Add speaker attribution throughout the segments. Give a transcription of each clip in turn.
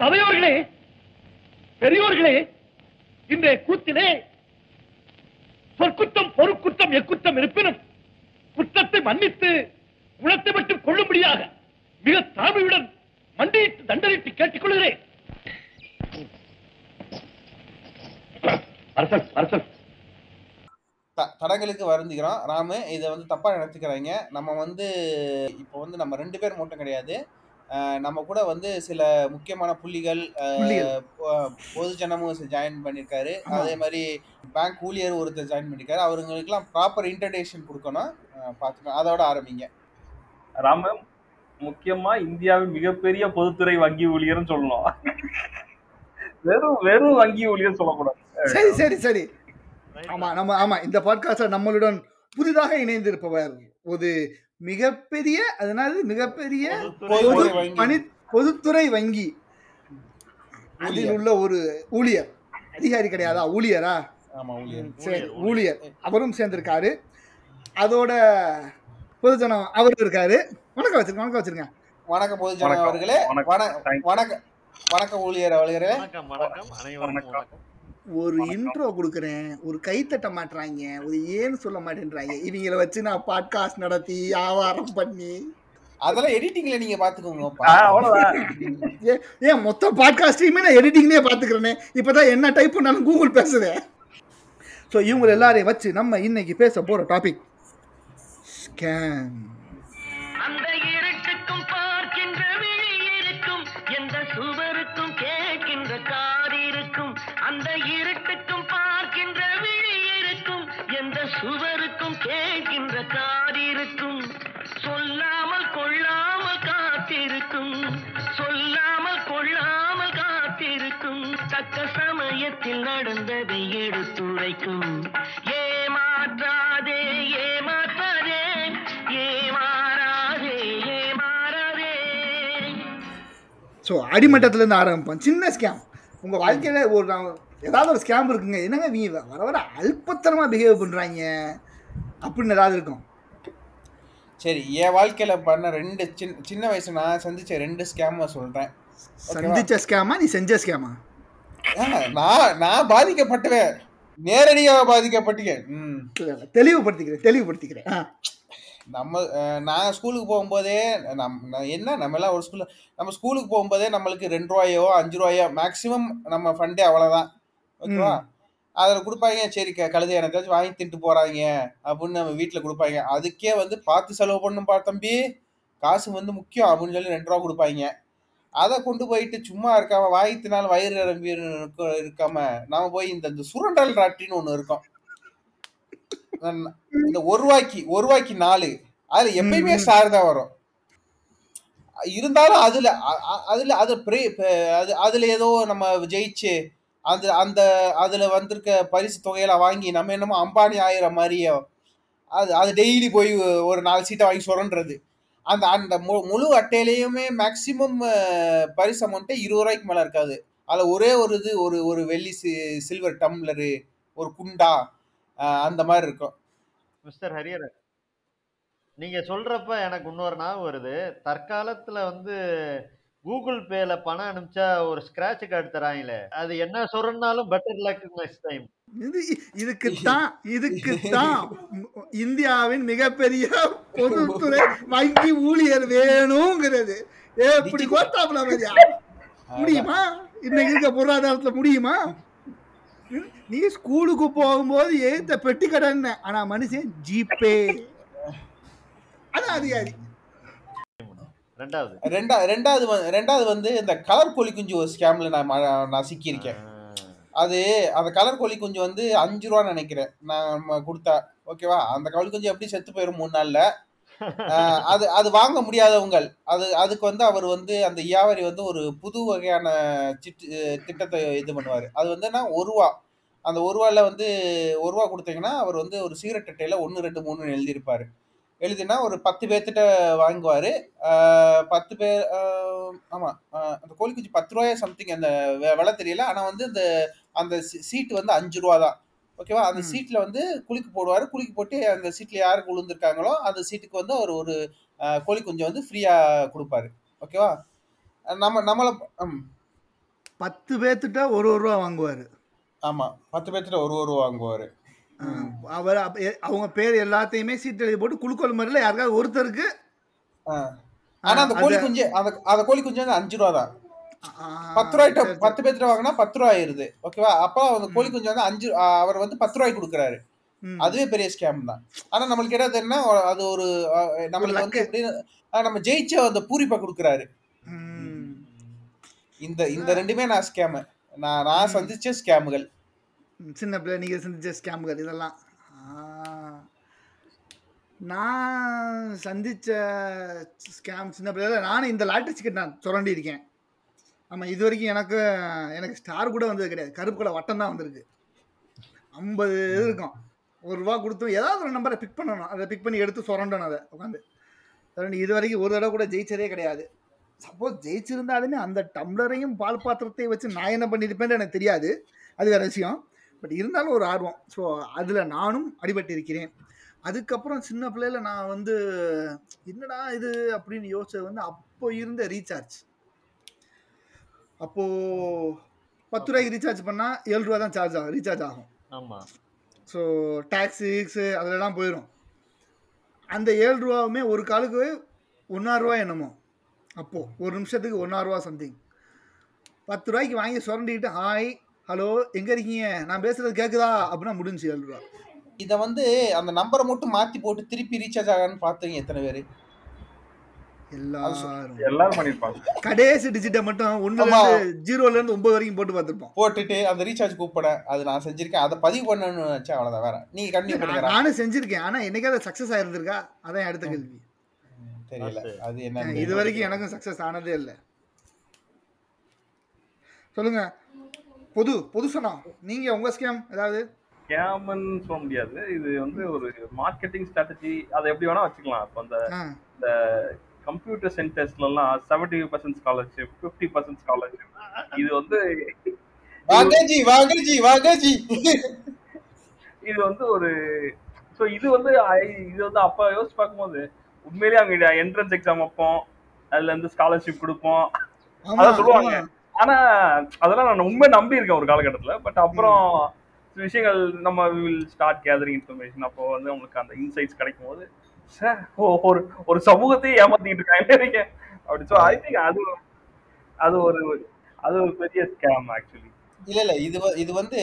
Speaker 1: சபையோர்களே பெரியோர்களே இன்றைய கூத்திலே சொற்குற்றம் பொறுக்குற்றம் எக்குற்றம் இருப்பினும் குற்றத்தை மன்னித்து குணத்தை மட்டும் கொள்ளும்படியாக மிக தாழ்மையுடன் மண்டியிட்டு தண்டனிட்டு கேட்டுக்கொள்கிறேன் அரசன் அரசன்.
Speaker 2: த- தடங்களுக்கு வருந்துகிறோம். ராமு இதை வந்து தப்பா நினைச்சுக்கிறாங்க நம்ம வந்து இப்போ வந்து நம்ம ரெண்டு பேர் மட்டும் கிடையாது. நம்ம கூட வந்து சில முக்கியமான புள்ளிகள் பொதுஜனமும் ஜாயின் பண்ணியிருக்காரு. அதே மாதிரி பேங்க் ஊழியர் ஒருத்தர் ஜாயின் பண்ணியிருக்காரு. அவங்களுக்குலாம் ப்ராப்பர் இன்டர்டேஷன் கொடுக்கணும். அஹ், பார்த்துக்கணும். அதோட ஆரம்பிங்க.
Speaker 3: ராம முக்கியமா இந்தியாவின் மிகப்பெரிய பொதுத்துறை வங்கி ஊழியர்னு சொல்லணும். வெறும் வெறும் வங்கி ஊழியர் சொல்லக்கூடாது.
Speaker 4: சரி சரி சரி. ஆமா நம்ம ஆமா இந்த பாட்காஸ்ட்ல நம்மளுடன் புதிதாக இணைந்திருப்பவர் ஒரு மிகப்பெரிய அதனால மிகப்பெரிய பொது
Speaker 2: பொதுத்துறை வங்கி.
Speaker 4: பணி பொதுத்துறை வங்கி. அதில். உள்ள ஒரு ஊழியர். அதிகாரி கிடையாதா? ஊழியரா? சரி ஊழியர் அவரும் சேர்ந்திருக்காரு. அதோட பொதுஜனம் அவரும் இருக்காரு. வணக்கம் வச்சிருங்க வணக்கம் வச்சிருங்க.
Speaker 2: வணக்கம் பொதுஜன
Speaker 3: வணக்கம்.
Speaker 2: அவர்களே.
Speaker 3: வணக்கம்.
Speaker 2: வணக்கம் வணக்கம் ஊழியர் அவர்களே.
Speaker 5: வணக்கம் வணக்கம். அனைவருக்கும்
Speaker 3: வணக்கம்.
Speaker 4: ஒரு இன்ட்ரோ கொடுக்குறேன். ஒரு கைத்தட்ட மாட்றாங்க ஒரு ஏன்னு சொல்ல மாட்டேன்றாங்க இவங்கள வச்சு நான் பாட்காஸ்ட் நடத்தி வியாபாரம் பண்ணி.
Speaker 2: அதெல்லாம் எடிட்டிங்ல நீங்க
Speaker 4: ஏ- ஏன் மொத்த பாட்காஸ்டையுமே நான் எடிட்டிங்லேயே பார்த்துக்கிறேனே இப்போ தான் என்ன டைப் பண்ணாலும் கூகுள் பேசுதேன் ஸோ இவங்க எல்லாரையும் வச்சு நம்ம இன்னைக்கு பேச போகிற டாபிக் ஸ்கேம்
Speaker 6: நடந்ததை எடுத்துரைக்கும். ஏமாற்றாதே ஏமாற்றாதே ஏமாறாதே ஏமாறாதே
Speaker 4: ஸோ அடிமட்டத்துலேருந்து ஆரம்பிப்போம். சின்ன ஸ்கேம் உங்கள் வாழ்க்கையில் ஒரு ஏதாவது ஒரு ஸ்கேம் இருக்குங்க. என்னங்க நீங்க வர வர அல்பத்தனமாக பிஹேவ் பண்ணுறாங்க அப்படின்னு ஏதாவது இருக்கும்.
Speaker 2: சரி என் வாழ்க்கையில பண்ண ரெண்டு சின்ன சின்ன வயசு நான் சந்திச்ச ரெண்டு ஸ்கேம் சொல்றேன்.
Speaker 4: சந்திச்ச ஸ்கேமா நீ செஞ்ச ஸ்கேமா
Speaker 2: நான் நான் பாதிக்கப்பட்டவன். நேரடியாக பாதிக்கப்பட்டேன் ம்.
Speaker 4: தெளிவுபடுத்திக்கிறேன் தெளிவுபடுத்திக்கிறேன்.
Speaker 2: நம்ம நான் ஸ்கூலுக்கு போகும்போதே நம் என்ன? நம்ம எல்லாம் ஒரு ஸ்கூல்ல நம்ம ஸ்கூலுக்கு போகும்போதே நம்மளுக்கு ரெண்டு ரூபாயோ அஞ்சு ரூபாயோ மேக்ஸிமம் நம்ம ஃபண்டே அவ்வளோதான் ஓகேவா? அதில் கொடுப்பாங்க சரி கழுதை எனக்காச்சும் வாங்கி தின்ட்டு போறாங்க அப்படின்னு நம்ம வீட்டில் கொடுப்பாங்க. அதுக்கே வந்து பார்த்து செலவு பண்ணும்பா தம்பி. காசு வந்து முக்கியம் அப்படின்னு சொல்லி ரெண்டு ரூபா கொடுப்பாங்க. அதை கொண்டு போயிட்டு சும்மா இருக்காம வாங்கி தினாலும் வயிறு நிரம்பி இருக்க- இருக்காம நாம போய் இந்த இந்த சுரண்டல் ராட்டின்னு ஒன்று இருக்கும். இந்த- இந்த ஒரு ரூபாய்க்கு ஒரு ரூபாய்க்கு நாலு. அதுல எப்பயுமே ஸ்டார் தான் வரும். இருந்தாலும் அதுல அதுல அது அது அதுல ஏதோ நம்ம ஜெயிச்சு அந்த அந்த அதுல வந்திருக்க பரிசு தொகையில வாங்கி நம்ம என்னமோ அம்பானி ஆயிர மாதிரியோ அது அது டெய்லி போய் ஒரு நாலு சீட்டை வாங்கி சுரண்டுறது. அந்த அந்த மு- முழு அட்டையிலையுமே மேக்சிமம் பரிசு அமௌண்ட்டே இருபது ரூபாய்க்கு மேலே இருக்காது. அதில் ஒரே ஒரு இது ஒரு ஒரு வெள்ளி சி- சில்வர் டம்ளரு ஒரு குண்டா அந்த மாதிரி இருக்கும்.
Speaker 5: மிஸ்டர் ஹரியர் நீங்கள் சொல்கிறப்ப எனக்கு இன்னொரு ஞாபகம் வருது. தற்காலத்தில் வந்து கூகுள் பேல பணம் அனுப்பிச்சா ஒரு ஸ்கிராட்ச் கார்டு தராங்களே. அது என்ன சொல்றனாலும் பெட்டர் லக் நெக்ஸ்ட் டைம்
Speaker 4: இது இதுக்குத்தான் இதுக்குத்தான் இந்தியாவின் மிகப்பெரிய பொதுத்துறை வங்கி ஊழியர் வேணுங்கிறது. எப்படி கோத்தாப்புல மாதிரியா முடியுமா? இன்னைக்கு இருக்க பொருளாதாரத்துல முடியுமா? நீ ஸ்கூலுக்கு போகும்போது ஏத்த பெட்டி கடன் ஆனா மனுஷன் ஜிபே அதான் அதிகாரி
Speaker 5: ரெண்டாவது.
Speaker 2: ரெண்டா ரெண்டாவது வந்து- ரெண்டாவது வந்து இந்த கலர் கோழி குஞ்சு ஒரு ஸ்கேம்ல நான் நான் சிக்கியிருக்கேன். அது அந்த கலர் கோழி குஞ்சு வந்து அஞ்சு ரூபான்னு நினைக்கிறேன். நான் நம்ம கொடுத்தா. ஓகேவா? அந்த கோழி குஞ்சு எப்படி செத்து போயிடும் மூணு நாள்ல? ஆஹ் அது அது வாங்க முடியாதவங்கள். அது அதுக்கு வந்து அவர் வந்து அந்த வியாபாரி வந்து ஒரு புது வகையான சிட்டு திட்டத்தை இது பண்ணுவார். அது வந்து நான் ஒரு ரூபா. அந்த ஒரு ரூபாயில் வந்து ஒரு ரூபா கொடுத்தீங்கன்னா அவர் வந்து ஒரு சிகரெட் அட்டையில் ஒன்று ரெண்டு மூணுன்னு எழுதியிருப்பார். எழுதினா ஒரு பத்து பேர்த்திட்ட வாங்குவார். பத்து பேர் ஆமாம் அந்த கோழி குஞ்சு பத்து ரூபாயா சம்திங் அந்த விலை தெரியல. ஆனால் வந்து இந்த அந்த சீட் வந்து அஞ்சு ரூபா தான். ஓகேவா? அந்த. சீட்ல வந்து குலுக்கு போடுவாரு. குலுக்கு போட்டு அந்த சீட்ல யாருக்கு விழுந்திருக்காங்களோ அந்த சீட்டுக்கு வந்து அவர் ஒரு கோழி குஞ்சு வந்து ஃப்ரீயா கொடுப்பாரு. ஓகேவா? நம்ம நம்மள
Speaker 4: பத்து பேர்த்துட்ட ஒரு ஒரு ரூபா வாங்குவார்.
Speaker 2: ஆமா. பத்து பேர்த்துல ஒரு ஒரு ரூபா வாங்குவாரு.
Speaker 4: அவர் அவங்க பேர் எல்லாத்தையுமே சீட் எழுதி போட்டு குழுக்கள் முறையில் யாருக்காவது ஒருத்தருக்கு.
Speaker 2: ஆனா அந்த கோழி குஞ்சு அந்த அந்த கோழி குஞ்சு வந்து அஞ்சு ரூபா தான். பத்து ரூபாய்ட்ட. பத்து பேர்த்துல வாங்கினா பத்து ரூபா ஆயிருது. ஓகேவா? அப்போ அந்த கோழி குஞ்சு வந்து அஞ்சு அவர் வந்து பத்து ரூபாய்க்கு கொடுக்குறாரு. அதுவே பெரிய ஸ்கேம் தான். ஆனா நம்மளுக்கு என்ன தெரியும்னா அது ஒரு நம்மளுக்கு வந்து. எப்படின்னு நம்ம ஜெயிச்ச அந்த பூரிப்பை கொடுக்குறாரு. இந்த இந்த ரெண்டுமே நான் ஸ்கேமு நான் நான் சந்திச்ச ஸ்கேமுகள்
Speaker 4: சின்ன பிள்ளை நீங்கள் சந்திச்ச ஸ்கேம்கள் இதெல்லாம். நான் சந்திச்ச ஸ்கேம் சின்ன பிள்ளைல நானும் இந்த லாட்டரி டிக்கெட் நான் சுரண்டி இருக்கேன் ஆமாம் இது வரைக்கும் எனக்கு எனக்கு ஸ்டார் கூட வந்தது கிடையாது. கருப்பு கலர் வட்டம் தான் வந்திருக்கு. ஐம்பது இது இருக்கும். ஒரு ரூபா கொடுத்து ஏதாவது ஒரு நம்பரை பிக் பண்ணணும். அதை பிக் பண்ணி எடுத்து சுரண்டணும் அதை உட்காந்து சுரண்டி இது வரைக்கும் ஒரு தடவை கூட ஜெயிச்சதே கிடையாது. சப்போஸ் ஜெயிச்சிருந்தாலுமே அந்த டம்ளரையும் பால் பாத்திரத்தையும் வச்சு நான் என்ன பண்ணியிருப்பேன்னு எனக்கு தெரியாது. அது வேறு விஷயம். பட் இருந்தாலும் ஒரு ஆர்வம். ஸோ அதில் நானும் அடிபட்டு இருக்கிறேன் அதுக்கப்புறம் சின்ன பிள்ளையில் நான் வந்து என்னடா இது அப்படின்னு யோசிச்சது வந்து அப்போ இருந்த ரீசார்ஜ் அப்போது பத்து ரூபாய்க்கு ரீசார்ஜ் பண்ணால் ஏழு ரூபா தான் சார்ஜ் ஆகும் ரீசார்ஜ் ஆகும்.
Speaker 5: ஆமா.
Speaker 4: ஸோ டேக்ஸு கீக்ஸு அதிலலாம் போயிடும் அந்த ஏழு ரூபாவுமே ஒரு காலுக்கு ஒன்றாயிரரூவா என்னமோ. அப்போது ஒரு நிமிஷத்துக்கு ஒன்றாயிரரூவா சம்திங் பத்து ரூபாய்க்கு வாங்கி சுரண்டிக்கிட்டு ஹாய் ஹலோ எங்கே இருக்கீங்க? நான் பேசுகிறது கேட்குதா அப்படின்னா முடிஞ்சு ஏழு ரூபா.
Speaker 2: இதை வந்து அந்த நம்பரை மட்டும் மாத்தி போட்டு திருப்பி ரீசார்ஜ் ஆகான்னு பார்த்தீங்க எத்தனை பேர்?
Speaker 4: எல்லாரும்.
Speaker 3: எல்லாரும் பண்ணிருப்பாங்க.
Speaker 4: கடைசி டிஜிட்டை மட்டும் ஒன்றுலேருந்து ஜீரோலேருந்து ஒம்பது வரைக்கும் போட்டு பார்த்துருப்போம்.
Speaker 2: போட்டுட்டு அந்த ரீசார்ஜ் கூப்பிட அது நான் செஞ்சிருக்கேன். அதை பதிவு பண்ணணும்னு நினைச்சேன் அவ்வளவுதான். வேற நீங்க கண்டினியூ பண்ணுங்க
Speaker 4: நானும் செஞ்சுருக்கேன். ஆனால் என்னைக்காவது சக்ஸஸ் ஆயிருந்திருக்கா? அதான் அடுத்த கேள்வி.
Speaker 2: தெரியல. அது என்ன
Speaker 4: இது வரைக்கும் எனக்கும் சக்ஸஸ் ஆனதே இல்லை. சொல்லுங்க. பொது பொது நீங்க உங்க ஸ்கேம் ஏதாவது?
Speaker 3: ஸ்கேம்னு சொல்ல முடியாது. இது வந்து ஒரு மார்க்கெட்டிங் ஸ்ட்ராட்டஜி அதை எப்படி வேணா வச்சுக்கலாம். இப்போ அந்த computer சென்டர்ஸ்லாம் seventy percent scholarship fifty percent scholarship இது வந்து
Speaker 2: வாங்கஜி வாங்கஜி வாங்கஜி
Speaker 3: இது வந்து ஒரு ஸோ இது வந்து இது வந்து அப்ப யோசிச்சு பார்க்கும்போது உண்மையிலேயே அவங்க என்ட்ரன்ஸ் எக்ஸாம் வைப்போம் அதுல இருந்து ஸ்காலர்ஷிப் கொடுப்போம். அதான் சொல்லுவாங்க. ஆனா அதெல்லாம் நான் உண்மை நம்பி இருக்கேன் ஒரு காலகட்டத்துல பட் அப்புறம் விஷயங்கள் நம்ம வில் ஸ்டார்ட் கேதரிங் இன்ஃபர்மேஷன் அப்போ வந்து உங்களுக்கு அந்த இன்சைட்ஸ் கிடைக்கும் போது ஒரு ஒரு சமூகத்தையே ஏமாத்திட்டு இருக்காங்க அப்படி ஸோ ஐ திங்க் அது அது ஒரு அது ஒரு பெரிய ஸ்கேம் ஆக்சுவலி
Speaker 2: இல்ல இல்ல இது இது வந்து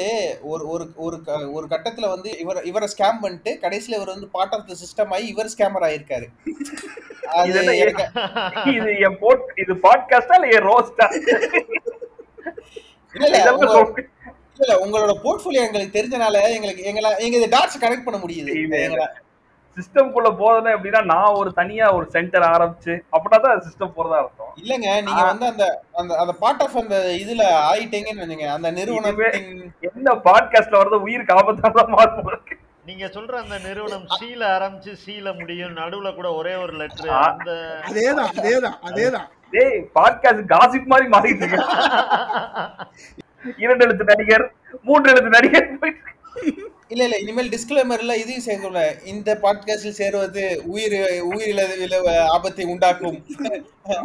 Speaker 2: ஒரு ஒரு ஒரு ஒரு கட்டத்துல வந்து இவர் இவரை ஸ்கேம் பண்ணிட்டு கடைசியில இவர் வந்து பார்ட் ஆஃப் த சிஸ்டம் ஆகி இவர் ஸ்கேமர் ஆயிருக்காரு.
Speaker 3: இது என் போட் இது பாட்காஸ்டா இல்ல என் ரோஸ்டா
Speaker 2: இல்ல உங்களோட போர்ட்ஃபோலியோ எங்களுக்கு தெரிஞ்சனால எங்களுக்கு எங்களை எங்க டாட்ஸ் கனெக்ட் பண்ண முடியுது.
Speaker 3: சிஸ்டம்குள்ள போறதுன்னா எப்படின்னா நான் ஒரு தனியா ஒரு சென்டர் ஆரம்பிச்சு அப்படின்னா தான் சிஸ்டம் போறதா இருக்கும்
Speaker 2: இல்லங்க நீங்க வந்து அந்த அந்த அந்த பார்ட் ஆஃப் அந்த இதுல ஆயிட்டீங்கன்னு வச்சுங்க அந்த நிறுவனத்தின்
Speaker 3: என்ன பாட்காஸ்ட்ல வரது உயிருக்கு ஆபத்தான மாறும்
Speaker 5: நீங்க சொல்ற அந்த நிறுவனம் சீல ஆரம்பிச்சு சீல முடியும் நடுவுல கூட ஒரே ஒரு லெட்டர். அந்த
Speaker 4: அதேதான் அதேதான் அதேதான்.
Speaker 3: டேய் பாட்காஸ்ட் காசிப் மாதிரி மாறிட்டு இருக்கு. இரண்டு எழுத்து நடிகர் மூன்று எழுத்து நடிகர் போயிட்டு.
Speaker 2: இல்ல இல்ல. இனிமேல் டிஸ்க்ளைமர்ல இதையும் சேர்க்கல இந்த பாட்காஸ்டில் சேருவது உயிர் உயிரிழ ஆபத்தை உண்டாக்கும்.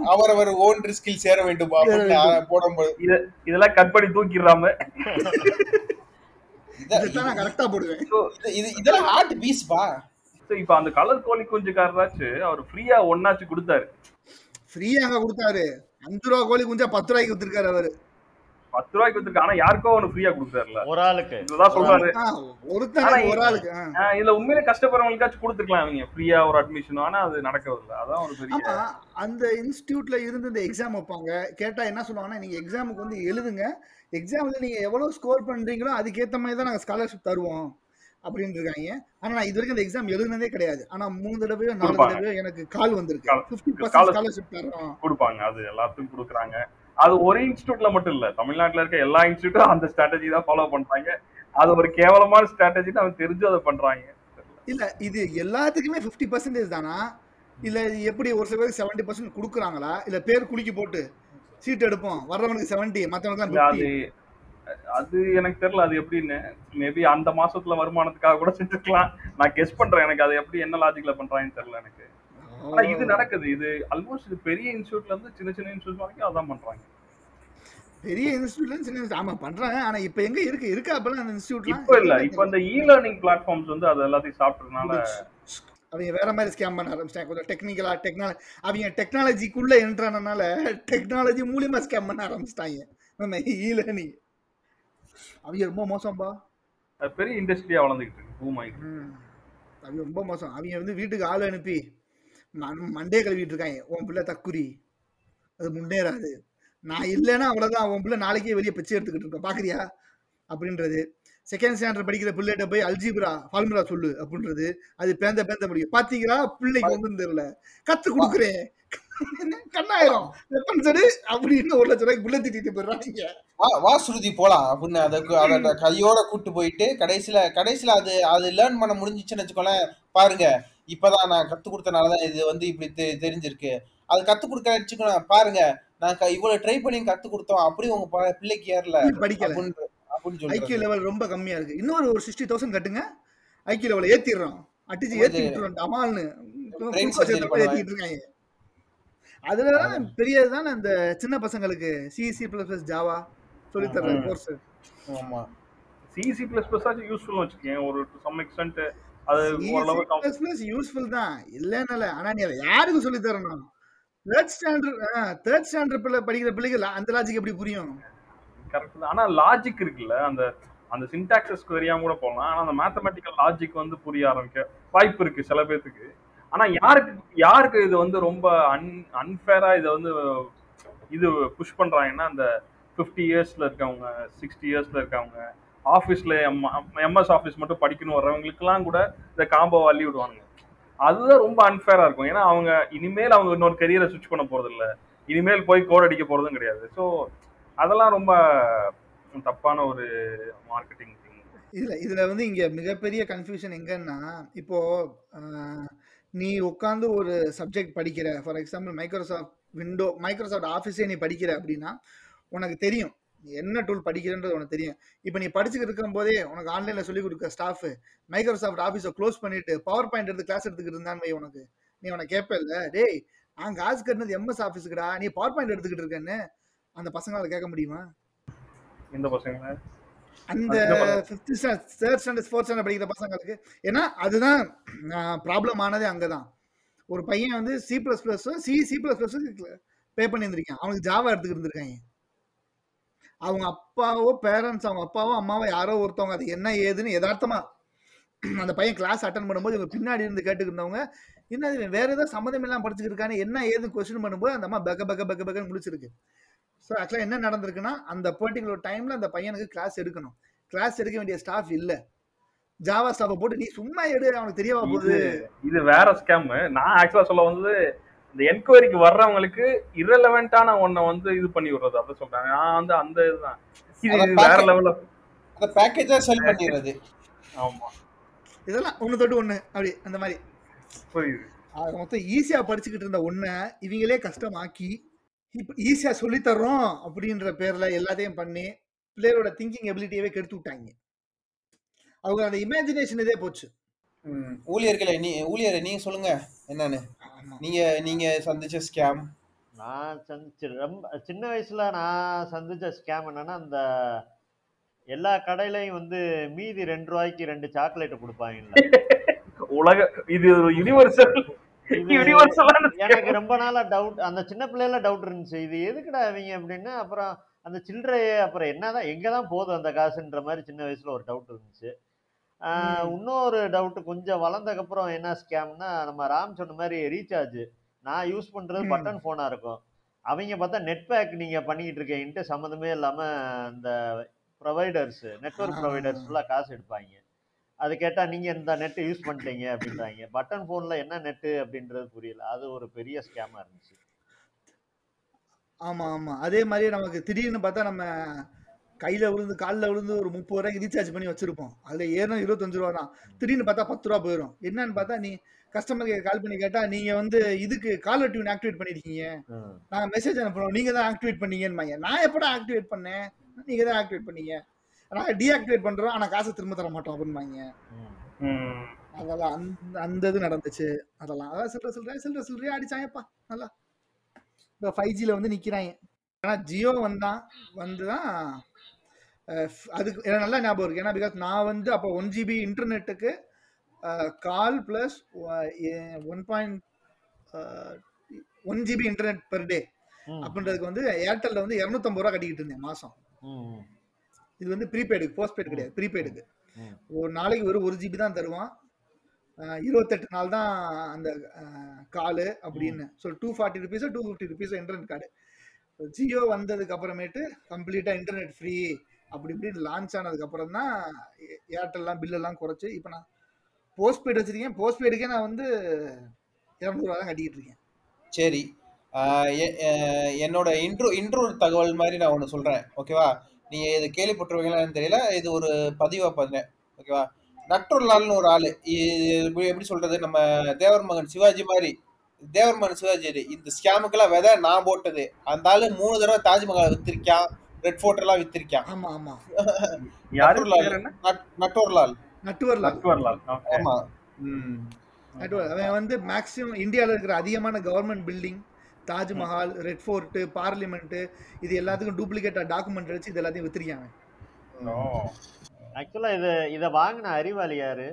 Speaker 2: அவரவர் ஓன் ரிஸ்கில் சேர வேண்டும். அப்படின்னு போடும்போது.
Speaker 3: இத இதெல்லாம் கட் பண்ணி தூக்கிடுறாம.
Speaker 4: கரெக்டா போடுவேன்.
Speaker 2: இது- இது இதெல்லாம் ஹார்ட் பீஸ் பா
Speaker 3: இப்ப அந்த கலர் கோழி குஞ்சுக்காரராச்சு அவர் ஃப்ரீயா ஒன்னாச்சு கொடுத்தாரு.
Speaker 4: ஃப்ரீயா கொடுத்தாரு? அஞ்சு ரூபா கோழி குஞ்சா பத்து ரூபாய்க்கு வித்துருக்காரு அவரு.
Speaker 3: பத்து ரூபாய்க்கு கொடுத்துருக்கு ஆனா யாருக்கோ ஒன்று ஃப்ரீயா கொடுத்தாருல
Speaker 5: ஒரு ஆளுக்கு.
Speaker 3: இதுதான் சொல்றாரு.
Speaker 4: ஒரு ஆளுக்கு
Speaker 3: இதுல உண்மையிலே கஷ்டப்படுறவங்களுக்காச்சும் கொடுத்துருக்கலாம் அவங்க ஃப்ரீயா ஒரு அட்மிஷன் ஆனா அது நடக்கிறது இல்ல அதான் ஒரு பெரிய
Speaker 4: அந்த இன்ஸ்டியூட்ல இருந்து இந்த எக்ஸாம் வைப்பாங்க. கேட்டா என்ன சொல்லுவாங்கன்னா நீங்க எக்ஸாமுக்கு வந்து எழுதுங்க. எக்ஸாம்ல நீங்க எவ்வளவு ஸ்கோர் பண்றீங்களோ அதுக்கேத்த மாதிரி தான் நாங்க ஸ்காலர்ஷிப் தருவோம் அப்படின்னு இருக்காங்க. ஆனா நான் இது வரைக்கும் அந்த எக்ஸாம் எழுதுனதே கிடையாது. ஆனா மூணு தடவையோ நாலு. தடவையோ எனக்கு கால் வந்திருக்கு. Fifty percent. ஸ்காலர்ஷிப் தரோம்
Speaker 3: கொடுப்பாங்க. அது எல்லாத்துக்கும் கொடுக்குறாங்க. அது ஒரு இன்ஸ்டியூட்ல மட்டும் இல்ல. தமிழ்நாட்டுல இருக்க எல்லா இன்ஸ்டியூட்டும் அந்த ஸ்ட்ராட்டஜி தான் ஃபாலோ பண்றாங்க. அது ஒரு கேவலமான ஸ்ட்ராட்டஜி அவங்க தெரிஞ்சு அதை பண்றாங்க.
Speaker 4: இல்ல இது எல்லாத்துக்குமே ஃபிஃப்டி பர்சன்டேஜ் தானா? இல்ல எப்படி ஒரு சில பேருக்கு செவன்டி பர்சன்ட் கொடுக்குறாங்களா? இல்ல பேர் குலுக்கி போட்டு சீட் எடுப்போம். வர்றவனுக்கு செவன்டி மற்றவனுக்கு
Speaker 3: அது அது எனக்கு தெரியல அது எப்படின்னு. மேபி அந்த மாசத்துல வருமானத்துக்காக கூட செஞ்சுக்கலாம். நான் கெஸ் பண்றேன் எனக்கு அது எப்படி என்ன லாஜிக்ல பண்றாங்கன்னு தெரியல எனக்கு. ஆனா இது நடக்குது. இது ஆல்மோஸ்ட் இது பெரிய இன்ஸ்டியூட்ல இருந்து சின்ன சின்ன இன்ஸ்டியூட் வரைக்கும் அதான் பண்றாங்க.
Speaker 4: பெரிய இன்ஸ்டியூட்ல சின்ன ஆமா பண்றாங்க. ஆனா இப்ப எங்க இருக்கு? இருக்கா அப்பெல்லாம் அந்த இன்ஸ்டியூட்லாம்
Speaker 3: இப்ப இல்ல. இப்ப இந்த இ லேர்னிங் பிளாட்ஃபார்ம்ஸ் வந்து அது எல்லாத்தையும் சாப்பிட்டதுனால
Speaker 4: அவங்க வேற மாதிரி ஸ்கேம் பண்ண ஆரம்பிச்சிட்டாங்க. கொஞ்சம் டெக்னிக்கலா டெக்னாலஜி அவங்க டெக்னாலஜிக்குள்ள என்ட்ரானனால டெக்னாலஜி மூலியமா ஸ்கேம் பண்ண ஆரம்பிச்சிட்டாங்க. நம்ம ஈலனி அவங்க ரொம்ப மோசம்பா
Speaker 3: பெரிய இண்டஸ்ட்ரியா வளர்ந்துகிட்டு இருக்கு. பூம் ஆயிட்டு
Speaker 4: ம். அவங்க ரொம்ப மோசம். அவங்க வந்து வீட்டுக்கு ஆள் அனுப்பி மண்டே கழுவிட்டு இருக்காங்க உன் பிள்ளை தக்குரி அது முன்னேறாது. நான் இல்லைன்னா அவ்வளவுதான். உன் பிள்ளை நாளைக்கே வெளியே பிச்சை எடுத்துக்கிட்டு இருக்கோம். பாக்குறியா? அப்படின்றது. செகண்ட் ஸ்டாண்டர்ட் படிக்கிற பிள்ளைகிட்ட போய் அல்ஜிப்ரா ஃபார்முலா சொல்லு அப்படின்றது. அது பேந்த பேந்த முடியும் பாத்தீங்களா? பிள்ளைக்கு ஒன்றும் தெரியல. கத்து கொடுக்குறேன். கண்ணாயிரம். வெப்பன்ஸ் எடு அப்படின்னு ஒரு லட்சம் ரூபாய்க்கு புள்ள திட்டிட்டு போயிடுறாங்க
Speaker 2: வா ஸ்ருதி போலாம். அப்படின்னு அதை கையோட கூட்டு போயிட்டு கடைசியில கடைசியில அது அது லேர்ன் பண்ண முடிஞ்சிச்சுன்னு வச்சுக்கோங்களேன். பாருங்க. இப்பதான் நான் கத்து கொடுத்தனாலதான் இது வந்து இப்படி தெ- தெரிஞ்சிருக்கு. அது கத்து கொடுக்க பாருங்க நான் க- இவ்வளவு ட்ரை பண்ணி கத்து கொடுத்தோம். அப்படி உங்க ப- பிள்ளைக்கு ஏறல.
Speaker 4: படிக்கல.
Speaker 2: அப்படின்னு அப்படின்னு
Speaker 4: ஐக்கியூ லெவல் ரொம்ப கம்மியா இருக்கு. இன்னொரு ஒரு சிக்ஸ்டி தௌசண்ட் கட்டுங்க. ஐக்கியூ லெவல் ஏத்திடுறோம். அடிச்சு ஏத்தி விட்டுறோம்
Speaker 2: பண்ணுவாங்க.
Speaker 4: ஏத்திட்டு இருக்காங்க. அதுலதான் பெரியதுதான் அந்த சின்ன பசங்களுக்கு சிசி பிளஸ் பிளஸ் ஜாவா சொல்லித்தர
Speaker 3: ம்.
Speaker 4: கோர்ஸ்
Speaker 2: ஆமா.
Speaker 3: சிசி பிளஸ் பிளஸ் ஆச்சு யூஸ்ஃபுல் வச்சுக்கேன் ஒரு டு சம் எக்ஸ்டென்ட் அது ஓரளவு
Speaker 4: யூஸ்ஃபுல் தான். இல்லன்னு இல்ல ஆனா நீ அதை யாருக்கு சொல்லி தரணும்? தேர்ட் ஸ்டாண்டர்ட் தேர்ட் ஸ்டாண்டர்ட் பிள்ளை படிக்கிற பிள்ளைக்கு la- அந்த லாஜிக் எப்படி புரியும்?
Speaker 3: கரெக்ட் ஆனா லாஜிக் இருக்குல்ல அந்த அந்த சின்டாக்சஸ் தெரியாம கூட போகலாம் ஆனா அந்த மேத்தமெட்டிக்கல் லாஜிக் வந்து புரிய ஆரம்பிக்க வாய்ப்பு இருக்கு சில பேர்த்துக்கு ஆனா யாருக்கு யாருக்கு இது வந்து ரொம்ப அன் அன்ஃபேரா இதை வந்து இது புஷ் பண்றாங்கன்னா அந்த ஃபிஃப்டி இயர்ஸ்ல இருக்கவங்க சிக்ஸ்டி இயர்ஸ்ல இருக்கவங்க ஆஃபீஸ்ல எம்எஸ் ஆஃபீஸ் மட்டும் படிக்கணும் வர்றவங்களுக்குலாம் கூட இந்த காம்போ அள்ளி விடுவாங்க அதுதான் ரொம்ப அன்ஃபேராக இருக்கும். ஏன்னா அவங்க இனிமேல் அவங்க இன்னொரு கெரியரை சுவிச் பண்ண போகிறதில்ல இனிமேல் போய் கோட் அடிக்க போகிறதும் கிடையாது. ஸோ அதெல்லாம் ரொம்ப தப்பான ஒரு மார்க்கெட்டிங் திங்
Speaker 4: இதில் வந்து இங்கே மிகப்பெரிய கன்ஃபியூஷன் எங்கன்னா இப்போ நீ உட்காந்து ஒரு சப்ஜெக்ட் படிக்கிற for example Microsoft window Microsoft ஆஃபீஸே நீ படிக்கிற அப்படின்னா உனக்கு தெரியும். நீ என்ன டூல் படிக்கிறன்றது உனக்கு தெரியும். இப்போ நீ படிச்சுக்கிட்டு இருக்கும் போதே உனக்கு ஆன்லைன்ல சொல்லி கொடுக்க ஸ்டாஃப் மைக்ரோசாஃப்ட் ஆஃபீஸை க்ளோஸ் பண்ணிட்டு பவர் பாயிண்ட் எடுத்து கிளாஸ் எடுத்துக்கிட்டு இருந்தான்னு வை உனக்கு. நீ உனக்கு கேட்ப இல்ல டேய் நான் காசு கட்டினது எம்எஸ் ஆஃபீஸுக்குடா நீ பவர் பாயிண்ட் எடுத்துக்கிட்டு இருக்கேன்னு அந்த பசங்களால கேட்க முடியுமா?
Speaker 3: இந்த பசங்க?
Speaker 4: அந்த fifth standard third standard fourth standard படிக்கிற பசங்களுக்கு. ஏன்னா அதுதான் ப்ராப்ளம் ஆனதே அங்கதான். ஒரு பையன் வந்து C plus plus C C plus plus pay பண்ணியிருந்திருக்கான். அவனுக்கு ஜாவா எடுத்துக்கிட்டு இருந்திருக்காங்க அவங்க அப்பாவோ பேரண்ட்ஸ் அவங்க அப்பாவோ அம்மாவோ யாரோ ஒருத்தவங்க அது என்ன ஏதுன்னு யதார்த்தமா அந்த பையன் கிளாஸ் அட்டன் பண்ணும்போது இவங்க பின்னாடி இருந்து கேட்டுக்கிருந்தவங்க என்ன இவன் வேற ஏதோ சம்மந்தம் எல்லாம் படிச்சுருக்கானே என்ன ஏதுன்னு கொஸ்டின் பண்ணும்போது அந்த அம்மா பெக்க பெக்க பெக்க பெக்கன்னு முடிச்சிருக்கு ஸோ ஆக்சுவலாக என்ன நடந்திருக்குன்னா அந்த பர்டிகுலர் டைம்ல அந்த பையனுக்கு கிளாஸ் எடுக்கணும். கிளாஸ் எடுக்க வேண்டிய ஸ்டாஃப் இல்ல. ஜாவா ஸ்டாஃபை போட்டு நீ சும்மா எடு அவனுக்கு தெரியவா போகுது.
Speaker 3: இது வேற ஸ்கேம் நான் ஆக்சுவலா சொல்ல வந்து இந்த என்கொயரிக்கு வர்றவங்களுக்கு இரலவெண்டான ஒன்ன வந்து இது பண்ணி விடுறது அதை சொல்றாங்க. நான் வந்து அந்த இதுதான். இது வேற லெவல்ல
Speaker 2: அந்த பேக்கேஜா செல் பண்ணிடுறது.
Speaker 3: ஆமா.
Speaker 4: இதெல்லாம் ஒன்று தொட்டு ஒன்று அப்படி அந்த மாதிரி.
Speaker 3: புரியுது.
Speaker 4: மொத்தம் ஈஸியாக படிச்சுக்கிட்டு இருந்த ஒன்றை இவங்களே கஷ்டமாக்கி இப்போ ஈஸியாக சொல்லித்தர்றோம் அப்படின்ற பேரில் எல்லாத்தையும் பண்ணி பிள்ளையரோட திங்கிங் எபிலிட்டியவே கெடுத்து விட்டாங்க. அவங்க அந்த இமேஜினேஷன் இதே போச்சு.
Speaker 2: ம். ஊழியர்களே நீ ஊழியரை நீங்க சொல்லுங்க என்னன்னு. நீங்க நீங்க சந்திச்ச ஸ்கேம்
Speaker 5: நான் சந்திச்சு ரொம்ப சின்ன வயசுல நான் சந்திச்ச ஸ்கேம் என்னன்னா அந்த எல்லா கடையிலையும் வந்து மீதி ரெண்டு ரூபாய்க்கு ரெண்டு சாக்லேட் கொடுப்பாங்கல்ல.
Speaker 3: உலக இது ஒரு யுனிவர்சல்
Speaker 5: எனக்கு ரொம்ப நாளா டவுட் அந்த சின்ன பிள்ளைல டவுட் இருந்துச்சு. இது எதுக்குடா அவங்க அப்படின்னு அப்புறம் அந்த சில்லறையே அப்புறம் என்னதான் எங்க தான் போதும் அந்த காசுன்ற மாதிரி சின்ன வயசுல ஒரு டவுட் இருந்துச்சு. இன்னொரு டவுட் கொஞ்சம் வளர்ந்ததுக்கப்புறம் என்ன ஸ்கேம்னா நம்ம ராம் சொன்ன மாதிரி ரீசார்ஜ் நான் யூஸ் பண்றது
Speaker 4: ம்.
Speaker 5: பட்டன் ஃபோனா இருக்கும். அவங்க பார்த்தா நெட் பேக் நீங்க பண்ணிக்கிட்டு இருக்கீங்கன்ட்டு சம்மந்தமே இல்லாம அந்த ப்ரொவைடர்ஸ் நெட்வொர்க்
Speaker 4: ஆ.
Speaker 5: ப்ரொவைடர்ஸ் ஃபுல்லாக காசு எடுப்பாங்க. அது கேட்டா நீங்க இந்த நெட் யூஸ் பண்ணிட்டீங்க அப்படின்றாங்க. பட்டன் போன்ல என்ன நெட்டு அப்படின்றது புரியல. அது ஒரு பெரிய ஸ்கேமா இருந்துச்சு.
Speaker 4: ஆமா ஆமா. அதே மாதிரி நமக்கு திடீர்னு பார்த்தா நம்ம கையில விழுந்து காலில் விழுந்து ஒரு முப்பது ரூபாய்க்கு ரீசார்ஜ் பண்ணி வச்சிருப்போம். அதுல ஏறும் இருபத்தஞ்சு ரூபா தான். திடீர்னு பார்த்தா பத்து ரூபா போயிடும் என்னன்னு பார்த்தா நீ கஸ்டமர் கால் பண்ணி கேட்டா நீங்க வந்து இதுக்கு காலர் டியூன் ஆக்டிவேட் பண்ணிருக்கீங்க. நாங்க மெசேஜ் அனுப்புறோம். நீங்க தான் ஆக்டிவேட் பண்ணீங்கன்னு நான் எப்படா ஆக்டிவேட் பண்ணேன்? நீங்க தான் ஆக்டிவேட் பண்ணீங்க. நாங்க டீஆக்டிவேட் பண்றோம். ஆனா காசை திரும்ப தர மாட்டோம் அப்படின்பாங்க. அதெல்லாம் அந்த அந்த இது நடந்துச்சு. அதெல்லாம். அதான் சில்லற சில்லற சில்லற சில்லறையா அடிச்சாங்கப்பா. நல்லா. இப்போ ஃபைவ் ஜியில் வந்து நிக்கிறாங்க. ஆனா ஜியோ வந்தான் வந்து தான் அதுக்கு எனக்கு நல்லா ஞாபகம் இருக்கு. ஏன்னா பிகாஸ் நான் வந்து அப்போ one GB இன்டர்நெட்டுக்கு call plus one point one GB internet per day அப்படின்றதுக்கு வந்து ஏர்டெல்ல வந்து இரநூத்தம்பது ரூபா கட்டிக்கிட்டு இருந்தேன் மாசம்.
Speaker 5: ம், ம்,
Speaker 4: இது வந்து ப்ரீபெய்டுக்கு போஸ்ட்பெய்டு கிடையாது. ப்ரீபெய்டுக்கு. ஒரு நாளைக்கு வெறும் ஒரு ஜிபி தான் தருவான். இருபத்தெட்டு நாள் தான் அந்த காலு அப்படின்னு. ஸோ டூ ஃபார்ட்டி ருபீஸோ டூ ஃபிஃப்டி ருபீஸோ இன்டர்நெட் கார்டு ஜியோ வந்ததுக்கு அப்புறமேட்டு கம்ப்ளீட்டாக இன்டர்நெட் ஃப்ரீ அப்படி இப்படி லான்ச் ஆனதுக்கு அப்புறம் தான் ஏர்டெல்லாம் பில்லெல்லாம் குறைச்சி இப்போ நான் போஸ்ட்பெய்டு வச்சிருக்கேன். போஸ்ட்பெய்டுக்கே நான் வந்து இரநூறுவா தான் கட்டிக்கிட்டு இருக்கேன்.
Speaker 2: சரி. எ- என்னோட இன்ட்ரோ இன்ட்ரோ தகவல் மாதிரி நான் ஒன்று சொல்கிறேன் ஓகேவா நீங்கள் இது கேள்விப்பட்டிருவீங்களான்னு தெரியல. இது ஒரு பதிவாக பண்ணேன் ஓகேவா நட்டுர்லால்னு ஒரு ஆள். எப்படி சொல்கிறது நம்ம தேவர் மகன் சிவாஜி மாதிரி. தேவர் மகன் சிவாஜி இந்த ஸ்கேமுக்கெல்லாம் விதை நான் போட்டது. அந்த ஆளு மூணு தடவை தாஜ்மஹால் வித்திருக்கான். ரெட் ஃபோர்ட் எல்லாம் வித்திருக்கான்.
Speaker 4: ஆமா ஆமா.
Speaker 3: யாரு?
Speaker 2: நட்டுர்லால்.
Speaker 3: பேர் என்ன?
Speaker 2: நட்- நட்டோர்லால்.
Speaker 4: நட்டுவர்ல
Speaker 3: நட்வர்லால் ஓகே
Speaker 2: ஆமா.
Speaker 4: அவன் வந்து மேக்ஸிமம் இந்தியாவில் இருக்கிற அதிகமான government building Taj Mahal red fort parliament இது எல்லாத்துக்கும் டூப்ளிகேட்டா டாக்குமெண்ட் வச்சு இது எல்லாத்தையும் வித்திருக்காங்க
Speaker 5: ஆக்சுவலா இது இத வாங்கின அறிவாளி யாரு?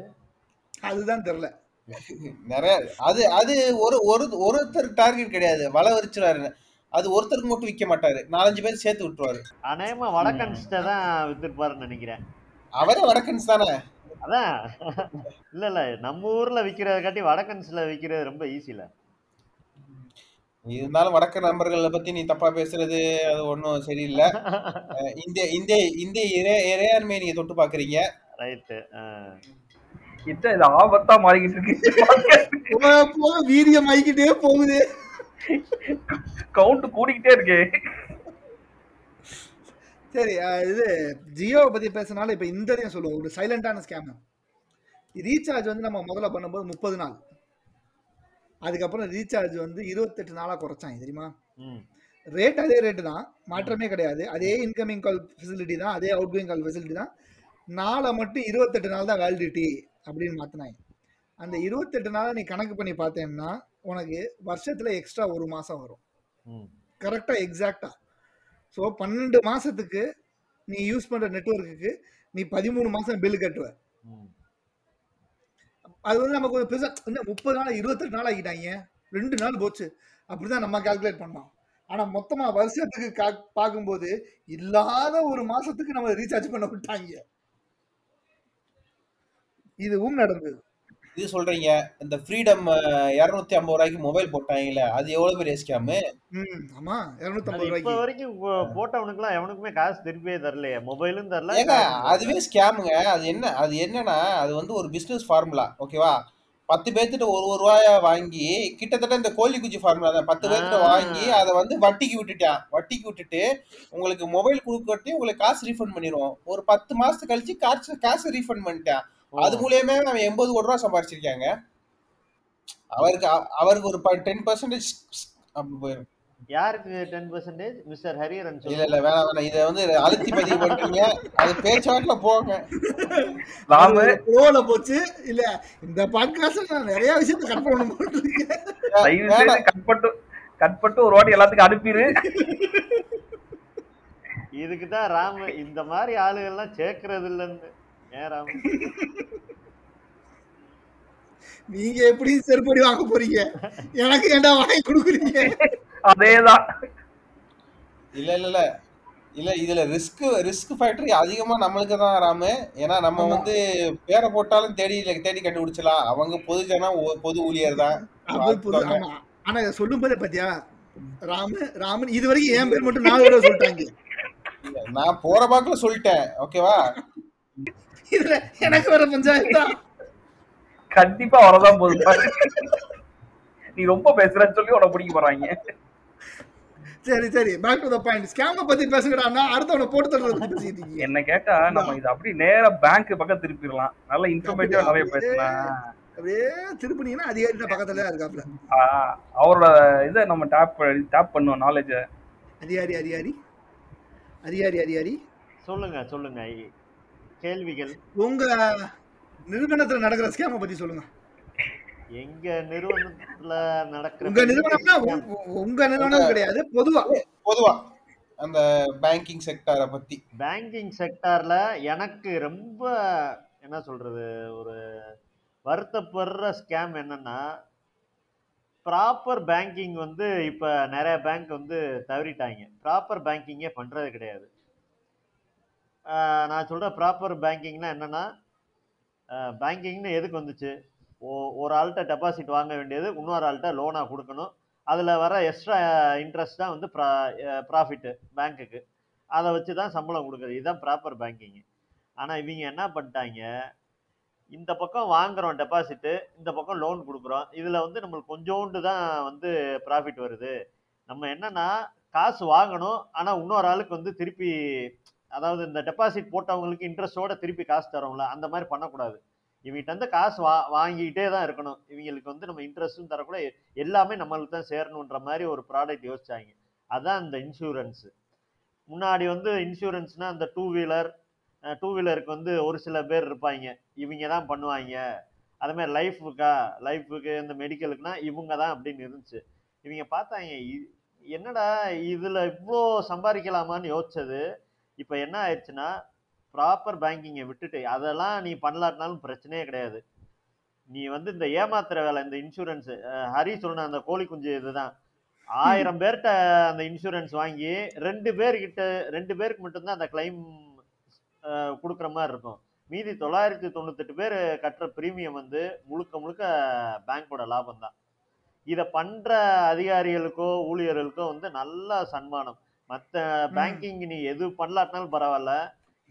Speaker 4: அதுதான் தெரில.
Speaker 2: நிறைய அது அது ஒரு ஒரு ஒருத்தர் டார்கெட் கிடையாது. வலை விரிச்சுறாரு அது ஒருத்தருக்கு மட்டும் விற்க மாட்டாரு. நாலஞ்சு பேர் சேர்த்து விட்டுருவாரு.
Speaker 5: அநேகமா வடக்கன்ஸ்ட தான் வித்துருப்பாருன்னு நினைக்கிறேன்.
Speaker 2: அவரே வடக்கன்ஸ் தானே?
Speaker 5: அதான். இல்ல இல்ல. நம்ம ஊர்ல விக்கிறத காட்டி வடக்கன்ஸ்ல விக்கிறது ரொம்ப ஈஸில
Speaker 2: இருந்தாலும் வடக்கு நண்பர்களை பத்தி நீ தப்பா பேசுறது அது ஒன்றும் சரியில்லை. அஹ் இந்திய இந்திய இந்திய இறை இறையாண்மையை நீங்க தொட்டு பாக்குறீங்க.
Speaker 5: ரைட்டு
Speaker 3: கிட்ட இது ஆபத்தா மாறிக்கிட்டு இருக்கு.
Speaker 4: வீரியம் ஆகிக்கிட்டே போகுது.
Speaker 3: கவுண்ட் கூடிக்கிட்டே இருக்கு.
Speaker 4: சரி இது ஜியோவை பத்தி பேசினாலும் இப்போ இந்த இதையும் சொல்லுவோம். ஒரு சைலண்டான ஸ்கேம் ரீசார்ஜ் வந்து நம்ம முதல்ல பண்ணும்போது முப்பது நாள். அதுக்கப்புறம் ரீசார்ஜ் வந்து இருபத்தெட்டு நாளாக குறைச்சாங்க தெரியுமா? ரேட் அதே ரேட்டு தான். மாற்றமே கிடையாது. அதே இன்கமிங் கால் ஃபெசிலிட்டி தான் அதே அவுட் கோயிங் கால் ஃபெசிலிட்டி தான். நாளை மட்டும் இருபத்தெட்டு நாள் தான் வேலிடிட்டி அப்படின்னு மாற்றினாங்க அந்த இருபத்தெட்டு நாளை நீ கணக்கு பண்ணி பார்த்தேன்னா உனக்கு வருஷத்தில் எக்ஸ்ட்ரா ஒரு மாதம் வரும்.
Speaker 5: ம்.
Speaker 4: கரெக்டாக எக்ஸாக்டாக ஸோ பன்னெண்டு மாதத்துக்கு நீ யூஸ் பண்ணுற நெட்வொர்க்குக்கு நீ பதிமூணு மாதம் பில் கட்டுவ. அது வந்து நமக்கு ஒரு பெருசாக இன்னும் முப்பது நாள் இருபத்தெட்டு நாள் ஆகிட்டாங்க ரெண்டு நாள் போச்சு. அப்படி தான் நம்ம கால்குலேட் பண்ணோம். ஆனால் மொத்தமாக வருஷத்துக்கு பார்க்கும்போது இல்லாத ஒரு மாதத்துக்கு நம்ம ரீசார்ஜ் பண்ண விட்டாங்க இதுவும் நடந்தது.
Speaker 2: இது சொல்றீங்க இந்த ஃப்ரீடம் இரநூத்தி ஐம்பது ரூபாய்க்கு மொபைல் போட்டாங்கல்ல அது எவ்வளவு பெரிய ஸ்கேமு
Speaker 4: ம் ஆமாம்
Speaker 5: அது
Speaker 4: இரநூத்தம்பது
Speaker 5: இப்ப
Speaker 4: ரூபாய்க்கு.
Speaker 5: வரைக்கும் போட்டவனுக்குலாம் எவனுக்குமே காசு திருப்பியே தரலையே மொபைலும் தரல
Speaker 2: ஏங்க. அதுவே ஸ்கேமுங்க அது என்ன அது என்னன்னா அது வந்து ஒரு பிசினஸ் ஃபார்முலா ஓகேவா பத்து பேர்த்திட்ட ஒரு ஒரு ரூபாயா வாங்கி கிட்டத்தட்ட இந்த கோழி குஞ்சு ஃபார்முலா தான். பத்து பேர்த்திட்ட. வாங்கி அதை வந்து வட்டிக்கு விட்டுட்டான். வட்டிக்கு விட்டுட்டு உங்களுக்கு மொபைல் கொடுக்கட்டி உங்களுக்கு காசு ரீஃபண்ட் பண்ணிடுவோம் ஒரு பத்து மாசத்துக்கு கழிச்சு காசு காசு ரீஃபண்ட் பண்ணிட்டான். அது மூலியமே அவன் எண்பது கோடி ரூபா சம்பாரிச்சிருக்காங்க. அவருக்கு அவருக்கு ஒரு டென் பர்சன்டேஜ் அப்படி போயிடும்
Speaker 5: யாருக்கு டென் பர்சன்டேஜ் மிஸ்டர் ஹரியரன்
Speaker 2: இல்ல இல்ல வேணாம் வேணாம். இதை வந்து அழுத்தி பதிவு பண்றீங்க. அது பேச்சுவாட்டுல போங்க.
Speaker 3: ராமு
Speaker 4: ப்ரோல போச்சு. இல்ல இந்த பாட்காஸ்ட் நான் நிறைய விஷயத்த கட் பண்ண போட்டிருக்கேன்.
Speaker 3: கட் பட்டு கட் பட்டு ஒரு வாட்டி எல்லாத்துக்கும் அனுப்பிடு.
Speaker 5: இதுக்கு தான் ராம இந்த மாதிரி ஆளுகள்லாம் சேர்க்கறது இல்லைன்னு. ஏன் ராம
Speaker 4: நீங்க எப்படி செருப்படி வாங்க போறீங்க? எனக்கு ஏன்டா வாங்கி கொடுக்குறீங்க?
Speaker 3: அதேதான்.
Speaker 2: இல்ல இல்ல இல்ல. இல்ல இதுல ரிஸ்க் ரிஸ்க் ஃபேக்டரி அதிகமா நம்மளுக்கு தான் ராமு. ஏன்னா நம்ம. வந்து பேரை போட்டாலும் தேடி தேடி கண்டுபிடிச்சலாம் அவங்க பொது ஜனம் பொது ஊழியர் தான்
Speaker 4: ஆனா இதை சொல்லும் போதே பாத்தியா? ராமு ராமன் இது வரைக்கும் என் பேர் மட்டும் தடவை சொல்லிட்டாங்க.
Speaker 2: நான் போற பாக்குல சொல்லிட்டேன். ஓகேவா?
Speaker 4: இதுல எனக்கு வர பஞ்சாயத்து? தான்
Speaker 3: கண்டிப்பா வரதான் போகுது. நீ ரொம்ப பேசுறன்னு சொல்லி உன பிடிக்க போறாங்க.
Speaker 4: சரி சரி. Back to the point scam பத்தி பேசுகிறான்னா அடுத்தவனை போட்டு தள்ளுறத பத்தி பேசிட்டு இருக்கீங்க
Speaker 3: என்ன கேட்டா நம்ம இது அப்படி நேரா பேங்க் பக்கம் திருப்பிடலாம். நல்ல இன்ஃபர்மேட்டிவா நிறைய பேசலாம்
Speaker 4: அப்படியே திருப்பினீங்கன்னா அதிகாரி தான் பக்கத்துல இருக்காப்ல.
Speaker 3: ஆஹ் அவரோட இதை நம்ம டேப் டேப் பண்ணுவோம் நாலேஜ
Speaker 4: அதிகாரி அதிகாரி. அதிகாரி அதிகாரி.
Speaker 5: சொல்லுங்க சொல்லுங்க. கேள்விகள்.
Speaker 4: உங்க நிறுவனத்துல நடக்கிற ஸ்கேம பத்தி சொல்லுங்க.
Speaker 5: எங்க நிறுவனத்துல நடக்கிற
Speaker 4: உங்க நிறுவனம்னா
Speaker 5: scam.
Speaker 4: உங்க- நிறுவனம் கிடையாது பொதுவா.
Speaker 2: பொதுவா. அந்த பேங்கிங் செக்டாரை பத்தி.
Speaker 5: பேங்கிங் செக்டார்ல எனக்கு ரொம்ப என்ன சொல்றது ஒரு வருத்தப்படுற ஸ்கேம் என்னன்னா ப்ராப்பர் பேங்கிங் வந்து இப்போ நிறைய பேங்க் வந்து தவறிட்டாங்க. ப்ராப்பர் பேங்கிங்கே பண்ணுறது கிடையாது. நான் சொல்கிற ப்ராப்பர் பேங்கிங்னா என்னன்னா பேங்கிங்னு எதுக்கு வந்துச்சு? ஓ ஒரு ஆள்கிட்ட டெபாசிட் வாங்க வேண்டியது இன்னொரு ஆள்கிட்ட லோனாக கொடுக்கணும். அதில் வர எக்ஸ்ட்ரா இன்ட்ரெஸ்ட் தான் வந்து ப்ரா ப்ராஃபிட்டு பேங்க்குக்கு அதை வச்சு தான் சம்பளம் கொடுக்குறது. இதுதான் ப்ராப்பர் பேங்கிங்கு ஆனால் இவங்க என்ன பண்ணிட்டாங்க? இந்த பக்கம் வாங்குறோம் டெபாசிட்டு இந்த பக்கம் லோன் கொடுக்குறோம். இதில் வந்து நம்மளுக்கு கொஞ்சோண்டு தான் வந்து ப்ராஃபிட் வருது. நம்ம என்னன்னா காசு வாங்கணும் ஆனால் இன்னொரு ஆளுக்கு வந்து திருப்பி அதாவது இந்த டெபாசிட் போட்டவங்களுக்கு இன்ட்ரெஸ்டோட திருப்பி காசு தரோம்ல அந்த மாதிரி பண்ணக்கூடாது. இவங்ககிட்ட இருந்து காசு வா வாங்கிக்கிட்டே தான் இருக்கணும். இவங்களுக்கு வந்து நம்ம இன்ட்ரெஸ்ட்டும் தரக்கூட எல்லாமே நம்மளுக்கு தான் சேரணுன்ற மாதிரி ஒரு ப்ராடக்ட் யோசிச்சாங்க. அதுதான் இந்த இன்சூரன்ஸு முன்னாடி வந்து இன்சூரன்ஸ்னால் அந்த டூ வீலர் டூ வீலருக்கு வந்து ஒரு சில பேர் இருப்பாங்க. இவங்க தான் பண்ணுவாங்க. அதுமாதிரி லைஃபுக்கா லைஃபுக்கு இந்த மெடிக்கலுக்குனா இவங்க தான் அப்படின்னு இருந்துச்சு. இவங்க பார்த்தாங்க இ- என்னடா இதில் இவ்வளோ சம்பாதிக்கலாமான்னு யோசிச்சது. இப்போ என்ன ஆயிடுச்சுன்னா ப்ராப்பர் பேங்கிங்கை விட்டுட்டு அதெல்லாம் நீ பண்ணலாட்டினாலும் பிரச்சனையே கிடையாது. நீ வந்து இந்த ஏமாத்துற வேலை இந்த இன்சூரன்ஸ் ஹரி சொன்ன அந்த கோழி குஞ்சு இதுதான். ஆயிரம் பேர்கிட்ட அந்த இன்சூரன்ஸ் வாங்கி ரெண்டு பேர்கிட்ட ரெண்டு பேருக்கு மட்டும்தான் அந்த கிளைம் கொடுக்குற மாதிரி இருக்கும். மீதி தொள்ளாயிரத்தி தொண்ணூத்தெட்டு பேர் கட்டுற ப்ரீமியம் வந்து முழுக்க முழுக்க பேங்க்கோட லாபம் தான் இதை பண்ணுற அதிகாரிகளுக்கோ ஊழியர்களுக்கோ வந்து நல்ல சன்மானம். மற்ற பேங்கிங் நீ எது பண்ணலாட்டினாலும் பரவாயில்ல.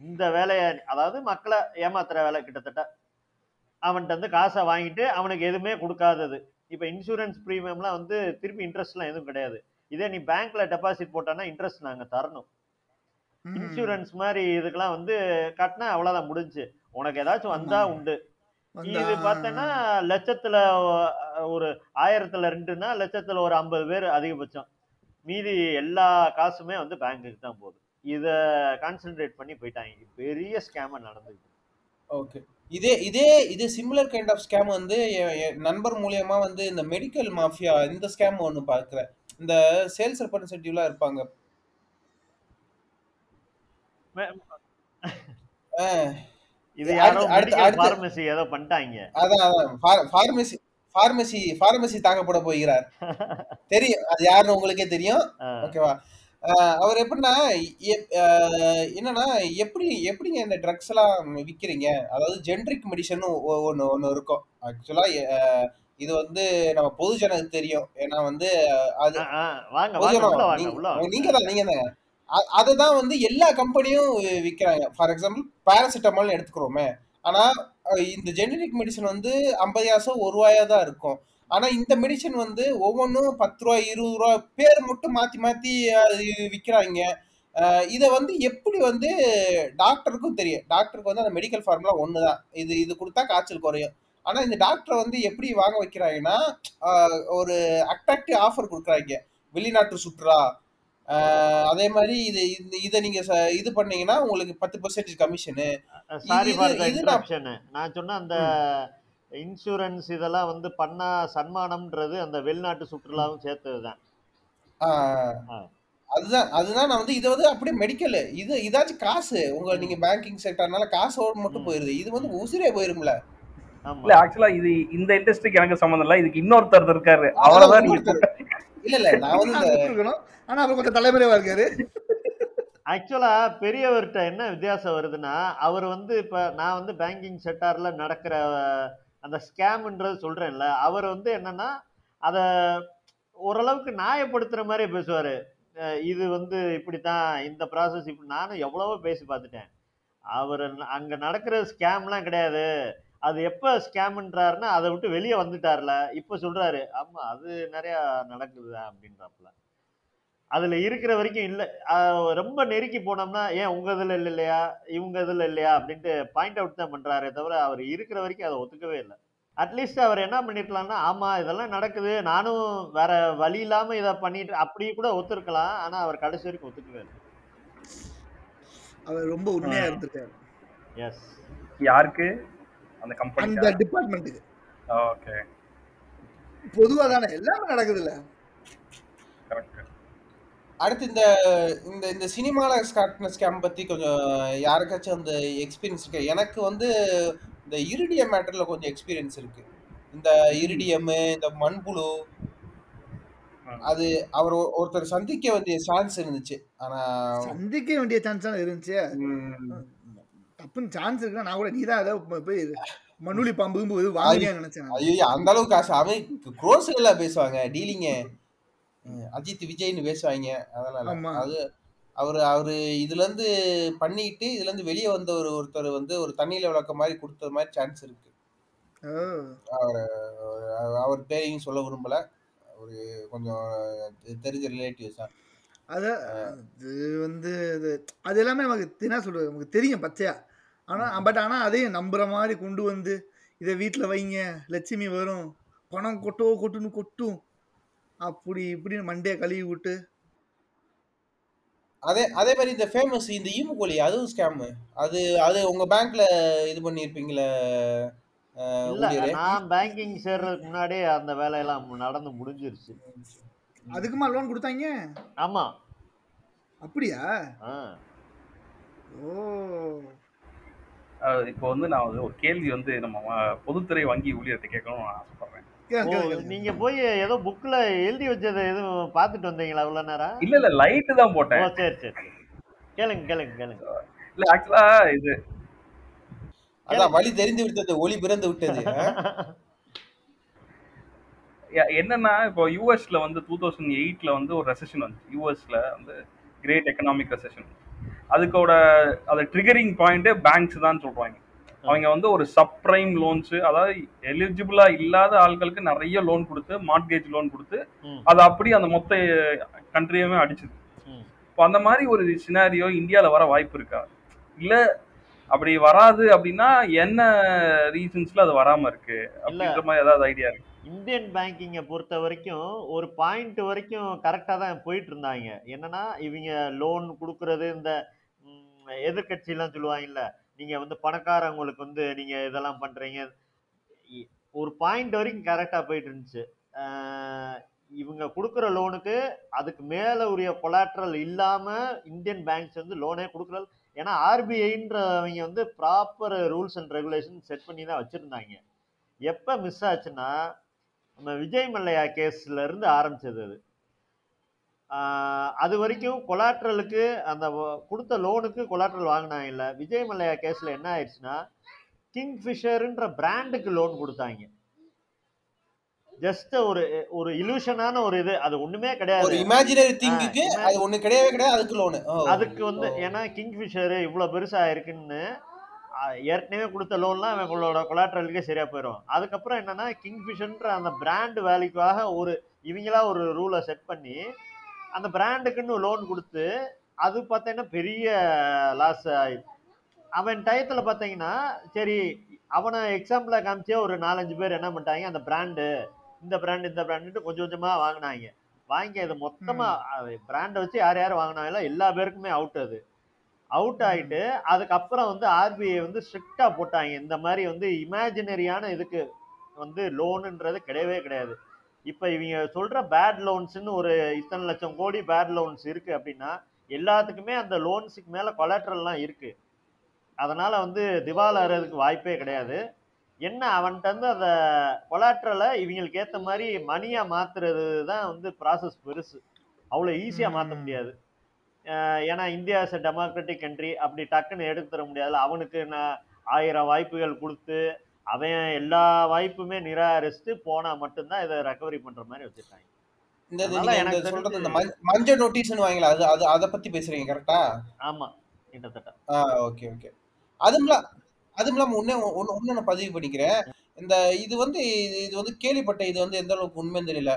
Speaker 5: இந்த வேலையை அதாவது மக்களை ஏமாத்துற வேலை கிட்டத்தட்ட. அவன்கிட்ட வந்து காசை வாங்கிட்டு அவனுக்கு எதுவுமே கொடுக்காதது. இப்போ இன்சூரன்ஸ் ப்ரீமியம்லாம் வந்து திருப்பி இன்ட்ரெஸ்ட்லாம் எதுவும் கிடையாது. இதே நீ பேங்க்ல டெபாசிட் போட்டானா இன்ட்ரெஸ்ட் நாங்கள் தரணும். இன்சூரன்ஸ் மாதிரி இதுக்கெல்லாம் வந்து கட்டினா அவ்வளோதான் முடிஞ்சு. உனக்கு ஏதாச்சும் வந்தா. உண்டு. இது பார்த்தேன்னா லட்சத்துல ஒரு ஆயிரத்துல ரெண்டுன்னா லட்சத்துல ஒரு ஐம்பது பேர் அதிகபட்சம். மீதி எல்லா காசுமே வந்து பேங்க்குக்கு தான் போகுது. இத கான்சென்ட்ரேட் பண்ணி போயிட்டாங்க. பெரிய ஸ்கேம் நடந்தது
Speaker 2: ஓகே. இதே இதே இது சிமிலர் கைண்ட் ஆஃப் ஸ்கேம் வந்து நண்பர் மூலியமா வந்து இந்த மெடிக்கல் மாஃபியா இந்த ஸ்கேம் ஒன்று பார்க்குறேன் இந்த சேல்ஸ் ரெப்ரசன்டேட்டிவ்லாம் இருப்பாங்க.
Speaker 5: இது
Speaker 2: அடுத்து-
Speaker 5: யாரோ
Speaker 2: அடுத்து-
Speaker 5: ஏதோ பண்ணிட்டாங்க.
Speaker 2: அதான் அதான். ஃபார்மசி ஃபார்மசி ஃபார்மசி தாக்கப்பட போகிறார். தெரியும். அது யாருன்னு உங்களுக்கே தெரியும். ஓகேவா? அவர் எப்படின்னா என்னன்னா எப்படி எப்படிங்க இந்த ட்ரக்ஸ் எல்லாம் விற்கிறீங்க அதாவது ஜென்ரிக் மெடிசன் ஒன்று ஒன்று இருக்கும். ஆக்சுவலாக இது வந்து நம்ம பொதுஜனத்துக்கு தெரியும். ஏன்னா வந்து அது நீங்க தான் நீங்க தான் அதை தான் வந்து எல்லா கம்பெனியும் விற்கிறாங்க ஃபார் எக்ஸாம்பிள் பேராசிட்டமால் எடுத்துக்கிறோமே. ஆனா இந்த ஜெனரிக் மெடிசன் வந்து ஐம்பது காசோ ஒரு ரூபாயா தான் இருக்கும். ஆனா இந்த மெடிசன் வந்து ஒவ்வொன்றும் பத்து ரூபா இருபது ரூபா பேர் மட்டும் மாத்தி மாத்தி அது விற்கிறாங்க இதை வந்து எப்படி வந்து டாக்டருக்கும் தெரியும். டாக்டருக்கு வந்து அந்த மெடிக்கல் ஃபார்முலா ஒன்று தான். இது இது கொடுத்தா காய்ச்சல் குறையும். ஆனா இந்த டாக்டரை வந்து எப்படி வாங்க வைக்கிறாங்கன்னா ஒரு அட்ராக்டிவ் ஆஃபர் கொடுக்குறாங்க. வெளிநாட்டு சுற்றுலா அதே மாதிரி இது இதை நீங்க இது பண்ணீங்கன்னா உங்களுக்கு பத்து பர்சன்டேஜ் கமிஷனு
Speaker 5: சாரி
Speaker 2: நான்-
Speaker 5: சொன்ன அந்த இன்சூரன்ஸ் இதெல்லாம் வந்து பண்ணா சன்மானம்ன்றது அந்த வெளிநாட்டு சுற்றுலாவும் சேர்த்ததுதான்.
Speaker 2: ஆஹ்
Speaker 5: ஆ.
Speaker 2: அதுதான் அதுதான் நான் வந்து இதை வந்து அப்படியே மெடிக்கல் இது இதாச்சும் காசு. உங்க நீங்க பேங்கிங் செக்டர்னால காசோடு மட்டும். போயிருது. இது வந்து உசிரே போயிரும்ல.
Speaker 5: ஆமா.
Speaker 3: இல்ல ஆக்சுவலா இது இந்த இண்டஸ்ட்ரிக்கு எனக்கு சம்மந்தம் இல்ல. இதுக்கு இன்னொருத்தர் இருக்காரு. அவரதான் நீங்க.
Speaker 2: இல்ல இல்ல நான் வந்து
Speaker 4: இருக்கணும் ஆனா அவர் கொஞ்சம் தலைமுறைவா இருக்காரு.
Speaker 5: ஆக்சுவலா பெரியவர்கிட்ட என்ன வித்தியாசம் வருதுன்னா அவர் வந்து இப்ப நான் வந்து பேங்கிங் செக்டார்ல நடக்கிற அந்த ஸ்கேம்ன்றது சொல்றேன்ல அவர் வந்து என்னன்னா அத ஓரளவுக்கு நியாயப்படுத்துற மாதிரி பேசுவாரு. இது வந்து இப்படித்தான் இந்த ப்ராசஸ் இப்படி நானும் எவ்வளவோ பேசி பார்த்துட்டேன். அவர் அங்க நடக்கிற ஸ்கேம்லாம் கிடையாது. அது எப்ப ஸ்கேம்ன்றாருன்னா அதை விட்டு வெளியே வந்துட்டார்ல. இப்ப சொல்றாரு ஆமா அது நிறைய நடக்குது அப்படின்றாப்புல. அதுல இருக்கிற வரைக்கும் இல்ல. ரொம்ப நெருக்கி போனோம்னா ஏன் உங்க இதுல இல்ல இல்லையா? இவங்க இதுல இல்லையா? அப்படின்ட்டு பாயிண்ட் அவுட் தான் பண்றாரே தவிர அவர் இருக்கிற வரைக்கும் அதை ஒத்துக்கவே இல்லை. அட்லீஸ்ட் அவர் என்ன பண்ணிருக்கலாம்னா ஆமா இதெல்லாம் நடக்குது. நானும் வேற வழி இல்லாம இதை பண்ணிட்டு அப்படி கூட ஒத்துருக்கலாம். ஆனா அவர் கடைசி வரைக்கும் ஒத்துக்கவே இல்லை.
Speaker 4: அவர் ரொம்ப உண்மையா இருந்திருக்காரு.
Speaker 5: எஸ்
Speaker 3: யாருக்கு? அந்த
Speaker 4: அந்த
Speaker 3: கம்பெனி
Speaker 4: டிபார்ட்மெண்ட்டுக்கு
Speaker 3: ஓகே
Speaker 4: பொதுவா தானே எல்லாமே நடக்குது இல்ல
Speaker 3: கரெக்ட்
Speaker 2: அடுத்து இந்த இந்த இந்த சினிமால காட்டின ஸ்கேம் பத்தி கொஞ்சம் யாருக்காச்சும் அந்த எக்ஸ்பீரியன்ஸ் இருக்கு? எனக்கு வந்து இந்த இரிடியம் மேட்டர்ல கொஞ்சம் எக்ஸ்பீரியன்ஸ் இருக்கு. இந்த இரிடியம் இந்த மண்புழு அது அவர் ஒருத்தர் சந்திக்க வேண்டிய சான்ஸ் இருந்துச்சு. ஆனா
Speaker 4: சந்திக்க வேண்டிய சான்ஸ் இருந்துச்சு. தப்புன்னு சான்ஸ் இருக்குன்னா நான் கூட நீ தான் ஏதோ போய் மண்ணுளி பாம்பு எதுவும் வாங்குறியான்னு நினைச்சேன் நான்.
Speaker 2: ஐயோ அந்த அளவுக்கு காசு அவன் க்ரோஸ்ல பேசுவாங்க டீலிங்க அஜித் விஜய்னு பேசுவாங்க. இல்ல. அது அவரு அவரு இதுல இருந்து பண்ணிட்டு இதுல இருந்து வெளியே வந்த ஒரு ஒருத்தர் வந்து ஒரு தண்ணியில விளக்க மாதிரி கொடுத்த மாதிரி சான்ஸ் இருக்கு அவர் அவர் பேரையும் சொல்ல விரும்பல ஒரு கொஞ்சம் தெரிஞ்ச ரிலேட்டிவ்ஸ் தான்
Speaker 4: அது அது வந்து இது அது எல்லாமே நமக்கு என்ன சொல்றது நமக்கு தெரியும் பச்சையா. ஆனால் பட் ஆனால் அதையும் நம்புற மாதிரி கொண்டு வந்து இதை வீட்டில் வைங்க லட்சுமி வரும் பணம் கொட்டோ கொட்டுன்னு கொட்டும். அப்படி இப்படின்னு மண்டையை கழுவி விட்டு.
Speaker 2: அதே அதே மாதிரி இந்த ஃபேமஸ் இந்த ஈமு கோழி அதுவும் ஸ்கேம் அது அது உங்க பேங்க்ல இது ஊழியரே?
Speaker 5: நான் பேங்கிங் சேர்றதுக்கு முன்னாடியே அந்த வேலையெல்லாம் நடந்து முடிஞ்சிருச்சு.
Speaker 4: அதுக்குமா லோன் கொடுத்தாங்க?
Speaker 5: ஆமா.
Speaker 4: அப்படியா. ஓ.
Speaker 3: இப்போ வந்து நான் வந்து ஒரு கேள்வி வந்து நம்ம பொதுத்துறை வங்கி ஊழியர்கிட்ட கேட்கணும்னு நான் ஆசைப்படுறேன்.
Speaker 5: நீங்க போய் ஏதோ புக்ல எழுதி வச்சதை எதுவும் பார்த்துட்டு வந்தீங்களா இவ்வளவு நேரம்?
Speaker 3: இல்ல இல்ல லைட்டு தான் போட்டேன்.
Speaker 5: சரி சரி சரி. கேளுங்க கேளுங்க கேளுங்க.
Speaker 3: இல்ல ஆக்சுவலா இது
Speaker 2: அதான் வழி தெரிந்து விட்டது ஒளி பிறந்து விட்டது.
Speaker 3: என்னன்னா இப்போ யூஎஸ்ல வந்து டூ தௌசண்ட் எயிட்ல வந்து ஒரு ரெசெஷன் வந்துச்சு. யூஎஸ்ல வந்து கிரேட் எக்கனாமிக் ரெசெஷன் அதுக்கோட அது ட்ரிகரிங் பாயிண்ட் பேங்க்ஸ் தான் சொல்றாங்க. அவங்க வந்து ஒரு சப்ரைம் லோன்ஸ் அதாவது எலிஜிபிளா இல்லாத ஆட்களுக்கு நிறைய லோன் கொடுத்து மார்ட்கேஜ் லோன் கொடுத்து. அது அப்படி அந்த மொத்த கண்ட்ரியவே அடிச்சுது. இப்போ அந்த மாதிரி ஒரு சினாரியோ இந்தியாவில் வர வாய்ப்பு இருக்கா? இல்ல அப்படி வராது அப்படின்னா என்ன ரீசன்ஸ்ல அது வராம இருக்கு? அப்படின்ற மாதிரி ஏதாவது ஐடியா இருக்கு?
Speaker 5: இந்தியன் பேங்கிங்கை பொறுத்த வரைக்கும் ஒரு பாயிண்ட் வரைக்கும் கரெக்டாக தான் போயிட்டு இருந்தாங்க என்னன்னா இவங்க லோன் கொடுக்கறது இந்த எதிர்கட்சியெல்லாம் சொல்லுவாங்கல்ல நீங்கள் வந்து பணக்காரவங்களுக்கு வந்து நீங்கள் இதெல்லாம் பண்ணுறீங்க இ- ஒரு பாயிண்ட் வரைக்கும் கரெக்டாக போயிட்டு இருந்துச்சு இவங்க கொடுக்குற லோனுக்கு அதுக்கு மேலே உரிய கொலாட்ரல் இல்லாமல் இந்தியன் பேங்க்ஸ் வந்து லோனே கொடுக்குறது ஏன்னா ஆர்பிஐன்றவங்க வந்து proper rules and regulation set பண்ணி தான் வச்சுருந்தாங்க. எப்போ மிஸ் ஆச்சுன்னா நம்ம விஜய் மல்லையா கேஸ்ல இருந்து ஆரம்பிச்சது அது. அது வரைக்கும் கொலாட்ரலுக்கு அந்த கொடுத்த லோனுக்கு கொலாட்ரல் வாங்கினாங்க இல்ல. விஜய் மல்லையா கேஸ்ல என்ன ஆயிடுச்சுன்னா கிங் ஃபிஷர்ன்ற பிராண்டுக்கு லோன் கொடுத்தாங்க. ஜஸ்ட் ஒரு ஒரு இலூஷனான ஒரு இது. அது ஒண்ணுமே
Speaker 2: ஒரு
Speaker 5: கிடையாது
Speaker 2: இமேஜினரி திங்குக்கு அது ஒண்ணு கிடையவே கிடையாது. அதுக்கு லோனு.
Speaker 5: அதுக்கு வந்து ஏன்னா கிங் ஃபிஷர் இவ்வளவு பெருசா இருக்குன்னு ஏற்கனவே கொடுத்த லோன்லாம் இவங்களோட கொலாட்ரலுக்கே சரியா போயிடும் அதுக்கப்புறம் என்னன்னா கிங் ஃபிஷர்ன்ற அந்த பிராண்ட் வேல்யூக்காக ஒரு இவங்களா ஒரு ரூலை செட் பண்ணி அந்த பிராண்டுக்குன்னு லோன் கொடுத்து அது பார்த்தீங்கன்னா பெரிய லாஸ் அவன் டயத்துல பார்த்தீங்கன்னா சரி அவனை எக்ஸாம்பிள காமிச்சே ஒரு நாலஞ்சு பேர் என்ன பண்ணிட்டாங்க அந்த பிராண்டு இந்த பிராண்ட் இந்த பிராண்டு கொஞ்சம் கொஞ்சமா வாங்கினாங்க. வாங்கி அது மொத்தமா பிராண்டை வச்சு யார் யார் வாங்கினாங்களோ எல்லா பேருக்குமே அவுட் அது. அவுட் ஆயிட்டு அதுக்கப்புறம் வந்து ஆர்பிஐ வந்து ஸ்ட்ரிக்டா போட்டாங்க. இந்த மாதிரி வந்து இமேஜினரியான இதுக்கு வந்து லோனுன்றது கிடையவே கிடையாது. இப்போ இவங்க சொல்ற பேட் லோன்ஸ்னு ஒரு இத்தனை லட்சம் கோடி பேட் லோன்ஸ் இருக்கு அப்படின்னா எல்லாத்துக்குமே அந்த லோன்ஸுக்கு மேல கொலாட்ரல்லாம் இருக்கு. அதனால வந்து திவால் ஆறதுக்கு வாய்ப்பே கிடையாது. என்ன அவன்கிட்ட இருந்து அந்த கொலாட்ரலை இவங்களுக்கு ஏத்த மாதிரி மணியா மாத்துறது தான் வந்து ப்ராசஸ் பெருசு. அவ்வளோ ஈஸியா மாத்த
Speaker 4: ம்.
Speaker 5: முடியாது. ஏன்னா இந்தியா இஸ் டெமோக்ராட்டிக் கண்ட்ரி அப்படி டக்குன்னு எடுத்து தர முடியாதுல்ல. அவனுக்கு நான் ஆயிரம் வாய்ப்புகள் கொடுத்து அவன் எல்லா வாய்ப்புமே நிராகரிச்சுட்டு போனா மட்டும்தான் இதை ரெக்கவரி பண்ற மாதிரி வச்சிருக்காங்க.
Speaker 2: இந்த சொல்றது இந்த மஞ்ச- நோட்டீஸ்னு வாங்கல. அது அது அதை பத்தி பேசுறீங்க கரெக்டா
Speaker 5: ஆமா கிட்டத்தட்ட.
Speaker 2: ஆ ஓகே ஓகே அதுவும் இல்லாம ஒண்ணே ஒண்ணு நான் பதிவு பண்ணிக்கிறேன். இந்த இது வந்து இது வந்து கேள்விப்பட்ட இது வந்து எந்த அளவுக்கு உண்மைன்னு தெரியல.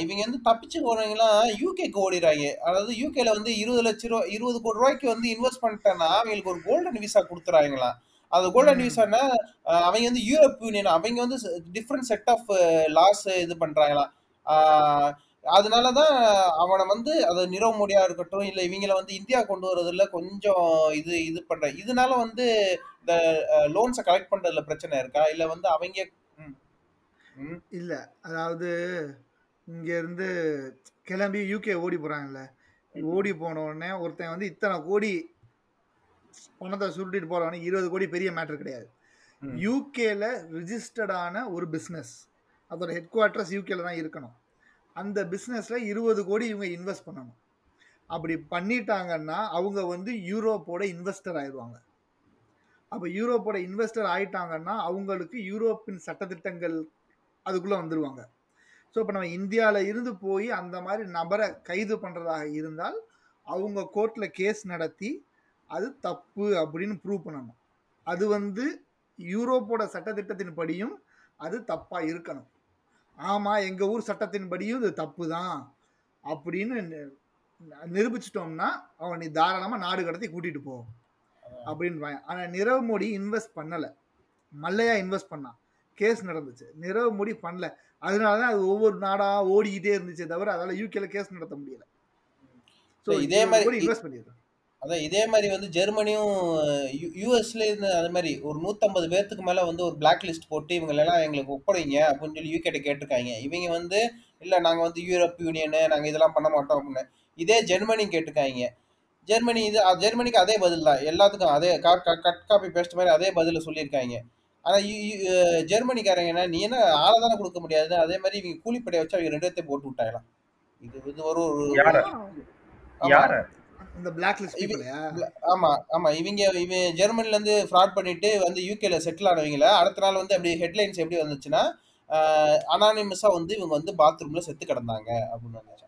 Speaker 2: இவங்க வந்து தப்பிச்சு போனவங்கலாம் யூகேக்கு ஓடிடுறாங்க. அதாவது யூகேல வந்து இருபது லட்ச ரூபா இருபது கோடி ரூபாய்க்கு வந்து இன்வெஸ்ட் பண்ணிட்டேன்னா அவங்களுக்கு ஒரு கோல்டன் விசா கொடுத்துறாங்களாம். அது கோல்டன்
Speaker 4: ம்.
Speaker 2: விசான்னா அவங்க வந்து யூரோப் யூனியன் அவங்க வந்து டிஃப்ரெண்ட் செட் ஆஃப் லாஸ் இது பண்றாங்களாம். ஆஹ் அதனாலதான் அவனை வந்து அது நிரவ் மோடியா இருக்கட்டும் இல்ல இவங்கள வந்து இந்தியா கொண்டு வரதுல கொஞ்சம் இது இது பண்ற இதனால வந்து இந்த லோன்ஸை கலெக்ட் பண்றதுல பிரச்சனை இருக்கா? இல்ல வந்து அவங்க.
Speaker 4: இல்லை அதாவது இங்கேருந்து கிளம்பி யூகே ஓடி போகிறாங்கல்ல ஓடி போன உடனே ஒருத்தன் வந்து இத்தனை கோடி பணத்தை சுருட்டிட்டு போறவனே இருபது கோடி பெரிய மேட்டர் கிடையாது. யூகேல ரிஜிஸ்டர்டான ஒரு பிஸ்னஸ் அதோட ஹெட் குவார்ட்டர்ஸ் யூகேல தான் இருக்கணும். அந்த பிஸ்னஸ்ல இருபது கோடி இவங்க இன்வெஸ்ட் பண்ணணும். அப்படி பண்ணிட்டாங்கன்னா அவங்க வந்து யூரோப்போட இன்வெஸ்டர் ஆயிடுவாங்க. அப்போ யூரோப்போட இன்வெஸ்டர் ஆயிட்டாங்கன்னா அவங்களுக்கு யூரோப்பின் சட்டத்திட்டங்கள் அதுக்குள்ளே வந்துடுவாங்க ஸோ இப்போ நம்ம இந்தியாவில் இருந்து போய் அந்த மாதிரி நபரை கைது பண்ணுறதாக இருந்தால் அவங்க கோர்ட்டில் கேஸ் நடத்தி அது தப்பு அப்படின்னு ப்ரூவ் பண்ணணும். அது வந்து யூரோப்போட சட்டத்திட்டத்தின் படியும் அது தப்பாக இருக்கணும். ஆமாம் எங்கள் ஊர் சட்டத்தின் படியும் இது தப்பு தான் அப்படின்னு நிரூபிச்சிட்டோம்னா அவன் நீ தாராளமாக நாடு கடத்தி கூட்டிகிட்டு போ அப்படின்னு ஆனால் நிரவ் மோடி இன்வெஸ்ட் பண்ணலை. மல்லையா இன்வெஸ்ட் பண்ணான். கேஸ் நடந்துச்சு. நிரவ் மோடி பண்ணல. அதனால தான் அது ஒவ்வொரு நாடாக ஓடிக்கிட்டே இருந்துச்சே தவிர அதால் யூகேல கேஸ் நடத்த முடியல. ஸோ
Speaker 2: இதே மாதிரி-
Speaker 4: இன்வெஸ்ட் பண்ணிடுறேன்
Speaker 2: அதான் இதே மாதிரி வந்து ஜெர்மனியும் யூஎஸ்ல இருந்து அது மாதிரி ஒரு நூற்றம்பது பேர்த்துக்கு மேலே வந்து ஒரு பிளாக் லிஸ்ட் போட்டு இவங்களெல்லாம் எங்களுக்கு ஒப்படைங்க அப்படின்னு சொல்லி யூகேட்ட கேட்டிருக்காங்க. இவங்க வந்து இல்லை நாங்கள் வந்து யூரோப் யூனியனு நாங்கள் இதெல்லாம் பண்ண மாட்டோம் அப்படின்னு. இதே ஜெர்மனி கேட்டிருக்காங்க. ஜெர்மனி இது ஜெர்மனிக்கு அதே பதில் தான். எல்லாத்துக்கும் அதே கட் காப்பி பேஸ்ட் மாதிரி அதே பதில் சொல்லியிருக்காங்க. ஆனால் ஜெர்மனிக்காரங்க என்ன நீ என்ன ஆளை தானே கொடுக்க முடியாது அதே மாதிரி இவங்க கூலிப்படையை வச்சு அவங்க ரெண்டு பேர்த்தையும் போட்டு விட்டாங்களாம். இது இது ஒரு ஒரு-
Speaker 3: யார?
Speaker 2: ஆமா.
Speaker 3: யார?
Speaker 4: இந்த பிளாக் லிஸ்ட்
Speaker 2: ஆமா ஆமா. இவங்க இவன் ஜெர்மனில இருந்து ஃப்ராட் பண்ணிட்டு வந்து யூகேல செட்டில் ஆனவங்கள அடுத்த நாள் வந்து அப்படி ஹெட்லைன்ஸ் எப்படி வந்துச்சுன்னா அனானிமஸா வந்து இவங்க வந்து பாத்ரூம்ல செத்து கிடந்தாங்க அப்படின்னு வந்துச்சு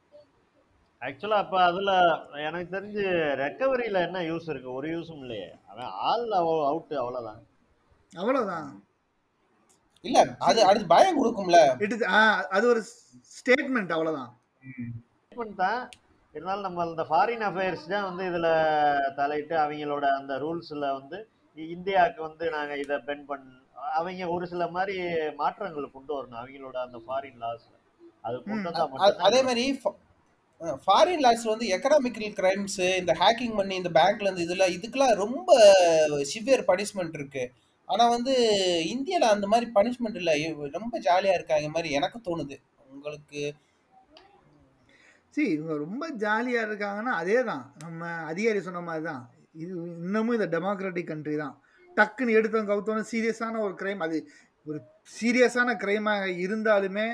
Speaker 5: ஆக்சுவலா அப்ப அதுல எனக்கு தெரிஞ்சு ரெக்கவரியில என்ன யூஸ் இருக்கு? ஒரு யூஸும் இல்லையே. அவன் ஆள் அவுட் அவ்வளவுதான்.
Speaker 4: அவ்வளவுதான்.
Speaker 2: இல்ல அது அடுத்து பயம் கொடுக்கும்ல.
Speaker 4: இட் இஸ் அது ஒரு ஸ்டேட்மெண்ட் அவ்வளவுதான்.
Speaker 5: Statement தான் இருந்தாலும் நம்ம இந்த ஃபாரின் அஃபேர்ஸ் தான் வந்து இதுல தலையிட்டு அவங்களோட அந்த ரூல்ஸ்ல வந்து இந்தியாவுக்கு வந்து நாங்க இதை பென் பண் அவங்க ஒரு சில மாதிரி மாற்றங்கள் கொண்டு வரணும் அவங்களோட அந்த ஃபாரின் லாஸ் அது கொண்டு வந்தா
Speaker 2: அதே மாதிரி ஃபாரின் லாஸ்ல வந்து எக்கனாமிக்கல் கிரைம்ஸ் இந்த ஹேக்கிங் பண்ணி இந்த பேங்க்ல இருந்து இதுல இதுக்கெல்லாம் ரொம்ப சிவியர் பனிஷ்மெண்ட் இருக்கு. ஆனா வந்து இந்தியால அந்த மாதிரி பனிஷ்மெண்ட் இல்ல. இவ- ரொம்ப ஜாலியா இருக்காங்க மாதிரி எனக்கு தோணுது. உங்களுக்கு?
Speaker 4: சரி இவங்க ரொம்ப ஜாலியாக இருக்காங்கன்னா அதே தான் நம்ம அதிகாரி சொன்ன மாதிரி தான் இது இன்னமும் இந்த டெமோக்ராட்டிக் கண்ட்ரி தான். டக்குன்னு எடுத்தவங்க கவுத்தவங்க சீரியஸான ஒரு கிரைம் அது ஒரு சீரியஸான கிரைமாக இருந்தாலுமே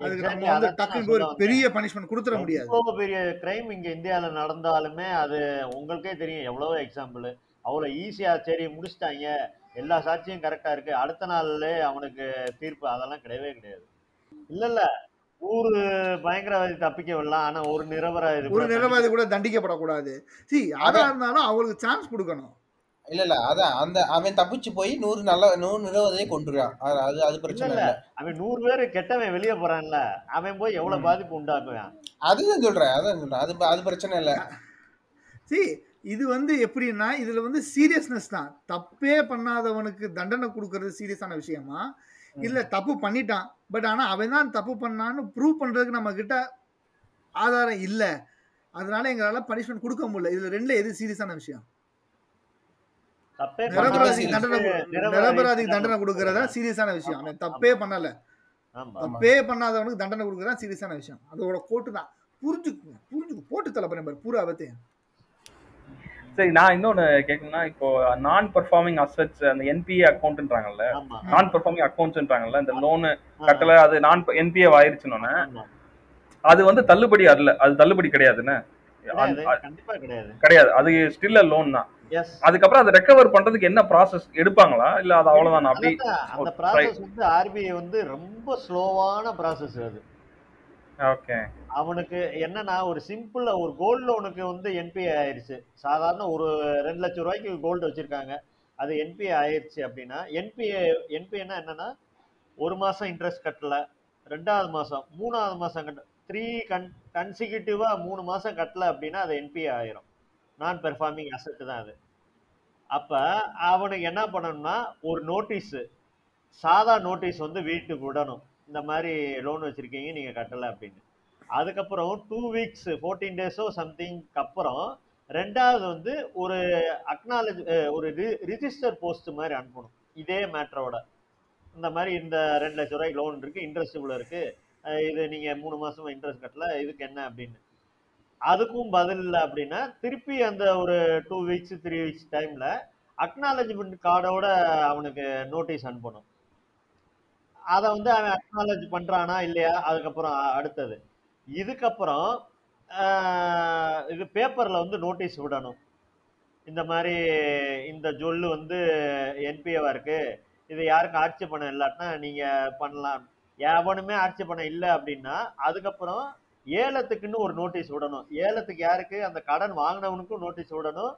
Speaker 4: அதுக்கு நம்ம வந்து
Speaker 5: அதான்
Speaker 4: டக்குன்னு
Speaker 5: நான்
Speaker 4: போய் ஒரு பெரிய பனிஷ்மெண்ட் கொடுத்துட முடியாது.
Speaker 5: எவ்வளவு பெரிய கிரைம் இங்க இந்தியால நடந்தாலுமே அது உங்களுக்கே தெரியும். எவ்வளவோ எக்ஸாம்பிள் அவ்வளவு ஈஸியா சரி முடிச்சிட்டாங்க. எல்லா சாட்சியும் கரெக்டா இருக்கு. அடுத்த நாள்ல அவனுக்கு தீர்ப்பு அதெல்லாம் கிடையவே கிடையாது. இல்ல இல்ல. ஊரு பயங்கரவாதி தப்பிக்க விடலாம். ஆனா ஒரு நிரபராதி
Speaker 4: ஒரு நிரவாதி கூட தண்டிக்கப்படக்கூடாது. சி யாரா இருந்தாலும் அவங்களுக்கு சான்ஸ் கொடுக்கணும்.
Speaker 2: இல்ல இல்ல. அதான் அந்த அவன் தப்பிச்சு போய் நூறு நல்ல நூறு நிறுவதையே கொண்டுறான் அது அது- அது பிரச்சனை
Speaker 5: இல்ல
Speaker 2: இல்ல.
Speaker 5: அவன் நூறு பேரு கெட்டவன் வெளியே போறான்ல அவன் போய் எவ்வளவு பாதிப்பு உண்டாக்குவான்?
Speaker 2: அதுதான் சொல்றேன் அதான் சொல்றேன். அது அது பிரச்சனை இல்ல.
Speaker 4: சி இது வந்து எப்படின்னா இதுல வந்து சீரியஸ்னஸ் தான். தப்பே பண்ணாதவனுக்கு தண்டனை கொடுக்கறது சீரியஸான விஷயமா? இல்ல தப்பு பண்ணிட்டான். பட் ஆனா அவன் தான் தப்பு பண்ணான்னு ப்ரூவ் பண்றதுக்கு நம்ம கிட்ட ஆதாரம் இல்ல. அதனால எங்களால பனிஷ்மெண்ட் கொடுக்க முடியல. இதுல ரெண்டுல எது சீரியஸான விஷயம்? நிரபராதிக்கு தண்டனை நிரபராதிக்கு தண்டனை கொடுக்கறதா. சீரியஸான விஷயம். அவன் தப்பே பண்ணல. தப்பே பண்ணாதவனுக்கு தண்டனை கொடுக்கறதா சீரியஸான விஷயம். அதோட கோட்டு தான். புரிஞ்சுக்குங்க. புரிஞ்சுக்கு. போட்டு தலை பண்ண பூரா. அவத்தையும்
Speaker 3: சரி நான் இன்னொன்னு கேட்கணும்னா இப்போ நான் பெர்ஃபார்மிங் அசட்ஸ் அந்த என்பிஏ அக்கௌண்ட்ன்றாங்கல்ல நான் பெர்ஃபார்மிங் அக்கௌண்ட்ஸ்ன்றாங்கல்ல இந்த லோனு கட்டல அது நான் என்பிஏ ஆயிருச்சுனோன்னு அது வந்து தள்ளுபடி அல்ல அது தள்ளுபடி கிடையாதுன்னு.
Speaker 5: கிடையாது
Speaker 3: அது- ஸ்டில் லோன் தான். அதுக்கப்புறம் அதை ரெக்கவர் பண்றதுக்கு என்ன ப்ராசஸ் எடுப்பாங்களா? இல்ல அது அவ்வளவுதான்? அப்படி
Speaker 5: அந்த ப்ராசஸ் வந்து ஆர்பிஐ வந்து ரொம்ப ஸ்லோவான ப்ராசஸ் அது.
Speaker 3: ஓகே
Speaker 5: அவனுக்கு என்னன்னா ஒரு சிம்பிள் ஒரு கோல்டு லோனுக்கு வந்து என்பிஏ ஆயிருச்சு. சாதாரண ஒரு ரெண்டு லட்சம் ரூபாய்க்கு கோல்டு வச்சிருக்காங்க. அது என்பிஏ ஆயிருச்சு அப்படின்னா என்பிஏ என்பிஐனா என்னன்னா ஒரு மாசம் இன்ட்ரெஸ்ட் கட்டல ரெண்டாவது மாசம் மூணாவது மாசம் கட்ட த்ரீ கன் கன்சிக்யூட்டிவா மூணு மாசம் கட்டல அப்படின்னா அது என்பிஏ ஆயிரும். நான் பெர்ஃபார்மிங் அசட் தான் அது. அப்ப அவனுக்கு என்ன பண்ணணும்னா ஒரு நோட்டீஸ் சாதா நோட்டீஸ் வந்து வீட்டுக்கு விடணும். இந்த மாதிரி லோன் வச்சிருக்கீங்க நீங்க கட்டல அப்படின்னு. அதுக்கப்புறம் டூ வீக்ஸ் ஃபோர்டீன் டேஸோ சம்திங்க்கு அப்புறம் ரெண்டாவது வந்து ஒரு அக்னாலஜ் ஒரு ரிஜிஸ்டர் போஸ்ட் மாதிரி அனுப்பணும். இதே மேட்டரோட இந்த மாதிரி இந்த ரெண்டு லட்ச ரூபாய்க்கு லோன் இருக்கு இன்ட்ரெஸ்ட் இவ்வளோ இருக்கு. இது நீங்க மூணு மாசமா இன்ட்ரெஸ்ட் கட்டல இதுக்கு என்ன அப்படின்னு. அதுக்கும் பதில் இல்லை அப்படின்னா திருப்பி அந்த ஒரு டூ வீக்ஸ் த்ரீ வீக்ஸ் டைம்ல அக்னாலஜ்மெண்ட் கார்டோட அவனுக்கு நோட்டீஸ் அனுப்பணும். அதை வந்து அவன் அக்னாலஜ் பண்றானா இல்லையா? அதுக்கப்புறம் அடுத்தது. இதுக்கப்புறம் இது பேப்பரில் வந்து நோட்டீஸ் விடணும். இந்த மாதிரி இந்த ஜொல்லு வந்து என்பிஏவாக இருக்குது இது யாருக்கும் ஆட்சி பணம் இல்லாட்டினா நீங்கள் பண்ணலாம். எவனுமே ஆட்சேபணம் இல்லை அப்படின்னா அதுக்கப்புறம் ஏலத்துக்குன்னு ஒரு நோட்டீஸ் விடணும். ஏலத்துக்கு யாருக்கு? அந்த கடன் வாங்கினவனுக்கும் நோட்டீஸ் விடணும்.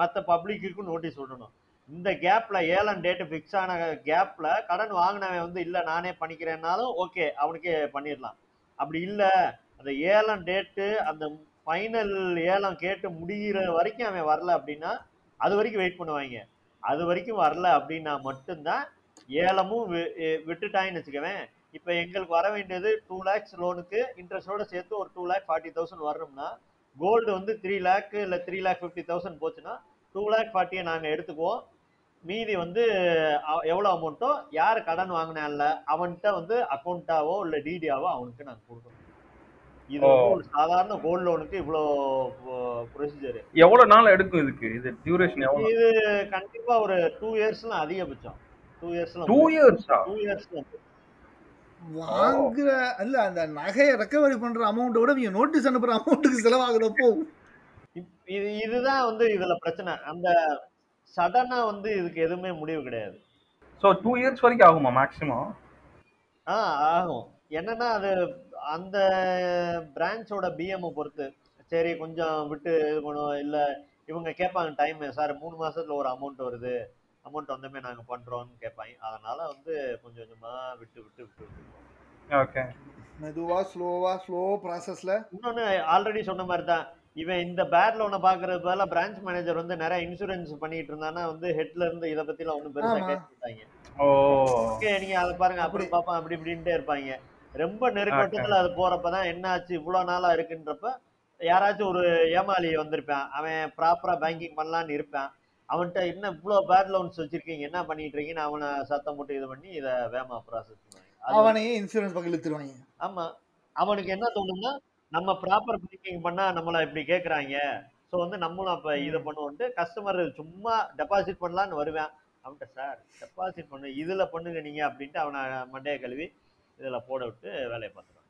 Speaker 5: மற்ற பப்ளிக்குக்கும் நோட்டீஸ் விடணும். இந்த கேப்பில் ஏலம் டேட்டு ஃபிக்ஸ் ஆன கேப்பில் கடன் வாங்கினவன் வந்து இல்லை நானே பண்ணிக்கிறேன்னாலும் ஓகே அவனுக்கே பண்ணிடலாம். அப்படி இல்லை அந்த ஏலம் டேட்டு அந்த ஃபைனல் ஏலம் கேட்டு முடிகிற வரைக்கும் அவன் வரல அப்படின்னா அது வரைக்கும் வெயிட் பண்ணுவாங்க. அது வரைக்கும் வரல அப்படின்னா மட்டும்தான் ஏலமும் வி- விட்டுட்டாங்கன்னு வச்சுக்கவேன். இப்போ எங்களுக்கு வர வேண்டியது டூ லேக்ஸ் லோனுக்கு இன்ட்ரெஸ்டோட சேர்த்து ஒரு டூ லேக் ஃபார்ட்டி தௌசண்ட் வரணும்னா கோல்டு வந்து த்ரீ லேக் இல்லை த்ரீ லேக் ஃபிஃப்டி தௌசண்ட் போச்சுன்னா டூ லேக் ஃபார்ட்டியை நாங்கள் எடுத்துக்குவோம். மீதி வந்து எவ்வளோ அமௌண்ட்டோ யார் கடன் வாங்கினான்ல அவன்கிட்ட வந்து அக்கௌண்ட்டாவோ இல்லை டிடியாவோ அவனுக்கு நாங்கள் கொடுக்கணும். இது வந்து. ஒரு சாதாரண கோல்டு லோனுக்கு இவ்வளோ ப்ரொசீஜர்
Speaker 3: எவ்வளவு நாள் எடுக்கும் இதுக்கு? இது டியூரேஷன் எவ்வளவு
Speaker 5: இது கண்டிப்பா ஒரு டூ இயர்ஸ்லாம் அதிகபட்சம். டூ இயர்ஸ்லாம்
Speaker 3: டூ இயர்ஸா
Speaker 5: டூ இயர்ஸ்
Speaker 4: வாங்குற அல்ல அந்த நகையை ரெக்கவரி பண்ற அமௌண்ட்டை விட இவங்க நோட்டீஸ் அனுப்புற அமௌண்ட்டுக்கு செலவாகுறப்போ
Speaker 5: இது இதுதான் வந்து இதுல பிரச்சனை. அந்த சடனா வந்து இதுக்கு எதுவுமே முடிவு கிடையாது.
Speaker 3: ஸோ டூ இயர்ஸ் வரைக்கும் ஆகுமா மேக்ஸிமம்
Speaker 5: ஆ ஆகும். என்னன்னா அது அந்த பிரான்ச்சோட பிஎம் பொறுத்து. சரி கொஞ்சம் விட்டு இது பண்ணுவோம். இல்ல இவங்க கேட்பாங்க டைம் சார் மூணு மாசத்துல ஒரு அமௌண்ட் வருது. அமௌண்ட் வந்தமே நாங்க பண்றோம்னு கேட்பாங்க. அதனால வந்து கொஞ்சம் கொஞ்சமா விட்டு விட்டு விட்டு விட்டு
Speaker 3: ஓகே.
Speaker 4: மெதுவா ஸ்லோவா ஸ்லோ ப்ராசஸ்ல
Speaker 5: இன்னொன்னு ஆல்ரெடி சொன்ன மாதிரி தான். இவன் இந்த பேட் லோனை பாக்குறது பதிலா பிரான்ச் மேனேஜர் வந்து நிறைய இன்சூரன்ஸ் பண்ணிட்டு இருந்தானா வந்து ஹெட்ல இருந்து இதை பத்தி எல்லாம் ஒண்ணும் பெருசா
Speaker 3: ஓ.
Speaker 5: ஓகே நீங்க அதை பாருங்க அப்படி
Speaker 4: அப்படி.
Speaker 5: பாப்பா அப்படி இப்படின்ட்டே இருப்பாங்க. ரொம்ப நெருக்கட்டத்துல அது போறப்பதான் என்ன ஆச்சு இவ்வளவு நாளா இருக்குன்றப்ப யாராச்சும் ஒரு ஏமாளி வந்திருப்பான். அவன் ப்ராப்பரா பேங்கிங் பண்ணலான்னு இருப்பான். அவன்கிட்ட என்ன இவ்வளவு பேட் லோன்ஸ் வச்சிருக்கீங்க என்ன பண்ணிட்டு இருக்கீங்கன்னு அவனை சத்தம் போட்டு இது பண்ணி இதை வேமா ப்ராசஸ் பண்ணுவாங்க.
Speaker 4: அவனையே இன்சூரன்ஸ் பக்கம் இழுத்துருவாங்க
Speaker 5: ஆமா. அவனுக்கு என்ன தோணும்னா நம்ம ப்ராப்பர் பேங்கிங் பண்ணா நம்மள இப்படி கேக்குறாங்க. ஸோ வந்து நம்மளும் அப்ப இதை பண்ணுவோம்ட்டு கஸ்டமர் சும்மா டெபாசிட் பண்ணலான்னு வருவேன். அவன்கிட்ட சார் டெபாசிட் பண்ணு இதுல பண்ணுங்க நீங்க அப்படின்ட்டு அவனை மண்டையை கழுவி இதுல போட விட்டு வேலையை பார்த்துருவான்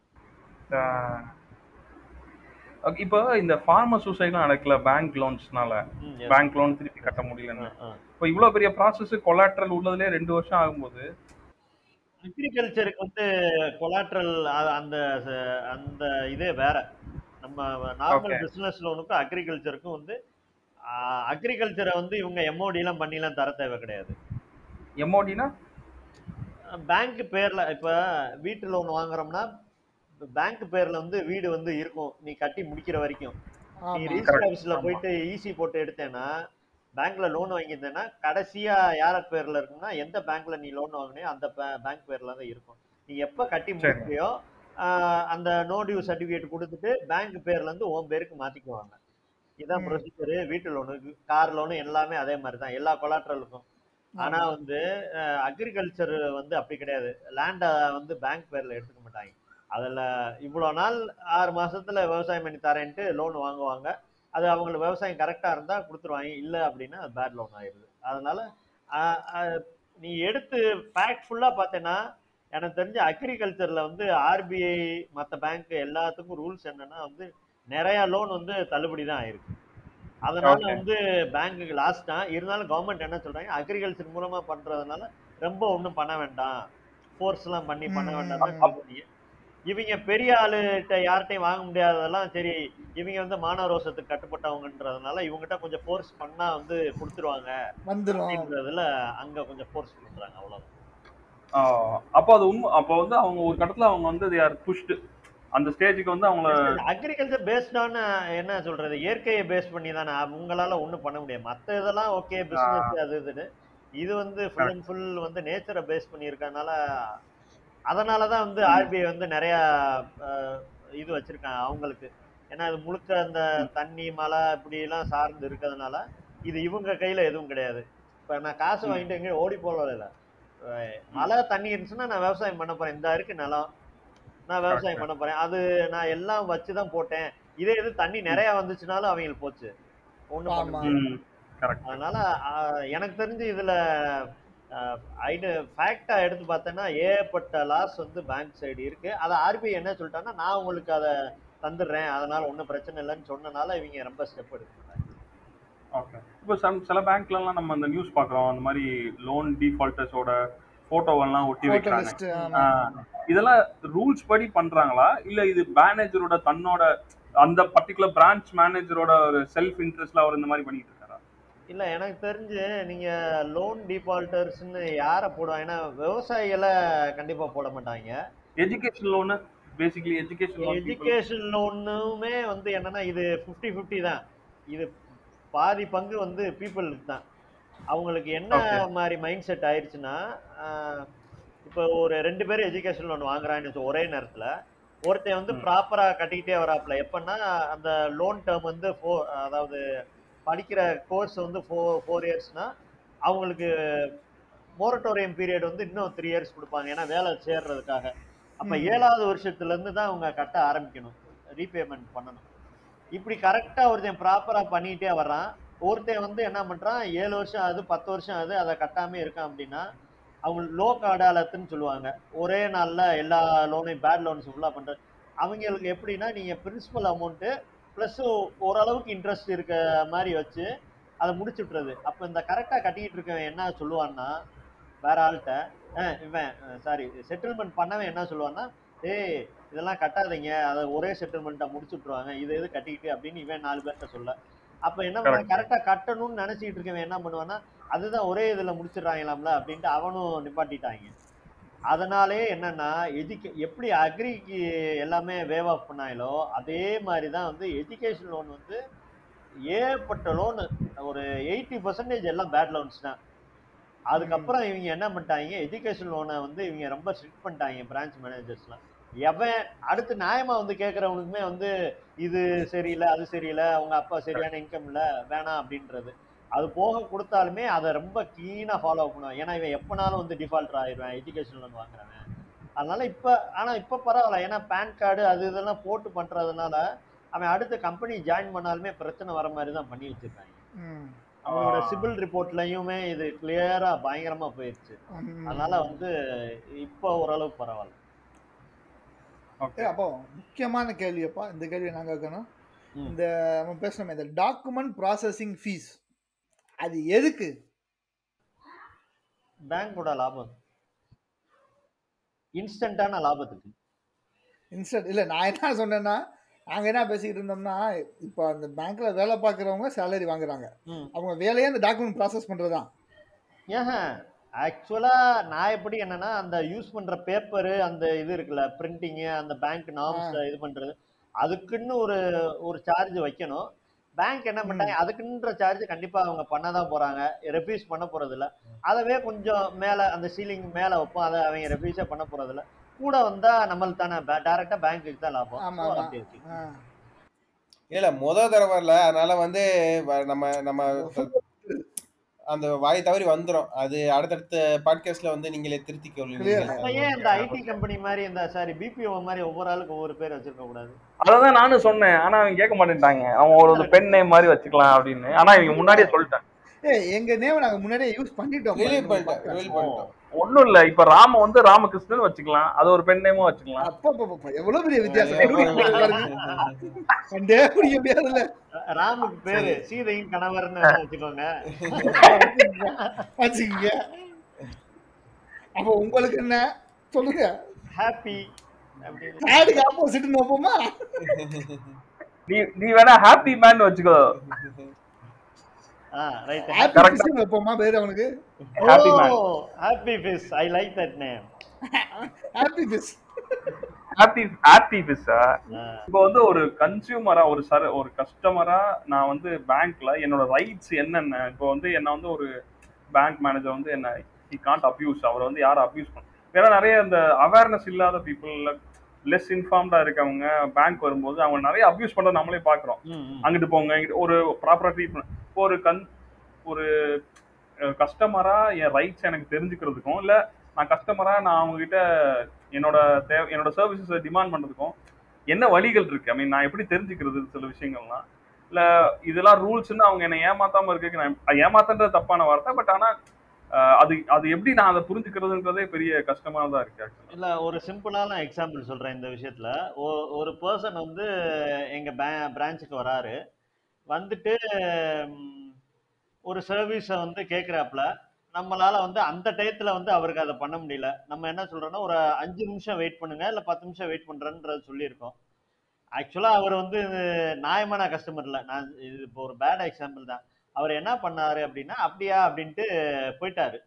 Speaker 3: ஓகே இப்போ இந்த ஃபார்மர் சூசைட்லாம் நடக்கல பேங்க் லோன்ஸ்னால. பேங்க் லோன் திருப்பி கட்ட முடியலன்னு. இப்போ இவ்வளவு பெரிய ப்ராசஸ் கொலாட்ரல் உள்ளதுலேயே ரெண்டு வருஷம் ஆகும்போது?
Speaker 5: அக்ரிகல்ச்சருக்கு வந்து கொலாட்ரல் அந்த அந்த இதே வேற. நம்ம நார்மல். பிசினஸ் லோனுக்கும் அக்ரிகல்ச்சருக்கும் வந்து அக்ரிகல்ச்சரை வந்து இவங்க எம்ஓடி எல்லாம் பண்ணிலாம் தர தேவை கிடையாது.
Speaker 3: எம்ஓடினா
Speaker 5: பேங்க் பேர்ல இப்ப வீட்டு லோன் வாங்குறோம்னா பேங்க் பேர்ல வந்து வீடு வந்து இருக்கும். நீ கட்டி முடிக்கிற வரைக்கும். நீ ரிஜிஸ்டர்
Speaker 3: ஆமா.
Speaker 5: போயிட்டு ஈசி போட்டு எடுத்தேன்னா பேங்க்ல லோன் வாங்கியிருந்தேன்னா கடைசியா யார் பேர்ல இருக்குன்னா எந்த பேங்க்ல நீ லோன் வாங்கினியோ அந்த பேங்க் பேர்ல தான் இருக்கும். நீ எப்ப கட்டி. முடிக்கிறியோ ஆஹ் அந்த நோ டியூ சர்டிபிகேட் கொடுத்துட்டு பேங்க் பேர்ல இருந்து உன் பேருக்கு மாத்திக்குவாங்க. இதான். ப்ரொசீஜர் வீட்டு லோனு கார் லோனு எல்லாமே அதே மாதிரி தான். எல்லா கொலாட்ரலுக்கும் ஆனா வந்து அக்ரிகல்ச்சர் வந்து அப்படி கிடையாது. லேண்டை வந்து பேங்க் பேர்ல எடுத்துக்க மாட்டாங்க. அதுல இவ்வளவு நாள் ஆறு மாசத்துல விவசாயம் பண்ணி தரேன்ட்டு லோன் வாங்குவாங்க. அது அவங்களுக்கு விவசாயம் கரெக்டா இருந்தா கொடுத்துருவாங்க. இல்ல அப்படின்னா பேட் லோன் ஆயிருது அதனால நீ எடுத்து பேக் ஃபுல்லா பார்த்தேன்னா எனக்கு தெரிஞ்ச அக்ரிகல்ச்சர்ல வந்து ஆர்பிஐ மற்ற பேங்க் எல்லாத்துக்கும் ரூல்ஸ் என்னன்னா வந்து நிறைய லோன் வந்து தள்ளுபடி தான் ஆயிருக்கு. அதனால. வந்து பேங்க்குக்கு லாஸ் தான் இருந்தாலும் கவர்மெண்ட் என்ன சொல்றாங்க? அக்ரிகல்ச்சர் மூலமா பண்றதுனால ரொம்ப ஒன்றும் பண்ண வேண்டாம். ஃபோர்ஸ் எல்லாம் பண்ணி பண்ண வேண்டாம் இவங்க பெரிய ஆளுகிட்ட யார்கிட்டயும் வாங்க முடியாததெல்லாம் சரி இவங்க வந்து மானரோசத்துக்கு கட்டுப்பட்டவங்கன்றதுனால இவங்ககிட்ட கொஞ்சம் ஃபோர்ஸ் பண்ணா வந்து கொடுத்துருவாங்க
Speaker 4: வந்துரும்.
Speaker 5: அப்படின்றதுல அங்க கொஞ்சம் ஃபோர்ஸ் பண்றாங்க அவ்வளவுதான்.
Speaker 3: அப்போ அது உண்மை அப்போ வந்து அவங்க ஒரு கட்டத்துல அவங்க வந்து they are pushed. அந்த ஸ்டேஜுக்கு வந்து அவங்கள
Speaker 5: அக்ரிகல்ச்சர் பேஸ்டான என்ன சொல்றது? இயற்கையை பேஸ் பண்ணி தானே அவங்களால ஒண்ணும் பண்ண முடியாது. மத்த இதெல்லாம் ஓகே பிசினஸ் அது இதுன்னு. இது வந்து ஃபுல் அண்ட் ஃபுல் வந்து நேச்சரை பேஸ் பண்ணி இருக்கறனால அதனால தான் வந்து ஆர்பிஐ வந்து நிறைய இது வச்சிருக்காங்க அவங்களுக்கு. ஏன்னா அது முழுக்க அந்த தண்ணி மழை இப்படி எல்லாம் சார்ந்து இருக்கிறதுனால இது இவங்க கையில எதுவும் கிடையாது. இப்ப நான் காசு. வாங்கிட்டு எங்கேயும் ஓடி போகல மழை தண்ணி இருந்துச்சுன்னா நான் விவசாயம் பண்ண போறேன். இந்த இருக்கு நிலம். நான் விவசாயம். பண்ண போறேன் அது நான் எல்லாம் வச்சுதான் போட்டேன். இதே இது தண்ணி நிறைய வந்துச்சுனாலும் அவங்களுக்கு போச்சு.
Speaker 3: கரெக்ட்
Speaker 5: அதனால எனக்கு தெரிஞ்சு இதுல ஐடு ஃபேக்டா எடுத்து பார்த்தேன்னா ஏகப்பட்ட லாஸ் வந்து பேங்க் சைடு இருக்கு. அதை ஆர்பிஐ என்ன சொல்லிட்டாங்கன்னா நான் உங்களுக்கு அதை தந்துடுறேன். அதனால ஒன்றும் பிரச்சனை இல்லைன்னு சொன்னனால இவங்க ரொம்ப ஸ்டெப் எடுக்கிறாங்க
Speaker 3: ஓகே இப்போ சம் சில பேங்க்லலாம் நம்ம அந்த நியூஸ் பார்க்குறோம். அந்த மாதிரி லோன் டிஃபால்ட்டர்ஸோட ஃபோட்டோவெல்லாம் ஒட்டி வைக்கிறாங்க. இதெல்லாம் ரூல்ஸ் படி பண்றாங்களா? இல்ல இது மேனேஜரோட தன்னோட அந்த பர்டிகுலர் பிரான்ச் மேனேஜரோட ஒரு செல்ஃப் இன்ட்ரெஸ்ட்ல அவர் இந்த மாதிரி பண்ணிட்டு இருக்காரா?
Speaker 5: இல்ல எனக்கு தெரிஞ்சு நீங்க லோன் டிஃபால்டர்ஸ்னு யாரை போடுவாங்க ஏன்னா விவசாயிகளை கண்டிப்பா போட மாட்டாங்க.
Speaker 3: Education loan basically education loan
Speaker 5: education லோனுமே வந்து என்னன்னா இது 50 50 தான். இது பாதி பங்கு வந்து பீப்புளுக்கு தான். அவங்களுக்கு என்ன. மாதிரி மைண்ட் செட் ஆயிடுச்சுன்னா இப்போ ஒரு ரெண்டு பேரும் எஜுகேஷன் லோன் வாங்குறான்னு ஒரே நேரத்துல ஒருத்தன் வந்து
Speaker 3: ம்.
Speaker 5: ப்ராப்பரா கட்டிக்கிட்டே வராப்புல எப்பன்னா அந்த லோன் டேர்ம் வந்து ஃபோர் அதாவது படிக்கிற கோர்ஸ் வந்து ஃபோர் ஃபோர் இயர்ஸ்னா அவங்களுக்கு மோரட்டோரியம் பீரியட் வந்து இன்னும் த்ரீ இயர்ஸ் கொடுப்பாங்க ஏன்னா வேலை சேர்றதுக்காக அப்ப. ஏழாவது வருஷத்துல இருந்து தான் அவங்க கட்ட ஆரம்பிக்கணும் ரீபேமெண்ட் பண்ணணும் இப்படி கரெக்டா ஒருத்தன் ப்ராப்பரா பண்ணிட்டே வர்றான் ஒருத்தன் வந்து என்ன பண்ணுறான் ஏழு வருஷம் ஆகுது பத்து வருஷம் ஆகுது அதை கட்டாமல் இருக்கான் அப்படின்னா அவங்க லோக் அடாலத்துன்னு சொல்லுவாங்க. ஒரே நாளில் எல்லா லோனையும் பேட் லோன்ஸ் ஃபுல்லாக பண்றது அவங்களுக்கு எப்படின்னா நீங்கள் பிரின்சிபல் அமௌண்ட்டு ப்ளஸ் ஓரளவுக்கு இன்ட்ரெஸ்ட் இருக்க மாதிரி வச்சு அதை முடிச்சு விட்றது அப்போ இந்த கரெக்டாக கட்டிக்கிட்டு இருக்கவன் என்ன சொல்லுவான்னா வேற ஆள்கிட்ட இவன் சாரி செட்டில்மெண்ட் பண்ணவன் என்ன சொல்லுவான்னா ஏய் இதெல்லாம் கட்டாதீங்க அதை ஒரே செட்டில்மெண்ட்டாக முடிச்சுட்ருவாங்க இது எது கட்டிக்கிட்டு? அப்படின்னு இவன் நாலு பேர்கிட்ட சொல்ல. அப்போ என்ன பண்ண. கரெக்டாக கட்டணும்னு நினச்சிக்கிட்டு இருக்கவன் என்ன பண்ணுவான்னா அதுதான் ஒரே இதில் முடிச்சிடுறாங்களாம்ல அப்படின்ட்டு அவனும் நிப்பாட்டிட்டாங்க. அதனாலே என்னன்னா எஜுகே எப்படி அக்ரிக்கு எல்லாமே வேவ் ஆஃப் பண்ணாங்களோ அதே மாதிரி தான் வந்து எஜுகேஷன் லோன் வந்து ஏற்பட்ட லோன் ஒரு எயிட்டி பர்சன்டேஜ் எல்லாம் பேட் லோன்ஸ் தான். அதுக்கப்புறம் இவங்க என்ன பண்ணிட்டாங்க எஜுகேஷன் லோனை வந்து இவங்க ரொம்ப ஸ்ட்ரிக்ட் பண்ணிட்டாங்க பிரான்ச் மேனேஜர்ஸ்லாம் எவன் அடுத்து நியாயமா வந்து கேட்கறவனுக்குமே வந்து இது சரியில்லை அது சரியில்லை அவங்க அப்பா சரியான இன்கம் இல்லை வேணாம் அப்படின்றது. அது போக கொடுத்தாலுமே அதை ரொம்ப க்ளீனாக ஃபாலோ பண்ணுவான். ஏன்னா இவன் எப்பனாலும் வந்து டிஃபால்ட்டர் ஆயிடுவேன் எஜுகேஷன் லோன் வாங்குறவன். அதனால இப்போ ஆனால் இப்போ பரவாயில்ல. ஏன்னா பேன் கார்டு அது இதெல்லாம் போட்டு பண்ணுறதுனால அவன் அடுத்த கம்பெனி ஜாயின் பண்ணாலுமே பிரச்சனை வர மாதிரி தான் பண்ணி வச்சிருக்காங்க.
Speaker 4: ம்.
Speaker 5: அவனோட. சிபில் ரிப்போர்ட்லயுமே இது கிளியரா பயங்கரமா போயிருச்சு.
Speaker 4: ம்.
Speaker 5: அதனால வந்து இப்போ ஓரளவுக்கு பரவாயில்ல.
Speaker 3: ஓகே
Speaker 4: அப்போ முக்கியமான கேள்வியப்பா இந்த கேள்வி நாங்கள் கேட்கணும். இந்த நம்ம பேசணுமே இந்த டாக்குமெண்ட் ப்ராசஸிங் ஃபீஸ் அது எதுக்கு?
Speaker 5: பேங்கோட லாபம் இன்ஸ்டன்டான லாபத்துக்கு.
Speaker 4: இன்ஸ்டன்ட் இல்லை நான் என்ன சொன்னேன்னா நாங்கள் என்ன பேசிக்கிட்டு இருந்தோம்னா இப்போ அந்த பேங்க்கில் வேலை பார்க்குறவங்க சேலரி வாங்குறாங்க. அவங்க வேலையே அந்த டாக்குமெண்ட் ப்ராசஸ் பண்ணுறது தான்
Speaker 5: ஏஹ ஆக்சுவலா நான் எப்படி என்னன்னா அந்த யூஸ் பண்ற பேப்பரு அந்த இது இருக்குல்ல பிரிண்டிங்கு அந்த பேங்க் நார்ம்ஸ் இது பண்றது அதுக்குன்னு ஒரு ஒரு சார்ஜ் வைக்கணும். பேங்க் என்ன பண்ணாங்க அதுக்குன்ற சார்ஜ் கண்டிப்பா அவங்க பண்ணதான் போறாங்க. ரெஃப்யூஸ் பண்ண போறது இல்ல அதவே கொஞ்சம் மேல அந்த சீலிங் மேல வைப்போம். அதை அவங்க ரெஃப்யூஸே பண்ண போறது இல்ல கூட வந்தா நம்மளுக்கு தானே டைரக்டா பேங்க்குக்கு தான் லாபம்.
Speaker 2: இல்ல முத தடவை இல்ல. அதனால வந்து நம்ம நம்ம அந்த வாய் தவறி வந்துரும். அது அடுத்தடுத்த பாட்காஸ்ட்ல வந்து நீங்களே திருத்திக். கொள்ளுங்க
Speaker 5: ஏன் இந்த ஐடி கம்பெனி மாதிரி இந்த சாரி பிபிஓ மாதிரி ஒவ்வொரு ஆளுக்கு ஒவ்வொரு பேர் வச்சிருக்க கூடாது.
Speaker 3: அததான் நானும் சொன்னேன். ஆனா அவங்க கேட்க மாட்டேன்ட்டாங்க. அவன் ஒரு பெண் நேம் மாதிரி வச்சுக்கலாம் அப்படின்னு. ஆனா இவங்க முன்னாடியே சொல்லிட்டேன்.
Speaker 4: ஏய் எங்க நேம் நாங்கள் முன்னாடியே யூஸ் பண்ணிட்டோம்.
Speaker 3: ஒண்ணும் இல்ல. இப்ப ராம வந்து ராமகிருஷ்ணன் வச்சுக்கலாம். அது ஒரு பெண் நேமும் வச்சுக்கலாம்.
Speaker 4: அப்பா எவ்வளவு பெரிய வித்தியாசம்.
Speaker 5: ராமுக்கு பேரு சீதையின் கணவர்னு வச்சுக்கோங்க.
Speaker 4: வச்சுக்கங்க. அப்போ உங்களுக்கு என்ன? சொல்லுங்க.
Speaker 5: ஹாப்பி
Speaker 4: சேடுக்கு ஆப்போசிட் வைப்போமா?
Speaker 3: நீ நீ வேணா ஹாப்பி மேன் வச்சுக்கோ.
Speaker 5: ஆ ரைட்
Speaker 4: ஹாப்பி வைப்போமா? பேர் அவனுக்கு?
Speaker 3: Happy man
Speaker 5: happy fish I like that name
Speaker 4: happy fish
Speaker 3: happy happy pizza இப்போ வந்து ஒரு கன்சியூமரா ஒரு சர ஒரு கஸ்டமரா நான் வந்து பேங்க்ல என்னோட ரைட்ஸ் என்னென்ன? இப்போ வந்து என்ன வந்து ஒரு பேங்க் மேனேஜர் வந்து என்ன ஹி காண்ட் அப்யூஸ் அவர் வந்து யாரும் அப்யூஸ் பண்ண ஏன்னா நிறைய இந்த அவேர்னஸ் இல்லாத பீப்புள் லெஸ் இன்ஃபார்ம்டா இருக்கவங்க பேங்க் வரும்போது அவங்க நிறைய அப்யூஸ் பண்றத நம்மளே பாக்குறோம் அங்கிட்டு போங்க இங்கிட்டு ஒரு ப்ராப்பரா ட்ரீட்மெண்ட் இப்போ ஒரு கன் ஒரு கஸ்டமரா என் ரைட்ஸ் எனக்கு தெரிஞ்சுக்கிறதுக்கும் இல்ல நான் கஸ்டமரா நான் அவங்ககிட்ட என்னோட தேவை என்னோட சர்வீசஸ் டிமாண்ட் பண்றதுக்கும் என்ன வழிகள் இருக்கு? ஐ மீன் நான் எப்படி தெரிஞ்சுக்கிறது சில விஷயங்கள்லாம்? இல்ல இதெல்லாம் ரூல்ஸ்னு அவங்க என்ன ஏமாத்தாம இருக்கு நான் ஏமாத்தன்றது தப்பான வார்த்தை பட் ஆனா அது அது எப்படி நான் அதை புரிஞ்சுக்கிறதுன்றதே பெரிய கஷ்டமானதா இருக்கு ஆக்சுவலா
Speaker 5: இல்ல ஒரு சிம்பிளான எக்ஸாம்பிள் சொல்றேன் இந்த விஷயத்துல. ஒரு பர்சன் வந்து எங்க பிரான்ச்சுக்கு வராரு. வந்துட்டு ஒரு சர்வீஸை வந்து கேட்குறாப்புல நம்மளால வந்து அந்த டயத்தில் வந்து அவருக்கு அதை பண்ண முடியல. நம்ம என்ன சொல்றோம்னா ஒரு அஞ்சு நிமிஷம் வெயிட் பண்ணுங்க இல்லை பத்து நிமிஷம் வெயிட் பண்ணுறேன்றது சொல்லியிருக்கோம். ஆக்சுவலாக அவர் வந்து நியாயமான கஸ்டமர் நான் இது இப்போ ஒரு பேட் எக்ஸாம்பிள் தான். அவர் என்ன பண்ணாரு அப்படின்னா அப்படியா அப்படின்ட்டு போயிட்டாரு.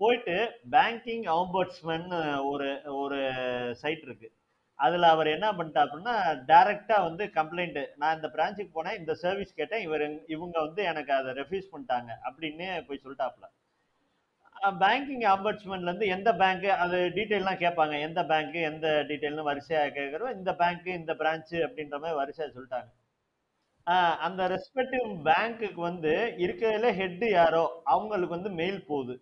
Speaker 5: போயிட்டு பேங்கிங் ஆம்பர்ட்ஸ்மன் ஒரு ஒரு சைட் இருக்கு. அதில் அவர் என்ன பண்ணிட்டாப்புன்னா டைரக்டா வந்து கம்ப்ளைண்ட்டு நான் இந்த பிரான்ச்சுக்கு போனேன் இந்த சர்வீஸ் கேட்டேன் இவர் இவங்க வந்து எனக்கு அதை ரெஃப்யூஸ் பண்ணிட்டாங்க அப்படின்னு போய் சொல்லிட்டாப்புல. பேங்கிங் ஆம்பர்ட்ஸ்மன்ல எந்த பேங்க்கு அது டீட்டெயிலாம் கேட்பாங்க எந்த பேங்க்கு எந்த டீட்டெயில்னு வரிசையாக கேட்குறோம் இந்த பேங்க்கு இந்த பிரான்ச்சு அப்படின்ற மாதிரி வரிசையாக சொல்லிட்டாங்க. அந்த ரெஸ்பெக்டிவ் பேங்க்குக்கு வந்து இருக்கிறதுல ஹெட்டு யாரோ அவங்களுக்கு வந்து மெயில் போகுது.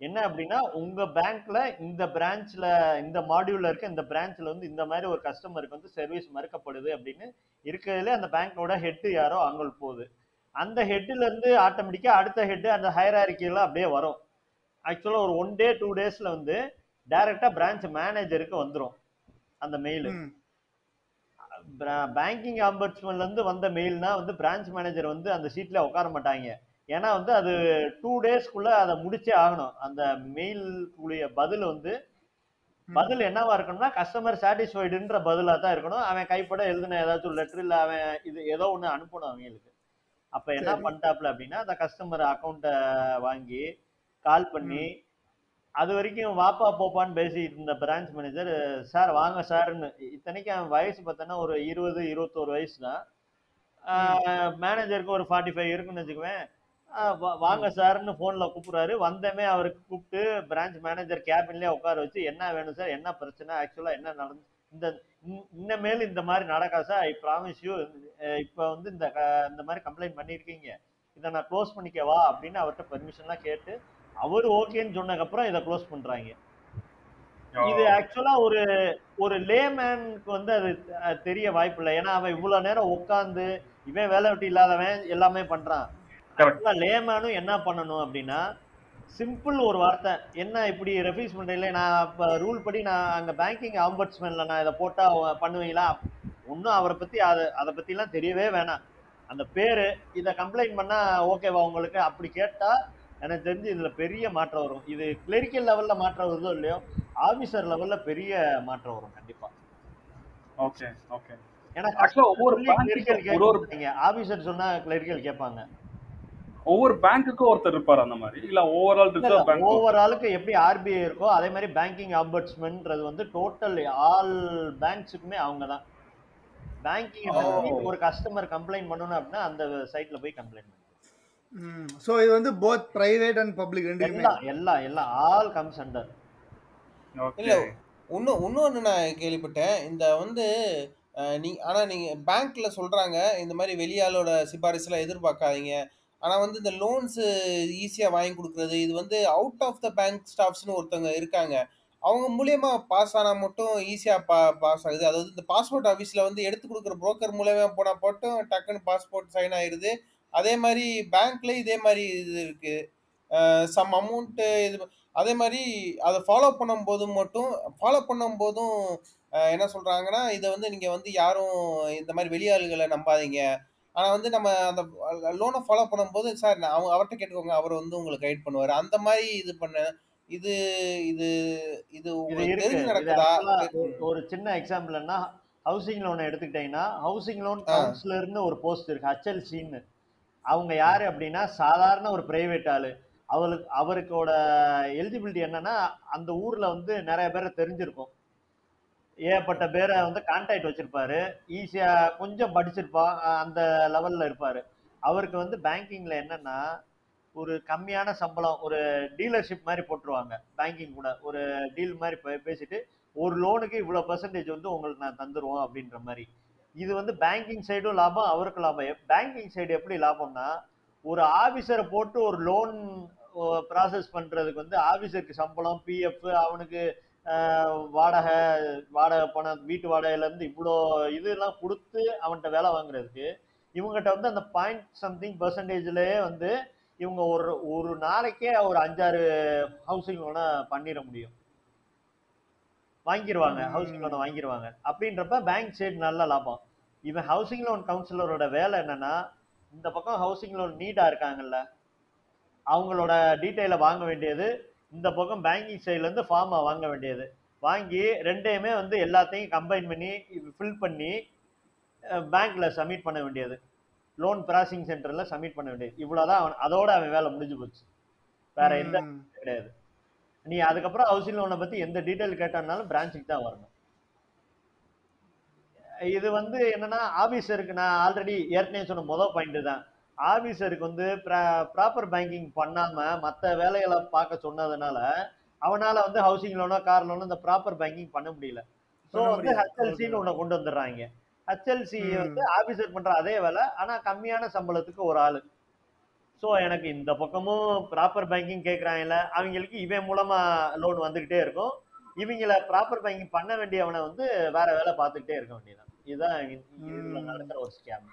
Speaker 5: என்ன அப்படின்னா உங்க பேங்க்ல இந்த பிரான்ச்ல இந்த மாடியூல்ல இருக்க இந்த பிரான்ச்ல வந்து இந்த மாதிரி ஒரு கஸ்டமருக்கு வந்து சர்வீஸ் மறுக்கப்படுது அப்படின்னு இருக்கிறதுல அந்த பேங்க்கோட ஹெட் யாரோ அவங்களுக்கு போகுது. அந்த ஹெட்ல இருந்து ஆட்டோமேட்டிக்கா அடுத்த ஹெட் அந்த ஹைராரிக்கிலாம் அப்படியே வரும். ஆக்சுவலா ஒரு ஒன் டே டூ டேஸ்ல வந்து டைரக்டா பிரான்ச் மேனேஜருக்கு வந்துரும் அந்த மெயில். பேங்கிங் ஆம்பர்ட்ஸ்மன்ல இருந்து வந்த மெயில்னா வந்து பிரான்ச் மேனேஜர் வந்து அந்த சீட்ல உட்கார மாட்டாங்க. ஏன்னா வந்து அது டூ டேஸ்க்குள்ள அதை முடிச்சே ஆகணும். அந்த மெயிலுக்குரிய பதில் வந்து பதில் என்னவா இருக்கணும்னா கஸ்டமர் சாட்டிஸ்ஃபைடுன்ற பதிலா தான் இருக்கணும். அவன் கைப்பட எழுதின ஏதாச்சும் லெட்டர் இல்ல அவன் இது ஏதோ ஒண்ணு அனுப்பணும் அவங்களுக்கு. அப்ப என்ன. பண்ணிட்டாப்ல அப்படின்னா அந்த கஸ்டமர் அக்கௌண்ட்டை வாங்கி கால் பண்ணி அது வரைக்கும் வாப்பா போப்பான்னு பேசிட்டு இருந்த பிரான்ச் மேனேஜர் சார் வாங்க சார்னு இத்தனைக்கு அவன் வயசு பார்த்தோன்னா ஒரு இருபது இருபத்தோரு வயசு தான். மேனேஜருக்கு ஒரு ஃபார்ட்டி ஃபைவ் இருக்குன்னு வச்சுக்குவேன். வாங்க சார்னு ஃபோன்ல கூப்பிடுறாரு. வந்தமே அவருக்கு கூப்பிட்டு பிரான்ச் மேனேஜர் கேபின்லயே உட்கார வச்சு என்ன வேணும் சார் என்ன பிரச்சனை? ஆக்சுவலா என்ன நடந்து இந்த இன்- இன்னமேல் இந்த மாதிரி நடக்காது சார் ஐ ப்ராமிஸ் யூ இப்போ வந்து இந்த இந்த மாதிரி கம்ப்ளைண்ட் பண்ணியிருக்கீங்க. இதை நான் க்ளோஸ் பண்ணிக்கவா அப்படின்னு அவர்கிட்ட பெர்மிஷன்லாம் கேட்டு அவர் ஓகேன்னு சொன்னதுக்கப்புறம் இதை க்ளோஸ் பண்றாங்க. இது ஆக்சுவலா ஒரு ஒரு லேமேனுக்கு வந்து அது தெரிய வாய்ப்பு இல்லை ஏன்னா அவன் இவ்வளவு நேரம் உட்காந்து இவன் வேலை வெட்டி இல்லாதவன் எல்லாமே பண்றான். லேமேனும் என்ன பண்ணணும் அப்படின்னா சிம்பிள் ஒரு வார்த்தை. என்ன இப்படி ரெஃப்யூஸ் பண்றீங்களே? நான் இப்போ ரூல் படி நான் அங்க பேங்கிங் ஆம்பர்ட்ஸ்மேன்ல நான் இதை போட்டா பண்ணுவீங்களா? ஒன்றும் அவரை பத்தி அதை அதை பத்திலாம் தெரியவே வேணாம். அந்த பேரு இதை கம்ப்ளைண்ட் பண்ணா ஓகேவா உங்களுக்கு? அப்படி கேட்டா எனக்கு தெரிஞ்சு இதுல பெரிய மாற்றம் வரும். இது கிளரிக்கல் லெவல்ல மாற்றம் வருதோ இல்லையோ ஆபீசர் லெவல்ல பெரிய மாற்றம் வரும் கண்டிப்பா.
Speaker 3: ஓகே ஓகே
Speaker 5: ஏன்னா கிளரிக்கல் கேட்க ஆபீசர் சொன்னா கிளரிக்கல் கேட்பாங்க.
Speaker 3: ஒவ்வொரு பேங்க்குக்கும் ஒருத்தர் இருப்பார் அந்த மாதிரி? இல்ல ஓவரால் ரிசர்வ் பேங்க்
Speaker 5: ஓவராலுக்கு எப்படி ஆர்பிஐ இருக்கோ அதே மாதிரி பேங்கிங் ஆம்பர்ட்ஸ்மென்ட்ன்றது வந்து டோட்டல் ஆல் பேங்க்ஸுக்குமே அவங்க தான் பேங்கிங் ஒரு கஸ்டமர் கம்ப்ளைண்ட் பண்ணணும் அப்படின்னா அந்த சைட்ல போய் கம்ப்ளைண்ட்
Speaker 4: ஸோ இது வந்து போத் பிரைவேட் அண்ட் பப்ளிக் ரெண்டுக்குமே?
Speaker 5: எல்லாம் எல்லாம் ஆல் கம்ஸ் அண்டர்
Speaker 2: இல்ல இன்னும் இன்னொன்று நான் கேள்விப்பட்டேன். இந்த வந்து நீ ஆனால் நீங்கள் பேங்க்கில் சொல்கிறாங்க இந்த மாதிரி வெளியாளோட சிபாரிசுலாம் எதிர்பார்க்காதீங்க. ஆனால் வந்து இந்த லோன்ஸு ஈஸியாக வாங்கி கொடுக்குறது இது வந்து அவுட் ஆஃப் த பேங்க் ஸ்டாஃப்ஸ்னு ஒருத்தவங்க இருக்காங்க. அவங்க மூலியமா பாஸ் ஆனால் மட்டும் ஈஸியாக பா பாஸ் ஆகுது. அதாவது இந்த பாஸ்போர்ட் ஆஃபீஸில் வந்து எடுத்து கொடுக்குற புரோக்கர் மூலயமா போனால் மட்டும் டக்குன்னு பாஸ்போர்ட் சைன் ஆயிடுது அதே மாதிரி பேங்க்ல இதே மாதிரி இது இருக்குது சம் அமௌண்ட்டு இது அதே மாதிரி அதை ஃபாலோ பண்ணும்போது மட்டும் ஃபாலோ பண்ணும்போதும் போதும் என்ன சொல்கிறாங்கன்னா இதை வந்து நீங்கள் வந்து யாரும் இந்த மாதிரி வெளியாளுகளை நம்பாதீங்க. ஆனால் வந்து நம்ம அந்த லோனை ஃபாலோ பண்ணும்போது சார் நான் அவங்க அவர்கிட்ட கேட்டுக்கோங்க. அவர் வந்து உங்களுக்கு கைட் பண்ணுவார். அந்த மாதிரி இது பண்ண இது இது இது உங்களுக்கு தெரிஞ்சு நடக்குதா?
Speaker 5: ஒரு- சின்ன எக்ஸாம்பிள்னா ஹவுசிங் லோன் எடுத்துக்கிட்டீங்கன்னா ஹவுசிங் லோன். கவுன்சிலர்னு ஒரு போஸ்ட் இருக்கு. ஹெச்எல்சின்னு அவங்க யாரு அப்படின்னா சாதாரண ஒரு பிரைவேட் ஆளு. அவருக்கு அவருக்கோட எலிஜிபிலிட்டி என்னன்னா அந்த ஊர்ல வந்து நிறைய பேரை தெரிஞ்சிருக்கும். ஏகப்பட்ட பேரை வந்து கான்டாக்ட் வச்சிருப்பாரு. ஈஸியா கொஞ்சம் படிச்சிருப்பான். அந்த லெவல்ல இருப்பாரு. அவருக்கு வந்து பேங்கிங்ல என்னன்னா ஒரு கம்மியான சம்பளம் ஒரு டீலர்ஷிப் மாதிரி போட்டுருவாங்க. பேங்கிங் கூட. ஒரு டீல் மாதிரி பேசிட்டு ஒரு லோனுக்கு இவ்வளோ பர்சன்டேஜ் வந்து உங்களுக்கு நான் தந்துருவோம் அப்படின்ற மாதிரி. இது வந்து பேங்கிங் சைடும் லாபம் அவருக்கு லாபம். பேங்கிங் சைடு எப்படி லாபம்னா ஒரு ஆபீசரை போட்டு ஒரு லோன் ப்ராசஸ் பண்ணுறதுக்கு வந்து ஆபீசருக்கு சம்பளம் பிஎஃப் அவனுக்கு வாடகை வாடகை பணம் வீட்டு வாடகையில இருந்து இவ்வளோ இதெல்லாம் கொடுத்து அவன்கிட்ட வேலை வாங்குறதுக்கு இவங்ககிட்ட வந்து அந்த பாயிண்ட் சம்திங் பர்சன்டேஜ்லயே வந்து இவங்க ஒரு ஒரு நாளைக்கே ஒரு அஞ்சாறு ஹவுசிங் லோனை பண்ணிட முடியும். வாங்கிடுவாங்க. ஹவுசிங் லோனை வாங்கிடுவாங்க அப்படின்றப்ப பேங்க் சைடு நல்ல லாபம். இவன் ஹவுசிங் லோன் கவுன்சிலரோட வேலை என்னன்னா இந்த பக்கம் ஹவுசிங் லோன் நீடா இருக்காங்கல்ல அவங்களோட டீட்டெயிலை வாங்க வேண்டியது இந்த பக்கம் பேங்கிங் சைட்ல இருந்து ஃபார்மை வாங்க வேண்டியது. வாங்கி ரெண்டையுமே வந்து எல்லாத்தையும் கம்பைன் பண்ணி ஃபில் பண்ணி பேங்க்ல சப்மிட் பண்ண வேண்டியது. லோன் ப்ராசிங் சென்டர்ல சப்மிட் பண்ண வேண்டியது. இவ்வளவுதான் அவன் அதோட அவன் வேலை முடிஞ்சு போச்சு. வேற எந்த. கிடையாது. நீ அதுக்கப்புறம் ஹவுசிங் லோனை பத்தி எந்த டீட்டெயில் கேட்டாலும் பிரான்ச்சுக்கு தான் வரணும். இது வந்து என்னன்னா ஆபீசருக்கு நான் ஆல்ரெடி ஏற்கனவே சொன்ன முதல் பாயிண்ட் தான். ஆபீசருக்கு வந்து ப்ராப்பர் பேங்கிங் பண்ணாம மத்த வேலைகளை பார்க்க சொன்னதுனால அவனால வந்து ஹவுசிங் லோனோ கார் லோனோ இந்த ப்ராப்பர் பேங்கிங் பண்ண முடியல ஸோ வந்து. ஹெச்எல்சின்னு ஒண்ணு கொண்டு வந்துடுறாங்க ஹெச்எல்சி. வந்து ஆபீசர் பண்ற அதே வேலை ஆனா கம்மியான சம்பளத்துக்கு ஒரு ஆளு ஸோ எனக்கு இந்த பக்கமும் ப்ராப்பர் பேங்கிங் கேட்குறாங்கல்ல அவங்களுக்கு இவன் மூலமா லோன் வந்துகிட்டே இருக்கும் இவங்கள ப்ராப்பர் பேங்கிங் பண்ண வேண்டியவனை வந்து வேற வேலை பார்த்துக்கிட்டே இருக்க வேண்டியதான் இதுதான். நடக்கிற ஒரு ஸ்கேம்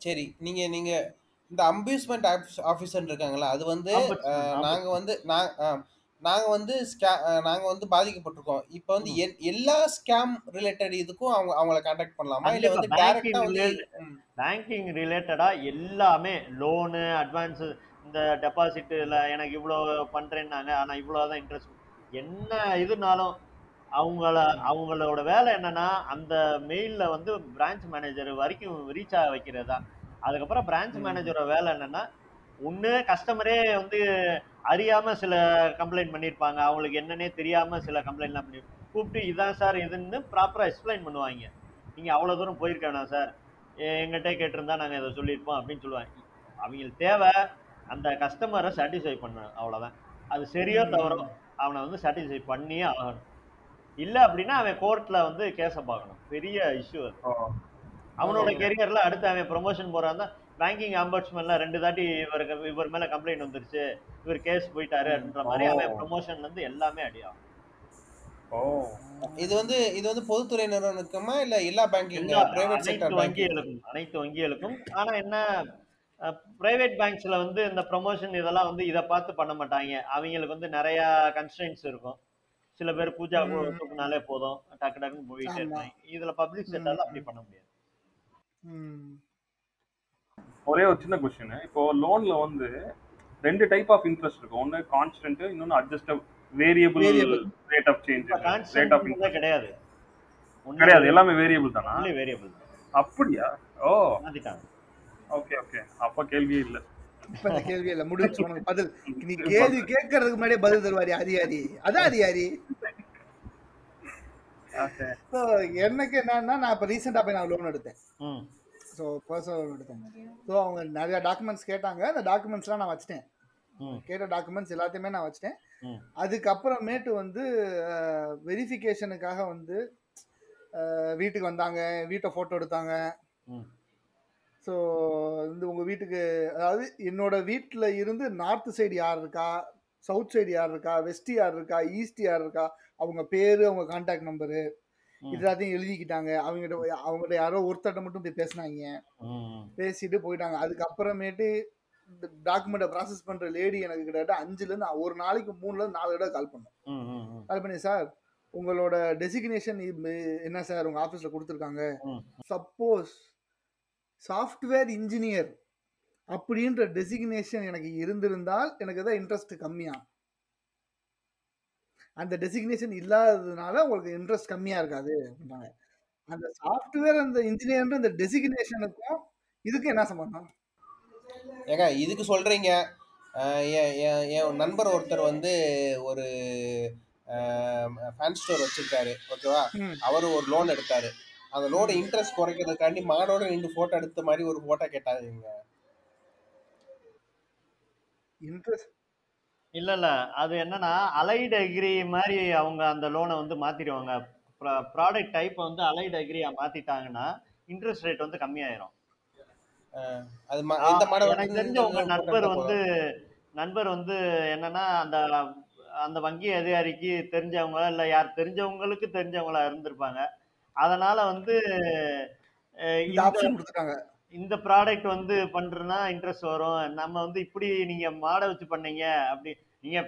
Speaker 2: சரி நீங்க நீங்க இந்த அம்பியூஸ்மெண்ட் ஆஃபீஸர் இருக்காங்களா அது வந்து. நாங்க வந்து நாங்க வந்து ஸ்கே- நாங்க வந்து பாதிக்கப்பட்டிருக்கோம். இப்போ வந்து எல்- எல்லா ஸ்கேம் ரிலேட்டட் இதுக்கும் அவங்க அவங்கள கான்டாக்ட் பண்ணலாமா? இல்ல வந்து டைரக்டா வந்து
Speaker 5: பேங்கிங் ரிலேட்டடா எல்லாமே லோனு அட்வான்ஸ் இந்த டெபாசிட்ல எனக்கு இவ்வளோ பண்றேன்னாங்க ஆனா இவ்வளோதான் இன்ட்ரெஸ்ட் என்ன இதுனாலும் அவங்கள அவங்களோட வேலை என்னன்னா அந்த மெயில்ல வந்து பிரான்ச் மேனேஜர் வரைக்கும் ரீச் ஆக வைக்கிறதா அதுக்கப்புறம் பிரான்ச். மேனேஜரோட வேலை என்னன்னா ஒண்ணு கஸ்டமரே வந்து அறியாம சில கம்ப்ளைண்ட் பண்ணியிருப்பாங்க அவங்களுக்கு என்னன்னே தெரியாம சில கம்ப்ளைண்ட்லாம் பண்ணி கூப்பிட்டு இதான் சார் இதுன்னு ப்ராப்பரா எக்ஸ்பிளைன் பண்ணுவாங்க. நீங்க அவ்வளவு தூரம் போயிருக்க வேணாம் சார். எங்கிட்ட கேட்டிருந்தா நாங்க இதை சொல்லியிருப்போம் அப்படின்னு சொல்லுவாங்க. அவங்களுக்கு தேவை அந்த கஸ்டமரை சாட்டிஸ்ஃபை பண்ணணும் அவ்வளவுதான். அது சரியோ தவறோ அவனை வந்து சாட்டிஸ்ஃபை பண்ணியே ஆகணும். இல்ல அப்படின்னா அவன் கோர்ட்ல வந்து கேஸை பார்க்கணும். பெரிய இஷ்யூ. அவனோட. கெரியர்ல அடுத்து அவன் ப்ரொமோஷன் போறான் பேங்கிங் ஆம்பர்ட்ஸ்மென்ட்ல ரெண்டு தாட்டி இவருக்கு இவர் மேல கம்ப்ளைண்ட் வந்துருச்சு இவர் கேஸ் போயிட்டாரு அப்படின்ற மாதிரி. அவன் ப்ரொமோஷன்ல இருந்து எல்லாமே அடியாகும்
Speaker 3: ஓ.
Speaker 2: இது வந்து இது வந்து பொதுத்துறை நிறுவனத்துக்குமா இல்ல எல்லா பேங்கிங் பிரைவேட்
Speaker 5: அனைத்து
Speaker 2: செக்டர் பேங்கிங்
Speaker 5: வங்கிகளுக்கும் அனைத்து வங்கிகளுக்கும். ஆனா என்ன பிரைவேட் பேங்க்ஸ்ல வந்து இந்த ப்ரொமோஷன் இதெல்லாம் வந்து இதை பார்த்து பண்ண மாட்டாங்க. அவங்களுக்கு வந்து நிறைய கன்ஸ்டன்ஸ் இருக்கும். சில பேர் பூஜா. தூக்குனாலே போதும். டக்கு டக்குன்னு போயிட்டே. இருப்பாங்க. இதுல பப்ளிக் செக்டர்ல அப்படி பண்ண முடியாது.
Speaker 4: ம்.
Speaker 3: ஒரே ஒரு சின்ன கொஸ்டின் இப்போ லோன்ல வந்து ரெண்டு டைப் ஆஃப் இன்ட்ரெஸ்ட் இருக்கும். ஒன்னு கான்ஸ்டன்ட் இன்னொன்னு adjustable variable. Rate of change rate of
Speaker 5: constant கிடையாது.
Speaker 3: கிடையாது. எல்லாமே வேரியபிள் தானா?
Speaker 5: வேரியபிள்
Speaker 3: அப்படியா? ஓ. ஓகே ஓகே அப்ப கேள்வியே இல்ல.
Speaker 4: இப்ப இந்த கேள்வி இல்ல முடிஞ்சு உனக்கு பதில். நீ கேள்வி கேட்கறதுக்கு முன்னாடியே பதில் தருவாரி அதிகாரி அதான் அதிகாரி எனக்கு என்னன்னா நான் இப்போ ரீசெண்டாக போய் நான் லோன் எடுத்தேன். ஸோ பர்சனல் லோன் எடுத்தேன். ஸோ அவங்க நிறைய டாக்குமெண்ட்ஸ் கேட்டாங்க. அந்த டாக்குமெண்ட்ஸ்லாம் நான் வச்சிட்டேன். கேட்ட டாக்குமெண்ட்ஸ் எல்லாத்தையுமே நான் வச்சிட்டேன். அதுக்கப்புறமேட்டு வந்து வெரிஃபிகேஷனுக்காக வந்து வீட்டுக்கு வந்தாங்க. வீட்டை ஃபோட்டோ எடுத்தாங்க. ஸோ வந்து உங்கள் வீட்டுக்கு அதாவது என்னோட வீட்டில் இருந்து நார்த் சைடு யார் இருக்கா? சவுத் சைடு யார் இருக்கா? வெஸ்ட் யார் இருக்கா? ஈஸ்ட் யார் இருக்கா? அவங்க பேர் அவங்க கான்டாக்ட் நம்பரு எல்லாத்தையும் எழுதிக்கிட்டாங்க. அவங்ககிட்ட அவங்ககிட்ட யாரோ ஒருத்தர்ட்ட மட்டும் போய் பேசினாங்க. பேசிட்டு போயிட்டாங்க. அதுக்கப்புறமேட்டு இந்த டாக்குமெண்ட்டை ப்ராசஸ் பண்ணுற லேடி எனக்கு கிட்டத்தட்ட அஞ்சுலேருந்து ஒரு நாளைக்கு மூணுலேருந்து நாலு தடவை கால் பண்ணோம். கால் பண்ணி சார் உங்களோட டெசிக்னேஷன் என்ன சார் உங்கள் ஆஃபீஸில் கொடுத்துருக்காங்க. சப்போஸ் சாஃப்ட்வேர் இன்ஜினியர் அப்படின்ற டெசிக்னேஷன் எனக்கு இருந்திருந்தால் எனக்கு தான் இன்ட்ரெஸ்ட் கம்மியா. அந்த டெசிக்னேஷன் இல்லாததுனால உங்களுக்கு இன்ட்ரெஸ்ட் கம்மியாக இருக்காது அந்த சாஃப்ட்வேர் அந்த இன்ஜினியர் அந்த டெசிக்னேஷனுக்கும் இதுக்கு என்ன சம்பந்தம்?
Speaker 2: ஏங்க இதுக்கு சொல்றீங்க. அஹ் என் நண்பர் ஒருத்தர் வந்து ஒரு ஃபேன் ஸ்டோர் வச்சிருக்காரு. ஓகேவா. அவர் ஒரு லோன் எடுத்தாரு. அந்த லோன் இன்ட்ரெஸ்ட் குறைக்கிறதுக்காண்டி மாடோட நின்று போட்டோ எடுத்த மாதிரி ஒரு போட்டோ கேட்டாங்க
Speaker 4: இன்ட்ரெஸ்ட்
Speaker 5: இல்ல இல்ல அது என்னன்னா அலைட் அக்ரி மாதிரி அவங்க அந்த லோனை வந்து மாத்திடுவாங்க. ப்ராடக்ட் டைப் வந்து அலைட் அக்ரியா மாத்திட்டாங்கன்னா இன்ட்ரெஸ்ட் ரேட் வந்து கம்மியாயிரும். எனக்கு தெரிஞ்ச உங்க நண்பர் வந்து நண்பர் வந்து என்னன்னா அந்த அந்த வங்கி அதிகாரிக்கு தெரிஞ்சவங்க இல்லை யார் தெரிஞ்சவங்களுக்கு தெரிஞ்சவங்களா இருந்திருப்பாங்க. அதனால வந்து
Speaker 4: இந்த ஆப்ஷன் கொடுத்துட்டாங்க
Speaker 5: இந்த ப்ராடக்ட் வந்து பண்றதுனா இன்ட்ரெஸ்ட் வரும். நம்ம வந்து இப்படி நீங்க மாடை வச்சு பண்ணீங்க அப்படி நீங்க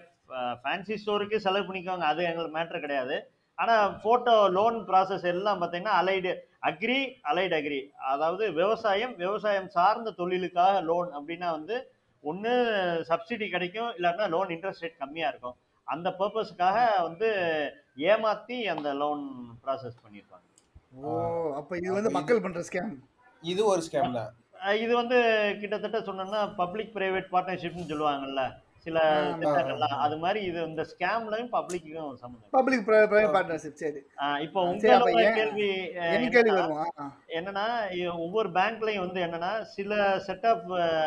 Speaker 5: ஃபேன்சி ஸ்டோருக்கு செலவு பண்ணிக்கோங்க. அது எங்களுக்கு மேட்டர் கிடையாது. ஆனா போட்டோ லோன் ப்ராசஸ் எல்லாம் பார்த்தீங்கன்னா அலைடு அக்ரி அலைடு அக்ரி அதாவது விவசாயம் விவசாயம் சார்ந்த தொழிலுக்காக லோன் அப்படின்னா வந்து ஒன்று சப்சிடி கிடைக்கும் இல்லாட்டினா லோன் இன்ட்ரெஸ்ட் ரேட் கம்மியா இருக்கும். அந்த பர்பஸ்க்காக வந்து ஏமாத்தி அந்த லோன் ப்ராசஸ் பண்ணியிருப்பாங்க
Speaker 4: ஓ அப்ப இது வந்து மக்கள் பண்ற ஸ்கேம்
Speaker 2: இது ஒரு ஸ்கேம் தான்.
Speaker 5: இது வந்து கிட்டத்தட்ட சொன்னோம்னா பப்ளிக் பிரைவேட் பார்ட்னர்ஷிப்னு சொல்லுவாங்கல்ல சில. திட்டங்கள்லாம். அது மாதிரி இது இந்த ஸ்கேம்லயும் பப்ளிக்கும் சம்மந்தம்.
Speaker 4: பப்ளிக் பிரைவேட் பார்ட்னர்ஷிப் சரி.
Speaker 5: இப்போ உங்களோட கேள்வி அஹ்,
Speaker 4: என்ன கேள்வி
Speaker 5: என்னன்னா- ஒவ்வொரு பேங்க்லயும் வந்து என்னன்னா சில செட் ஆஃப்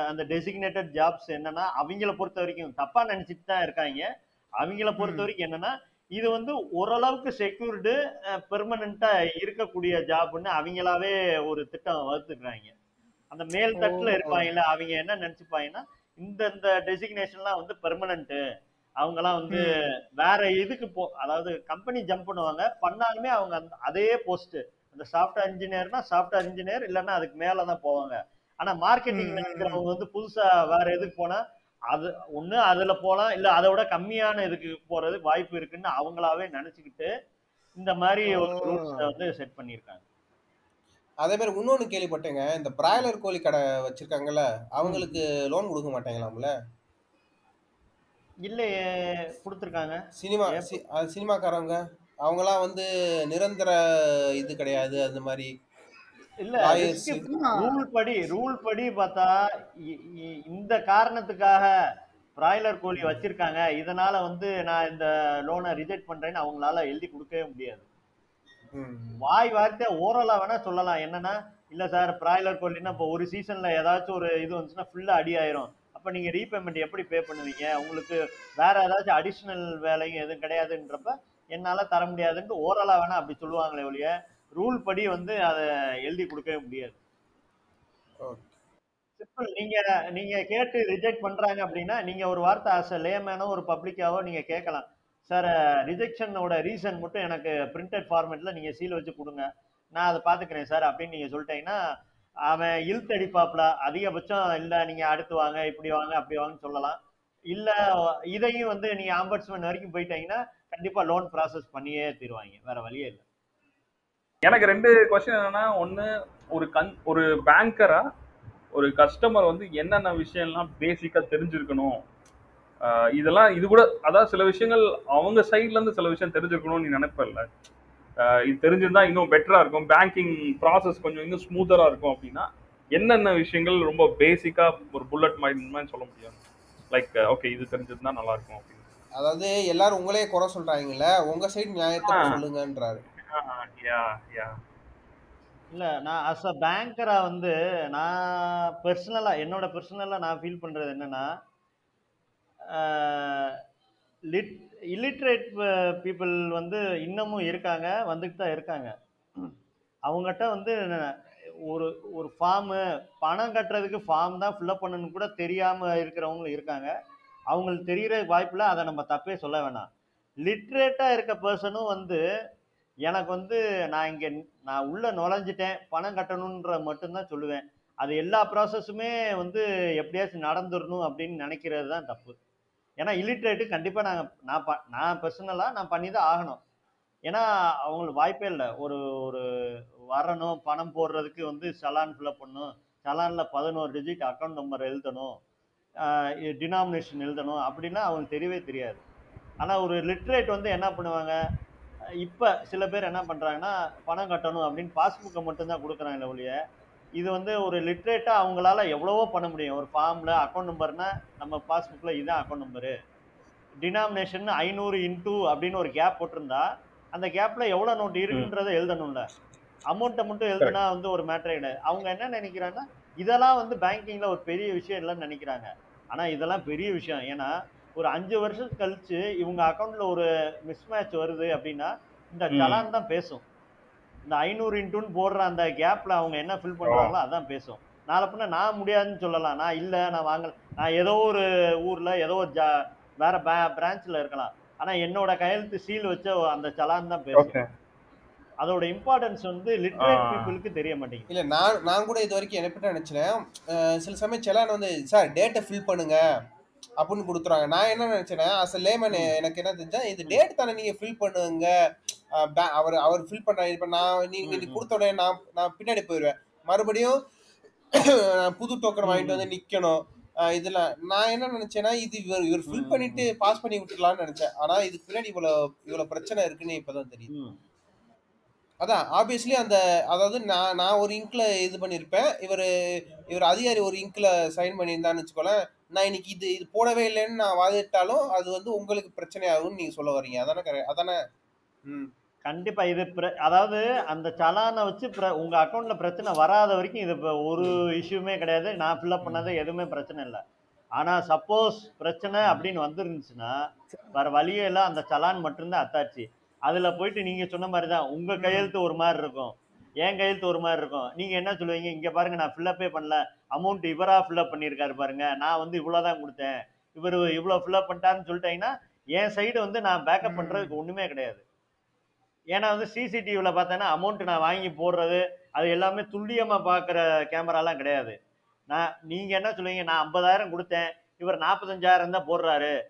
Speaker 5: அந்த டெசிக்னேட்டட் ஜாப்ஸ் என்னன்னா அவங்கள பொறுத்த வரைக்கும் தப்பா நினைச்சிட்டு தான் இருக்காங்க. அவங்கள பொறுத்த. வரைக்கும் என்னன்னா இது வந்து ஓரளவுக்கு செக்யூர்டு பெர்மனண்டா இருக்கக்கூடிய ஜாப்னு அவங்களாவே ஒரு திட்டம் வகுத்துக்கிறாங்க அந்த மேல் தட்டுல. இருப்பாங்கல்ல அவங்க என்ன நினைச்சுப்பாங்கன்னா இந்த இந்த டெசிக்னேஷன்லாம் வந்து பெர்மனன்ட் அவங்கலாம் வந்து வேற இதுக்கு போ அதாவது கம்பெனி ஜம்ப் பண்ணுவாங்க பண்ணாலுமே அவங்க அதே போஸ்ட் அந்த சாஃப்ட்வேர் இன்ஜினியர்னா சாஃப்ட்வேர் இன்ஜினியர் இல்லைன்னா அதுக்கு மேல தான் போவாங்க ஆனா மார்க்கெட்டிங். நினைக்கிறவங்க வந்து புதுசா வேற எதுக்கு போனா அது ஒண்ணு அதுல போலாம் இல்ல அதை விட கம்மியான இதுக்கு போறதுக்கு வாய்ப்பு இருக்குன்னு அவங்களாவே நினைச்சுக்கிட்டு இந்த மாதிரி வந்து செட் பண்ணியிருக்காங்க.
Speaker 2: அதே மாதிரி இன்னொன்னு கேள்விப்பட்டேங்க இந்த பிராய்லர் கோழி கடை வச்சிருக்காங்கல்ல அவங்களுக்கு லோன் கொடுக்க மாட்டாங்களாம்ல?
Speaker 5: இல்லையே கொடுத்துருக்காங்க.
Speaker 2: சினிமா சினிமாக்காரவங்க அவங்கலாம் வந்து நிரந்தர இது கிடையாது அந்த மாதிரி
Speaker 5: இல்ல. ரூல் படி ரூல் படி பார்த்தா இ- இ- இந்த காரணத்துக்காக பிராய்லர் கோழி வச்சிருக்காங்க. இதனால வந்து நான் இந்த லோனை ரிஜெக்ட் பண்றேன்னு அவங்களால எழுதி கொடுக்கவே முடியாது.
Speaker 2: ம்.
Speaker 5: வாய் வார்த்தை ஓரலா வேணா சொல்லலாம். என்னன்னா இல்ல சார் பிராய்லர் கோழின்னா இப்போ ஒரு சீசன்ல ஏதாச்சும் ஒரு இது வந்துச்சுன்னா ஃபுல்லா அடி ஆயிரும். அப்ப நீங்க ரீபேமெண்ட் எப்படி பே பண்ணுவீங்க? உங்களுக்கு வேற ஏதாச்சும் அடிஷ்னல் வேலையும் எதுவும் கிடையாதுன்றப்ப என்னால தர முடியாதுன்ட்டு ஓரலா வேணா அப்படி சொல்லுவாங்களே ஒழிய ரூல் படி வந்து அதை எழுதி கொடுக்கவே முடியாது. சிம்பிள் நீங்க நீங்க கேட்டு ரிஜெக்ட் பண்றாங்க அப்படின்னா நீங்க ஒரு வார்த்தை ஆஸ் அ லேமேனோ ஒரு பப்ளிக்காவோ நீங்க கேட்கலாம். சார் ரிஜெக்ஷனோட ரீசன் மட்டும் எனக்கு பிரிண்டட் ஃபார்மேட்ல நீங்க சீல் வச்சு கொடுங்க. நான் அதை பாத்துக்கிறேன் சார் அப்படின்னு நீங்க சொல்லிட்டீங்கன்னா அவன் இழுத்தடிப்பாப்ல அதிகபட்சம் இல்ல நீங்க அடுத்து வாங்க இப்படி வாங்க அப்படி வாங்கன்னு சொல்லலாம். இல்ல இதையும் வந்து நீங்க ஆம்பட்ஸ்மேன் வரைக்கும் போயிட்டீங்கன்னா கண்டிப்பா லோன் ப்ராசஸ் பண்ணியே தீருவாங்க. வேற வழியே இல்லை.
Speaker 3: எனக்கு ரெண்டு கொஸ்டின் என்னன்னா ஒண்ணு ஒரு கண் ஒரு பேங்கரா ஒரு கஸ்டமர் வந்து என்னென்ன விஷயம்லாம் பேசிக்கா தெரிஞ்சிருக்கணும்? இதெல்லாம் இது கூட அதாவது சில விஷயங்கள் அவங்க சைட்ல இருந்து சில விஷயம் தெரிஞ்சிருக்கணும்னு நீ நினைப்பல்ல. இது தெரிஞ்சிருந்தா இன்னும் பெட்டரா இருக்கும். பேங்கிங் ப்ராசஸ் கொஞ்சம் இன்னும் ஸ்மூத்தரா இருக்கும் அப்படின்னா என்னென்ன விஷயங்கள் ரொம்ப பேசிக்கா ஒரு புல்லட் மாதிரி சொல்ல முடியும்? லைக் ஓகே இது தெரிஞ்சிருந்தா நல்லா இருக்கும் அப்படின்னு.
Speaker 2: அதாவது எல்லாரும் உங்களே குறை சொல்றாங்கல்ல உங்க சைடு நியாயத்தை. சொல்லுங்கன்றாரு.
Speaker 5: இல்ல நான் அஸ் அ பேங்கரா வந்து நான் பர்சனலா என்னோட பர்சனலா நான் ஃபீல் பண்றது என்னன்னா லிட் இல்லிட்ரேட் பீப்புள் வந்து இன்னமும் இருக்காங்க வந்துட்டு தான் இருக்காங்க. அவங்ககிட்ட வந்து ஒரு ஒரு ஃபார்மு பணம் கட்டுறதுக்கு ஃபார்ம் தான் ஃபில்அப் பண்ணணும்னு கூட தெரியாம இருக்கிறவங்களும் இருக்காங்க. அவங்களுக்கு தெரிகிற வாய்ப்புல அதை நம்ம தப்பே சொல்ல வேணாம். லிட்ரேட்டா இருக்க பர்சனும் வந்து எனக்கு வந்து நான் இங்கே நான் உள்ளே நுழைஞ்சிட்டேன். பணம் கட்டணுன்ற மட்டும்தான் சொல்லுவேன். அது எல்லா ப்ராசஸுமே வந்து எப்படியாச்சும் நடந்துடணும் அப்படின்னு நினைக்கிறது தான் தப்பு. ஏன்னா இல்லிட்ரேட்டு கண்டிப்பாக நாங்கள் நான் ப- நான் பர்சனலாக நான் பண்ணி தான் ஆகணும். ஏன்னா அவங்களுக்கு வாய்ப்பே இல்லை. ஒரு ஒரு வரணும் பணம் போடுறதுக்கு வந்து சலான் ஃபில்அப் பண்ணணும். சலானில் பதினோரு டிஜிட் அக்கௌண்ட் நம்பர் எழுதணும். டினாமினேஷன் எழுதணும். அப்படின்னா அவங்களுக்கு தெரியவே தெரியாது. ஆனால் ஒரு லிட்ரேட் வந்து என்ன பண்ணுவாங்க? இப்ப சில பேர் என்ன பண்றாங்கன்னா பணம் கட்டணும் அப்படின்னு பாஸ்புக்கை மட்டும்தான் கொடுக்குறாங்க ஒழிய இது வந்து ஒரு லிட்ரேட்டா அவங்களால எவ்வளவோ பண்ண முடியும். ஒரு ஃபார்ம்ல அக்கௌண்ட் நம்பர்னா நம்ம பாஸ்புக்ல இதுதான் அக்கௌண்ட் நம்பரு டினாமினேஷன் ஐநூறு இன்டூ அப்படின்னு ஒரு கேப் போட்டிருந்தா அந்த கேப்ல எவ்வளவு நோட் இருக்குன்றதை எழுதணும்ல. அமௌண்ட்டை மட்டும் எழுதுனா வந்து ஒரு மேட்டரே கிடையாது. அவங்க என்ன நினைக்கிறாங்கன்னா இதெல்லாம் வந்து பேங்கிங்ல ஒரு பெரிய விஷயம் இல்லைன்னு நினைக்கிறாங்க. ஆனா இதெல்லாம் பெரிய விஷயம். ஏன்னா ஒரு அஞ்சு வருஷம் கழிச்சு இவங்க அக்கௌண்ட்ல ஒரு மிஸ்மேட்ச் வருது அப்படின்னா இந்த. சலான் தான் பேசும். இந்த ஐநூறு இன்டூன்னு போடுற அந்த கேப்ல அவங்க என்ன ஃபில் பண்றாங்களோ அதான் பேசும். நாளை பின்ன நான் முடியாதுன்னு சொல்லலாம். நான் இல்ல நான் வாங்கல. நான் ஏதோ ஒரு ஊர்ல ஏதோ ஒரு ஜா வேற பிரான்ச்ல இருக்கலாம். ஆனா என்னோட கையெழுத்து சீல் வச்ச அந்த சலான் தான் பேசும். அதோட இம்பார்ட்டன்ஸ் வந்து லிட்ரேட். பீப்புளுக்கு தெரிய மாட்டேங்குது.
Speaker 2: இல்ல நான் நான் கூட இது வரைக்கும் என்ன நினைச்சேன். சில சமயம் செலான் வந்து சார் டேட்டை ஃபில் பண்ணுங்க. அப்படின்னு கொடுத்துறாங்க. நான் என்ன நினைச்சேன்னா அஸ் லேமன் எனக்கு என்ன தெரிஞ்சா இது டேட் தானே நீங்க ஃபில் பண்ணுங்க. அவர் அவர் ஃபில் பண்றாரு இப்ப நான் நீங்க. கொடுத்த உடனே நான் நான் பின்னாடி போயிடுவேன் மறுபடியும் புது டோக்கன் வாங்கிட்டு வந்து நிக்கணும். அஹ் இதுல நான் என்ன நினைச்சேன்னா இது இவர் இவர் ஃபில் பண்ணிட்டு பாஸ் பண்ணி விட்டுலாம்னு நினைச்சேன். ஆனா இதுக்கு பின்னாடி இவ்வளவு இவ்வளவு பிரச்சனை இருக்குன்னு இப்பதான் தெரியுது.
Speaker 5: ம்.
Speaker 2: அதான் ஆப்வியஸ்லி அந்த அதாவது நான் நான் ஒரு இங்க்ல இது பண்ணியிருப்பேன் இவர் இவர் அதிகாரி ஒரு இங்க்ல சைன் பண்ணியிருந்தான்னு வச்சுக்கோங்களேன். நான் இன்னைக்கு இது இது போடவே இல்லைன்னு நான் வாதிட்டாலும் அது வந்து உங்களுக்கு பிரச்சனை ஆகும்னு நீங்க சொல்ல வர்றீங்க. அதானே கரெக்ட் அதானே? ம்.
Speaker 5: கண்டிப்பா இது பிர- அதாவது அந்த சலானை வச்சு உங்க அக்கௌண்ட்ல பிரச்சனை வராத வரைக்கும் இது ஒரு இஷ்யூமே கிடையாது. நான் ஃபில்அப் பண்ணது எதுவுமே பிரச்சனை இல்லை. ஆனா சப்போஸ் பிரச்சனை அப்படின்னு வந்துருந்துச்சுன்னா வேற வழியே இல்லை. அந்த சலான் மட்டும்தான் அத்தாச்சு. அதுல போயிட்டு நீங்க சொன்ன மாதிரி தான் உங்க கையெழுத்து ஒரு மாதிரி இருக்கும். என் கையெழுத்து ஒரு மாதிரி இருக்கும். நீங்க என்ன சொல்லுவீங்க? இங்க பாருங்க நான் ஃபில்அப்பே பண்ணல. அமௌண்ட் இவரா ஃபில்அப் பண்ணியிருக்காரு பாருங்க. நான் வந்து இவ்வளவுதான் கொடுத்தேன். இவர் இவ்வளவு ஃபில்அப் பண்ணிட்டாருன்னு சொல்லிட்டீங்கன்னா என் சைடு வந்து நான் பேக்கப் பண்றதுக்கு ஒண்ணுமே கிடையாது. ஏன்னா வந்து சிசிடிவில பார்த்தேன்னா அமௌண்ட் நான் வாங்கி போடுறது அது எல்லாமே துல்லியமா பார்க்குற கேமராலாம் கிடையாது. நான் நீங்க என்ன சொல்லுவீங்க? நான் ஐம்பதாயிரம் கொடுத்தேன். இவர் நாற்பத்தஞ்சாயிரம் தான் போடுறாரு.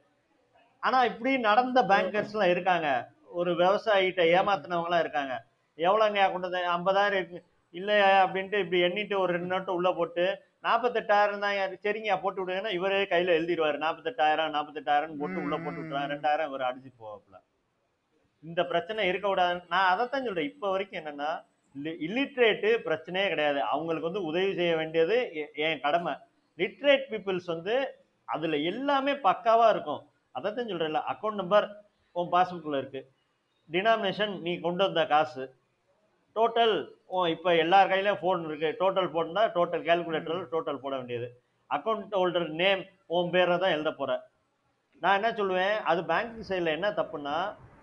Speaker 5: ஆனா இப்படி நடந்த பேங்கர்ஸ்லாம் இருக்காங்க. ஒரு விவசாயிகிட்ட ஏமாத்தினவங்களாம் இருக்காங்க. எவ்வளோங்க கொண்டு ஐம்பதாயிரம் இருக்கு. இல்லை அப்படின்ட்டு இப்படி எண்ணிட்டு ஒரு ரெண்டு நோட்டு உள்ளே போட்டு நாற்பத்தெட்டாயிரம் தான் சரிங்க போட்டு விடுங்கன்னா இவரே கையில் எழுதிடுவார். நாற்பத்தெட்டாயிரம் நாற்பத்தெட்டாயிரம் போட்டு உள்ளே போட்டு விட்டுருவாங்க ரெண்டாயிரம் இவர் அடிச்சு போவாப்புல. இந்த பிரச்சனை இருக்கக்கூடாது நான் அதைத்தான் சொல்கிறேன் இப்போ வரைக்கும் என்னன்னா இல்லிட்ரேட்டு பிரச்சனையே கிடையாது. அவங்களுக்கு வந்து உதவி செய்ய வேண்டியது எ- என் கடமை. லிட்ரேட் பீப்புள்ஸ் வந்து அதில் எல்லாமே பக்காவாக இருக்கும். அதைத்தான் சொல்கிறேன்ல அக்கௌண்ட் நம்பர் உன் பாஸ்புக்கில் இருக்குது டினாமினேஷன் நீ கொண்டு வந்த காசு. டோட்டல் ஓ இப்போ எல்லார் கையிலயும் ஃபோன் இருக்கு. டோட்டல் போட்டா டோட்டல் கேல்குலேட்டரில் டோட்டல் போட வேண்டியது. அக்கௌண்ட் ஹோல்டர் நேம் உன் பேரை தான் எழுத போற. நான் என்ன சொல்லுவேன்? அது பேங்க் சைடில் என்ன தப்புன்னா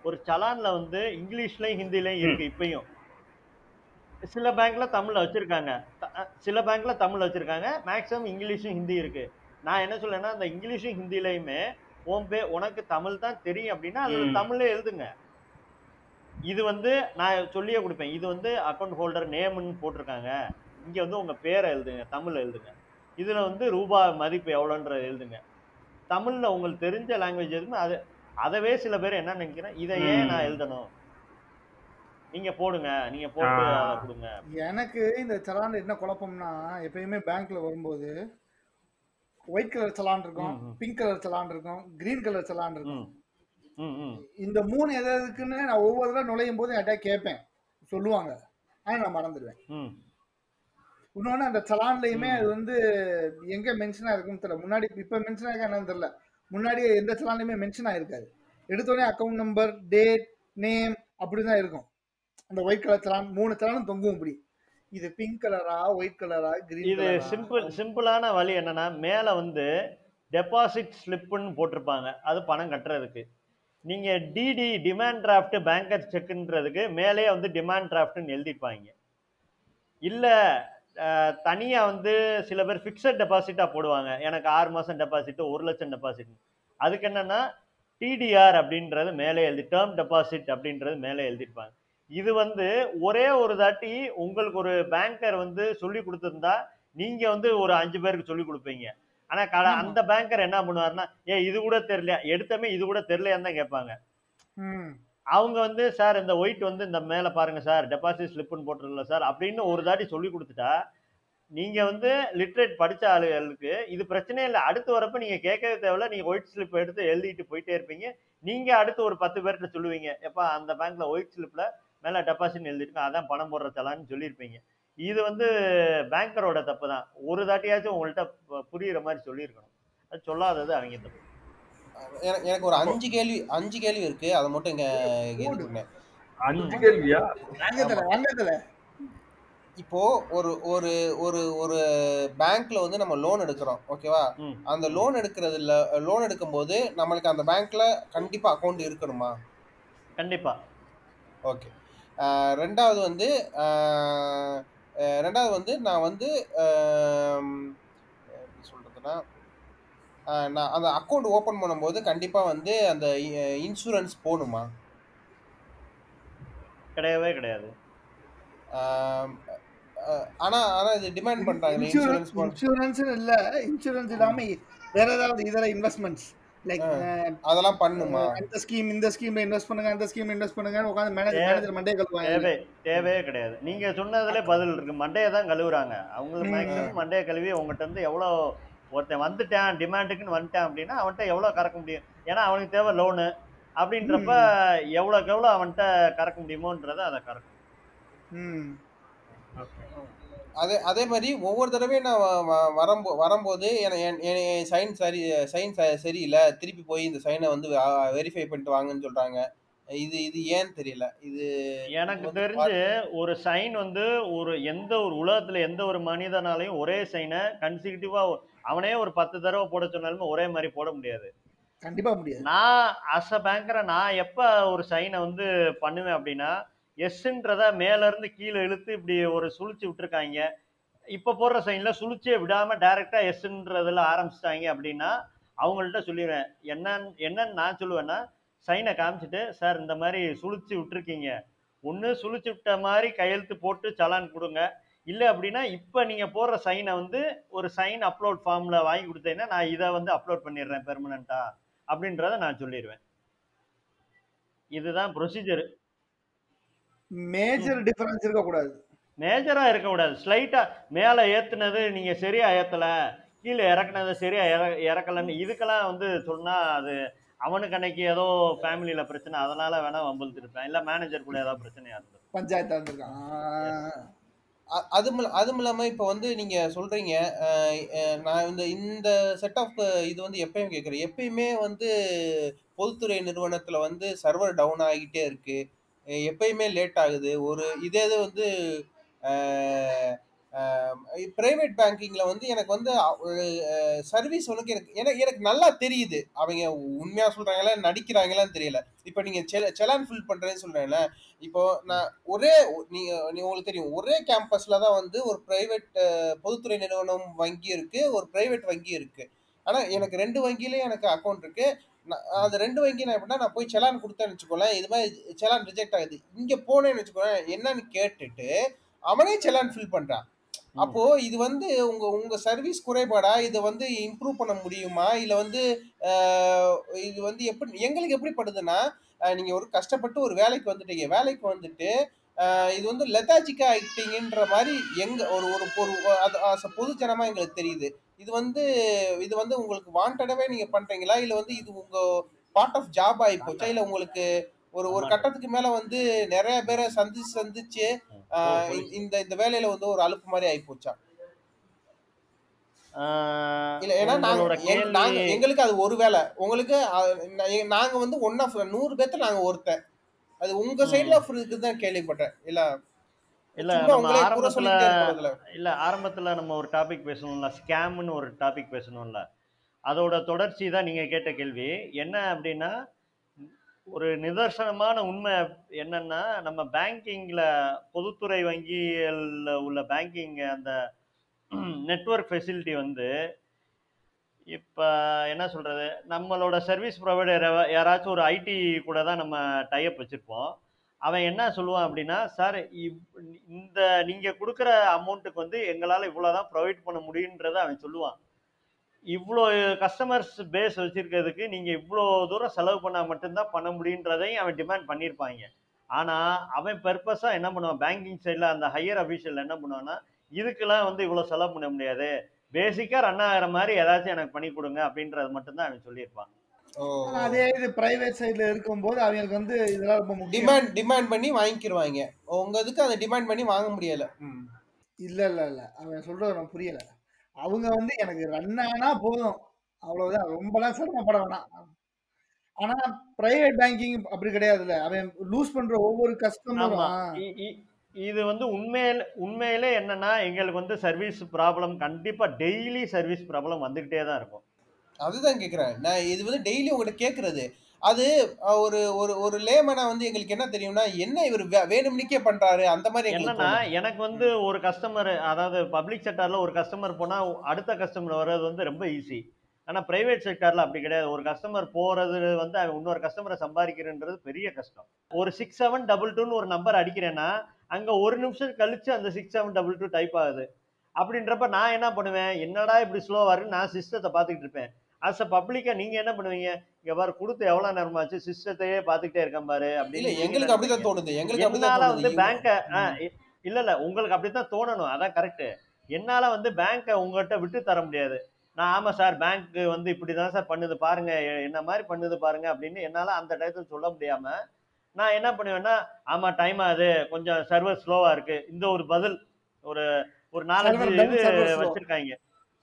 Speaker 5: ஒரு சலான்ல வந்து இங்கிலீஷ்லயும் ஹிந்திலையும் இருக்கு இப்பயும். சில பேங்க்ல தமிழ்ல வச்சிருக்காங்க. சில பேங்க்ல தமிழ்ல வச்சிருக்காங்க. மேக்ஸிமம் இங்கிலீஷும் ஹிந்தி இருக்கு. நான் என்ன சொல்லேன்னா அந்த இங்கிலீஷும் ஹிந்திலையுமே உன் பே உனக்கு தமிழ் தான் தெரியும் அப்படின்னா அது
Speaker 3: ம்.
Speaker 5: தமிழ்ல எழுதுங்க. இது வந்து நான் சொல்லியே கொடுப்பேன். இது வந்து அக்கௌண்ட் ஹோல்டர் நேம்னு போட்டிருக்காங்க. இங்க வந்து உங்க பேரை எழுதுங்க. தமிழ்ல எழுதுங்க. இதுல வந்து ரூபாய் மதிப்பு எவ்வளோன்ற எழுதுங்க. தமிழ்ல உங்களுக்கு தெரிஞ்ச லாங்குவேஜ் எதுவுமே அது அதவே சில பேர் என்ன நினைக்கிறேன் இதை ஏன். நான் எழுதணும்? நீங்க போடுங்க. நீங்க போட்டு கொடுங்க.
Speaker 4: எனக்கு இந்த சலான் என்ன குழப்பம்னா எப்பயுமே பேங்க்ல வரும்போது ஒயிட் கலர் சலான் இருக்கும். பிங்க் கலர் சலான் இருக்கும் கிரீன் கலர் சலான் இருக்கும். இந்த மூணு எது எதுக்குன்னு நான் ஒவ்வொரு தடவை நுழையும் போது என்கிட்ட கேட்பேன். சொல்லுவாங்க. ஆனா நான் மறந்துடுவேன்.
Speaker 5: ம்.
Speaker 4: இன்னொன்று அந்த சலான்லையுமே. அது வந்து எங்க மென்ஷன் ஆயிருக்குன்னு தெரியல. முன்னாடி இப்ப மென்ஷன் ஆயிருக்கா என்னன்னு தெரியல. முன்னாடி எந்த சலான்லையுமே மென்ஷன் ஆயிருக்காது எடுத்தோடனே அக்கௌண்ட் நம்பர் டேட் நேம் அப்படிதான் இருக்கும். அந்த ஒயிட் கலர் சலான் மூணு சலானும் தொங்கும் இப்படி. இது பிங்க் கலரா ஒயிட் கலரா கிரீன்
Speaker 5: இது சிம்பிள் சிம்பிளான வழி என்னன்னா மேல வந்து டெபாசிட் ஸ்லிப்புன்னு போட்டிருப்பாங்க. அது பணம் கட்டுறதுக்கு. நீங்கள் டிடி டிமாண்ட் டிராஃப்ட் பேங்கர் செக்குன்றதுக்கு மேலே வந்து டிமாண்ட் டிராஃப்ட்னு எழுதிப்பாங்க இல்லை தனியாக வந்து சில பேர் ஃபிக்ஸட் டெபாசிட்டாக போடுவாங்க. எனக்கு ஆறு மாதம் டெபாசிட்டு ஒரு லட்சம் டெபாசிட் அதுக்கு என்னென்னா டிடிஆர் அப்படின்றது மேலே எழுதி டேர்ம் டெபாசிட் அப்படின்றது மேலே எழுதிருப்பாங்க இது வந்து ஒரே ஒரு தாட்டி உங்களுக்கு ஒரு பேங்கர் வந்து சொல்லி கொடுத்துருந்தா நீங்கள் வந்து ஒரு அஞ்சு பேருக்கு சொல்லி கொடுப்பீங்க. ஆனா கட. அந்த பேங்கர் என்ன பண்ணுவாருன்னா ஏ இது கூட தெரியலையா? எடுத்தமே இது கூட தெரியலையான்னு தான் கேட்பாங்க. அவங்க வந்து சார் இந்த ஒயிட் வந்து இந்த மேல பாருங்க சார் டெபாசிட் ஸ்லிப்னு போட்டுருல சார் அப்படின்னு ஒரு தாட்டி சொல்லி கொடுத்துட்டா நீங்க வந்து லிட்ரேட் படிச்ச ஆளுகளுக்கு இது பிரச்சனையே இல்லை. அடுத்து வரப்ப நீங்க கேட்கவே தேவையில்ல. நீங்க ஒயிட் ஸ்லிப் எடுத்து எழுதிட்டு போயிட்டே இருப்பீங்க. நீங்க அடுத்து ஒரு பத்து பேர்கிட்ட சொல்லுவீங்க எப்பா அந்த பேங்க்ல ஒயிட் ஸ்லிப்ல மேல டெபாசிட் எழுதிருக்கோம் அதான் பணம் போடுற தலான்னு சொல்லியிருப்பீங்க. இது வந்து பேங்கரோட தப்பு தான் ஒரு தாட்டியாச்சும் உங்கள்கிட்ட புரியுற மாதிரி சொல்லியிருக்கணும். அது சொல்லாதது அவங்க தப்பு.
Speaker 2: எனக்கு ஒரு அஞ்சு கேள்வி அஞ்சு கேள்வி இருக்கு. அதை மட்டும் இங்க
Speaker 3: அஞ்சு கேள்வியா?
Speaker 2: இப்போ ஒரு ஒரு ஒரு ஒரு பேங்க்ல வந்து நம்ம லோன் எடுக்கிறோம். ஓகேவா. அந்த லோன் எடுக்கிறதுல லோன் எடுக்கும்போது நம்மளுக்கு அந்த பேங்க்ல கண்டிப்பா அக்கௌண்ட் இருக்கணுமா?
Speaker 5: கண்டிப்பா.
Speaker 2: ஓகே. ரெண்டாவது வந்து ரெண்டாவது வந்து நான் வந்து எப்படி சொல்றதுன்னா ஆஹ் நான் அந்த அக்கௌண்ட் ஓபன் பண்ணும்போது கண்டிப்பா வந்து அந்த இன்சூரன்ஸ் போகணுமா
Speaker 5: கிடையவே கிடையாது.
Speaker 2: ஆனா ஆனா இது டிமாண்ட் பண்றாங்க
Speaker 4: இன்சூரன்ஸ்
Speaker 2: இன்சூரன்ஸ்
Speaker 4: இல்ல இன்சூரன்ஸ் இல்லாம வேற ஏதாவது இதர இன்வெஸ்ட்மெண்ட்ஸ் லைக்
Speaker 2: அதெல்லாம் பண்ணுமா?
Speaker 4: அந்த ஸ்கீம் இந்த ஸ்கீம்ல இன்வெஸ்ட் பண்ணுங்க அந்த ஸ்கீம் இன்வெஸ்ட் பண்ணுங்க உட்காந்து மேனேஜர் மேனேஜர் மண்டே கழுவாங்க
Speaker 5: தேவை தேவையே கிடையாது. நீங்க சொன்னதுல பதில் இருக்கு. மண்டையை தான் கழுவுறாங்க. அவங்களுக்கு
Speaker 4: ம்.
Speaker 5: மேக்ஸிமம் மண்டையை கழுவி உங்ககிட்ட இருந்து எவ்வளோ ஒருத்தன் வந்துட்டான் டிமாண்டுக்குன்னு வந்துட்டான் அப்படின்னா அவன்கிட்ட எவ்வளோ கறக்க முடியும்? ஏன்னா அவனுக்கு தேவை லோனு அப்படின்றப்ப எவ்வளோக்கு எவ்வளோ அவன்கிட்ட கறக்க முடியுமோன்றதை அதை கறக்கும்.
Speaker 4: ம்.
Speaker 2: அதே அதே மாதிரி ஒவ்வொரு தடவையும் நான் வரம்போ வரும்போது என் சைன் சரி சைன் சரியில்லை. திருப்பி போய் இந்த சைனை வந்து வெரிஃபை பண்ணிட்டு வாங்கன்னு சொல்றாங்க. இது இது ஏன்னு தெரியல. இது
Speaker 5: எனக்கு தெரிஞ்சு ஒரு சைன் வந்து ஒரு எந்த ஒரு உலகத்துல எந்த ஒரு மனிதனாலையும் ஒரே சைனை கன்சிக்யூட்டிவா அவனே ஒரு பத்து தடவை போட சொன்னாலுமே ஒரே மாதிரி போட முடியாது.
Speaker 4: கண்டிப்பா முடியாது.
Speaker 5: நான் அஸ் அ பேங்கரை நான் எப்போ ஒரு சைனை வந்து பண்ணுவேன் அப்படின்னா எஸ்ன்றத மேலேருந்து கீழே இழுத்து இப்படி ஒரு சுழிச்சு விட்டுருக்காங்க. இப்போ போடுற சைனில் சுழிச்சே விடாமல் டைரெக்டாக எஸ்ன்றதில் ஆரம்பிச்சிட்டாங்க அப்படின்னா அவங்கள்ட்ட சொல்லிடுவேன். என்னன்னு என்னன்னு நான் சொல்லுவேன்னா சைனை காமிச்சிட்டு சார் இந்த மாதிரி சுழிச்சு விட்டுருக்கீங்க. ஒன்று சுழிச்சு விட்ட மாதிரி கையெழுத்து போட்டு சலான் கொடுங்க. இல்லை அப்படின்னா இப்போ நீங்கள் போடுற சைனை வந்து ஒரு சைன் அப்லோட் ஃபார்மில் வாங்கி கொடுத்தீங்கன்னா நான் இதை வந்து அப்லோட் பண்ணிடுறேன் பெர்மனண்ட்டாக அப்படின்றத நான் சொல்லிடுவேன். இதுதான் ப்ரொசீஜர்
Speaker 4: மேஜர் டிஃபரன்ஸ் இருக்க கூடாது
Speaker 5: மேஜரா இருக்கக்கூடாது. ஸ்லைட்டா மேலே ஏத்துனது நீங்க சரியா ஏத்தல கீழே இறக்குனது சரியா இற இறக்கலன்னு இதுக்கெல்லாம் வந்து சொன்னா அது அவனுக்கு அன்னைக்கு ஏதோ ஃபேமிலியில பிரச்சனை அதனால வேணா வம்பிழுத்து இருப்பேன் இல்ல மேனேஜர் கூட ஏதாவது பிரச்சனையா இருந்தது.
Speaker 4: பஞ்சாயத்தா இருந்திருக்கான். ஆ.
Speaker 2: அ- அதுவும் இல்ல- அதுவும் இல்லாம இப்போ வந்து நீங்க சொல்றீங்க நான் இந்த இந்த செட் ஆஃப் இது வந்து எப்பயும் கேட்குறேன் எப்பயுமே வந்து பொதுத்துறை நிறுவனத்துல வந்து சர்வர் டவுன் ஆகிட்டே இருக்கு. அஹ் எப்பயுமே லேட் ஆகுது. ஒரு இதே இது வந்து பிரைவேட் பேங்கிங்கில் வந்து எனக்கு வந்து சர்வீஸ் உனக்கு எனக்கு எனக்கு எனக்கு நல்லா தெரியுது. அவங்க உண்மையாக சொல்கிறாங்களா நடிக்கிறாங்களான்னு தெரியல. இப்போ நீங்கள் செல செலான் ஃபில் பண்ணுறேன்னு சொல்கிறேன்ல இப்போ நான் ஒரே நீங்கள் நீ- உங்களுக்கு தெரியும். ஒரே கேம்பஸில் தான் வந்து ஒரு பிரைவேட் பொதுத்துறை நிறுவனம் வங்கி இருக்குது ஒரு பிரைவேட் வங்கி இருக்குது ஆனால் எனக்கு ரெண்டு வங்கியிலையும் எனக்கு அக்கௌண்ட் இருக்குது நான் அந்த ரெண்டு வங்கி நான் எப்படின்னா நான் போய் செலான் கொடுத்தேன்னு வச்சுக்கோங்களேன். இது மாதிரி செலான் ரிஜெக்ட் ஆகுது. இங்க போனேன்னு வச்சுக்கோங்களேன். என்னன்னு கேட்டுட்டு அவனே செலான் ஃபில் பண்றான். அப்போ இது வந்து உங்க உங்க சர்வீஸ் குறைபாடா? இதை வந்து இம்ப்ரூவ் பண்ண முடியுமா? இல்ல வந்து இது வந்து எப்படி எங்களுக்கு எப்படி படுதுன்னா நீங்க ஒரு கஷ்டப்பட்டு ஒரு வேலைக்கு வந்துட்டீங்க. வேலைக்கு வந்துட்டு இது வந்து லெத்தாஜிக்கா ஆயிட்டீங்கன்ற மாதிரி எங்க ஒரு ஒரு பொது ஜனமா எங்களுக்கு தெரியுது. இது வந்து இது வந்து உங்களுக்கு வாண்டடாவே நீங்க பண்றீங்களா? இல்ல வந்து இது உங்க பார்ட் ஆஃப் ஜாப் ஆகி போச்சா? இல்ல உங்களுக்கு ஒரு ஒரு கட்டத்துக்கு மேல வந்து நிறைய பேரை சந்திச்சு சந்திச்சு இந்த- இந்த வேலையில வந்து ஒரு அலுப்பு மாதிரி ஆகி போச்சா? இல்ல ஏன்னா நாங்க எங்களுக்கு அது ஒரு வேலை. உங்களுக்கு நாங்க வந்து ஒன் ஆஃப் நூறு பேர்த்த நாங்க ஒருத்தன். அது உங்க சைடுல இருக்கு தான் கேள்விப்பட்டேன். இல்ல
Speaker 5: இல்ல நம்ம ஆரம்பத்துல இல்ல ஆரம்பத்துல நம்ம ஒரு டாபிக் பேசணும்ல ஸ்கேம்னு ஒரு டாபிக் பேசணும்ல. அதோட தொடர்ச்சி தான் நீங்க கேட்ட கேள்வி. என்ன அப்படின்னா ஒரு நிதர்சனமான உண்மை என்னன்னா நம்ம பேங்கிங்ல பொதுத்துறை வங்கிகள்ல உள்ள பேங்கிங் அந்த நெட்வொர்க் ஃபெசிலிட்டி வந்து இப்போ என்ன சொல்றது நம்மளோட சர்வீஸ் ப்ரொவைடர் யாராச்சும் ஒரு ஐடி கூட தான் நம்ம டைப் வச்சிருப்போம். அவன் என்ன சொல்லுவான் அப்படின்னா சார் இந்த நீங்கள் கொடுக்குற அமௌண்ட்டுக்கு வந்து எங்களால் இவ்வளோதான் ப்ரொவைட் பண்ண முடியுன்றதை அவன் சொல்லுவான். இவ்வளோ கஸ்டமர்ஸ் பேஸ் வச்சுருக்கிறதுக்கு நீங்கள் இவ்வளோ தூரம் செலவு பண்ணால் மட்டும்தான் பண்ண முடியுன்றதையும் அவன் டிமாண்ட் பண்ணியிருப்பாங்க. ஆனால் அவன் பர்பஸாக என்ன பண்ணுவான்? பேங்கிங் சைடில் அந்த ஹையர் அஃபீஷியல் என்ன பண்ணுவான்னா இதுக்கெல்லாம் வந்து இவ்வளோ செலவு பண்ண முடியாது. பேசிக்காக ரன் ஆகிற மாதிரி ஏதாச்சும் எனக்கு பண்ணி கொடுங்க அப்படின்றது மட்டும்தான் அவன் சொல்லியிருப்பான்.
Speaker 4: அதே இது பிரைவேட் சைடுல இருக்கும்போது அவங்களுக்கு வந்து இதெல்லாம் ரொம்ப
Speaker 2: டிமாண்ட் டிமாண்ட் பண்ணி வாங்கிக்கிருவாங்க. உங்க இதுக்கு அதை டிமாண்ட் பண்ணி வாங்க முடியல.
Speaker 4: இல்ல இல்ல இல்ல. அவன் சொல்றது எனக்கு புரியல. அவங்க வந்து எனக்கு ரன் ஆனா போதும். அவ்வளவுதான். ரொம்பலாம் சிரமப்பட வேணாம். ஆனா பிரைவேட் பேங்கிங் அப்படி கிடையாதுல்ல. அவன் லூஸ் பண்ற ஒவ்வொரு கஸ்டமரும்
Speaker 5: இது வந்து உண்மையில உண்மையிலே என்னன்னா எங்களுக்கு வந்து சர்வீஸ் ப்ராப்ளம் கண்டிப்பா டெய்லி சர்வீஸ் ப்ராப்ளம் வந்துகிட்டே தான் இருக்கும்.
Speaker 2: அதுதான் கேக்குறேன். நான் இது வந்து டெய்லி உங்ககிட்ட கேக்குறது. அது ஒரு ஒரு ஒரு லேமனா வந்து எங்களுக்கு என்ன தெரியும்னா என்ன இவர் வேணும்னுக்கே பண்றாரு அந்த மாதிரி
Speaker 5: என்னன்னா. எனக்கு வந்து ஒரு கஸ்டமர் அதாவது பப்ளிக் செக்டர்ல ஒரு கஸ்டமர் போனா அடுத்த கஸ்டமர் வர்றது வந்து ரொம்ப ஈஸி ஆனா பிரைவேட் செக்டர்ல அப்படி கிடையாது. ஒரு கஸ்டமர் போறது வந்து இன்னொரு கஸ்டமரை சம்பாதிக்கிறன்றது பெரிய கஷ்டம். ஒரு சிக்ஸ் செவன் டபுள் டூன்னு ஒரு நம்பர் அடிக்கிறேன்னா அங்க ஒரு நிமிஷம் கழிச்சு அந்த six seven double two type ஆகுது. அப்படின்றப்ப நான் என்ன பண்ணுவேன்? என்னடா இப்படி ஸ்லோவா இருக்கு நான் சிஸ்டத்தை பார்த்துக்கிட்டு இருப்பேன். அஸ் அ பப்ளிக்கா நீங்க என்ன பண்ணுவீங்க? இங்க பாரு கொடுத்து எவ்வளவு நேரமாச்சு? சிஸ்டத்தையே பார்த்துக்கிட்டே இருக்கேன் பாரு அப்படின்னு
Speaker 2: எங்களுக்கு அப்படிதான் தோணுது. எங்களுக்கு
Speaker 5: என்னால வந்து பேங்க இல்ல இல்ல உங்களுக்கு அப்படித்தான் தோணணும். அதான் கரெக்ட் என்னால வந்து பேங்கை உங்ககிட்ட விட்டு தர முடியாது. நான் ஆமா சார் பேங்க் வந்து இப்படிதான் சார் பண்ணுது. பாருங்க என்ன மாதிரி பண்ணுது பாருங்க அப்படின்னு என்னால அந்த டயத்துல சொல்ல முடியாம நான் என்ன பண்ணுவேன்னா ஆமா டைம் ஆகுது. கொஞ்சம் சர்வர் ஸ்லோவா இருக்கு. இந்த ஒரு பதில் ஒரு ஒரு நாலஞ்சு இது. வச்சிருக்காங்க.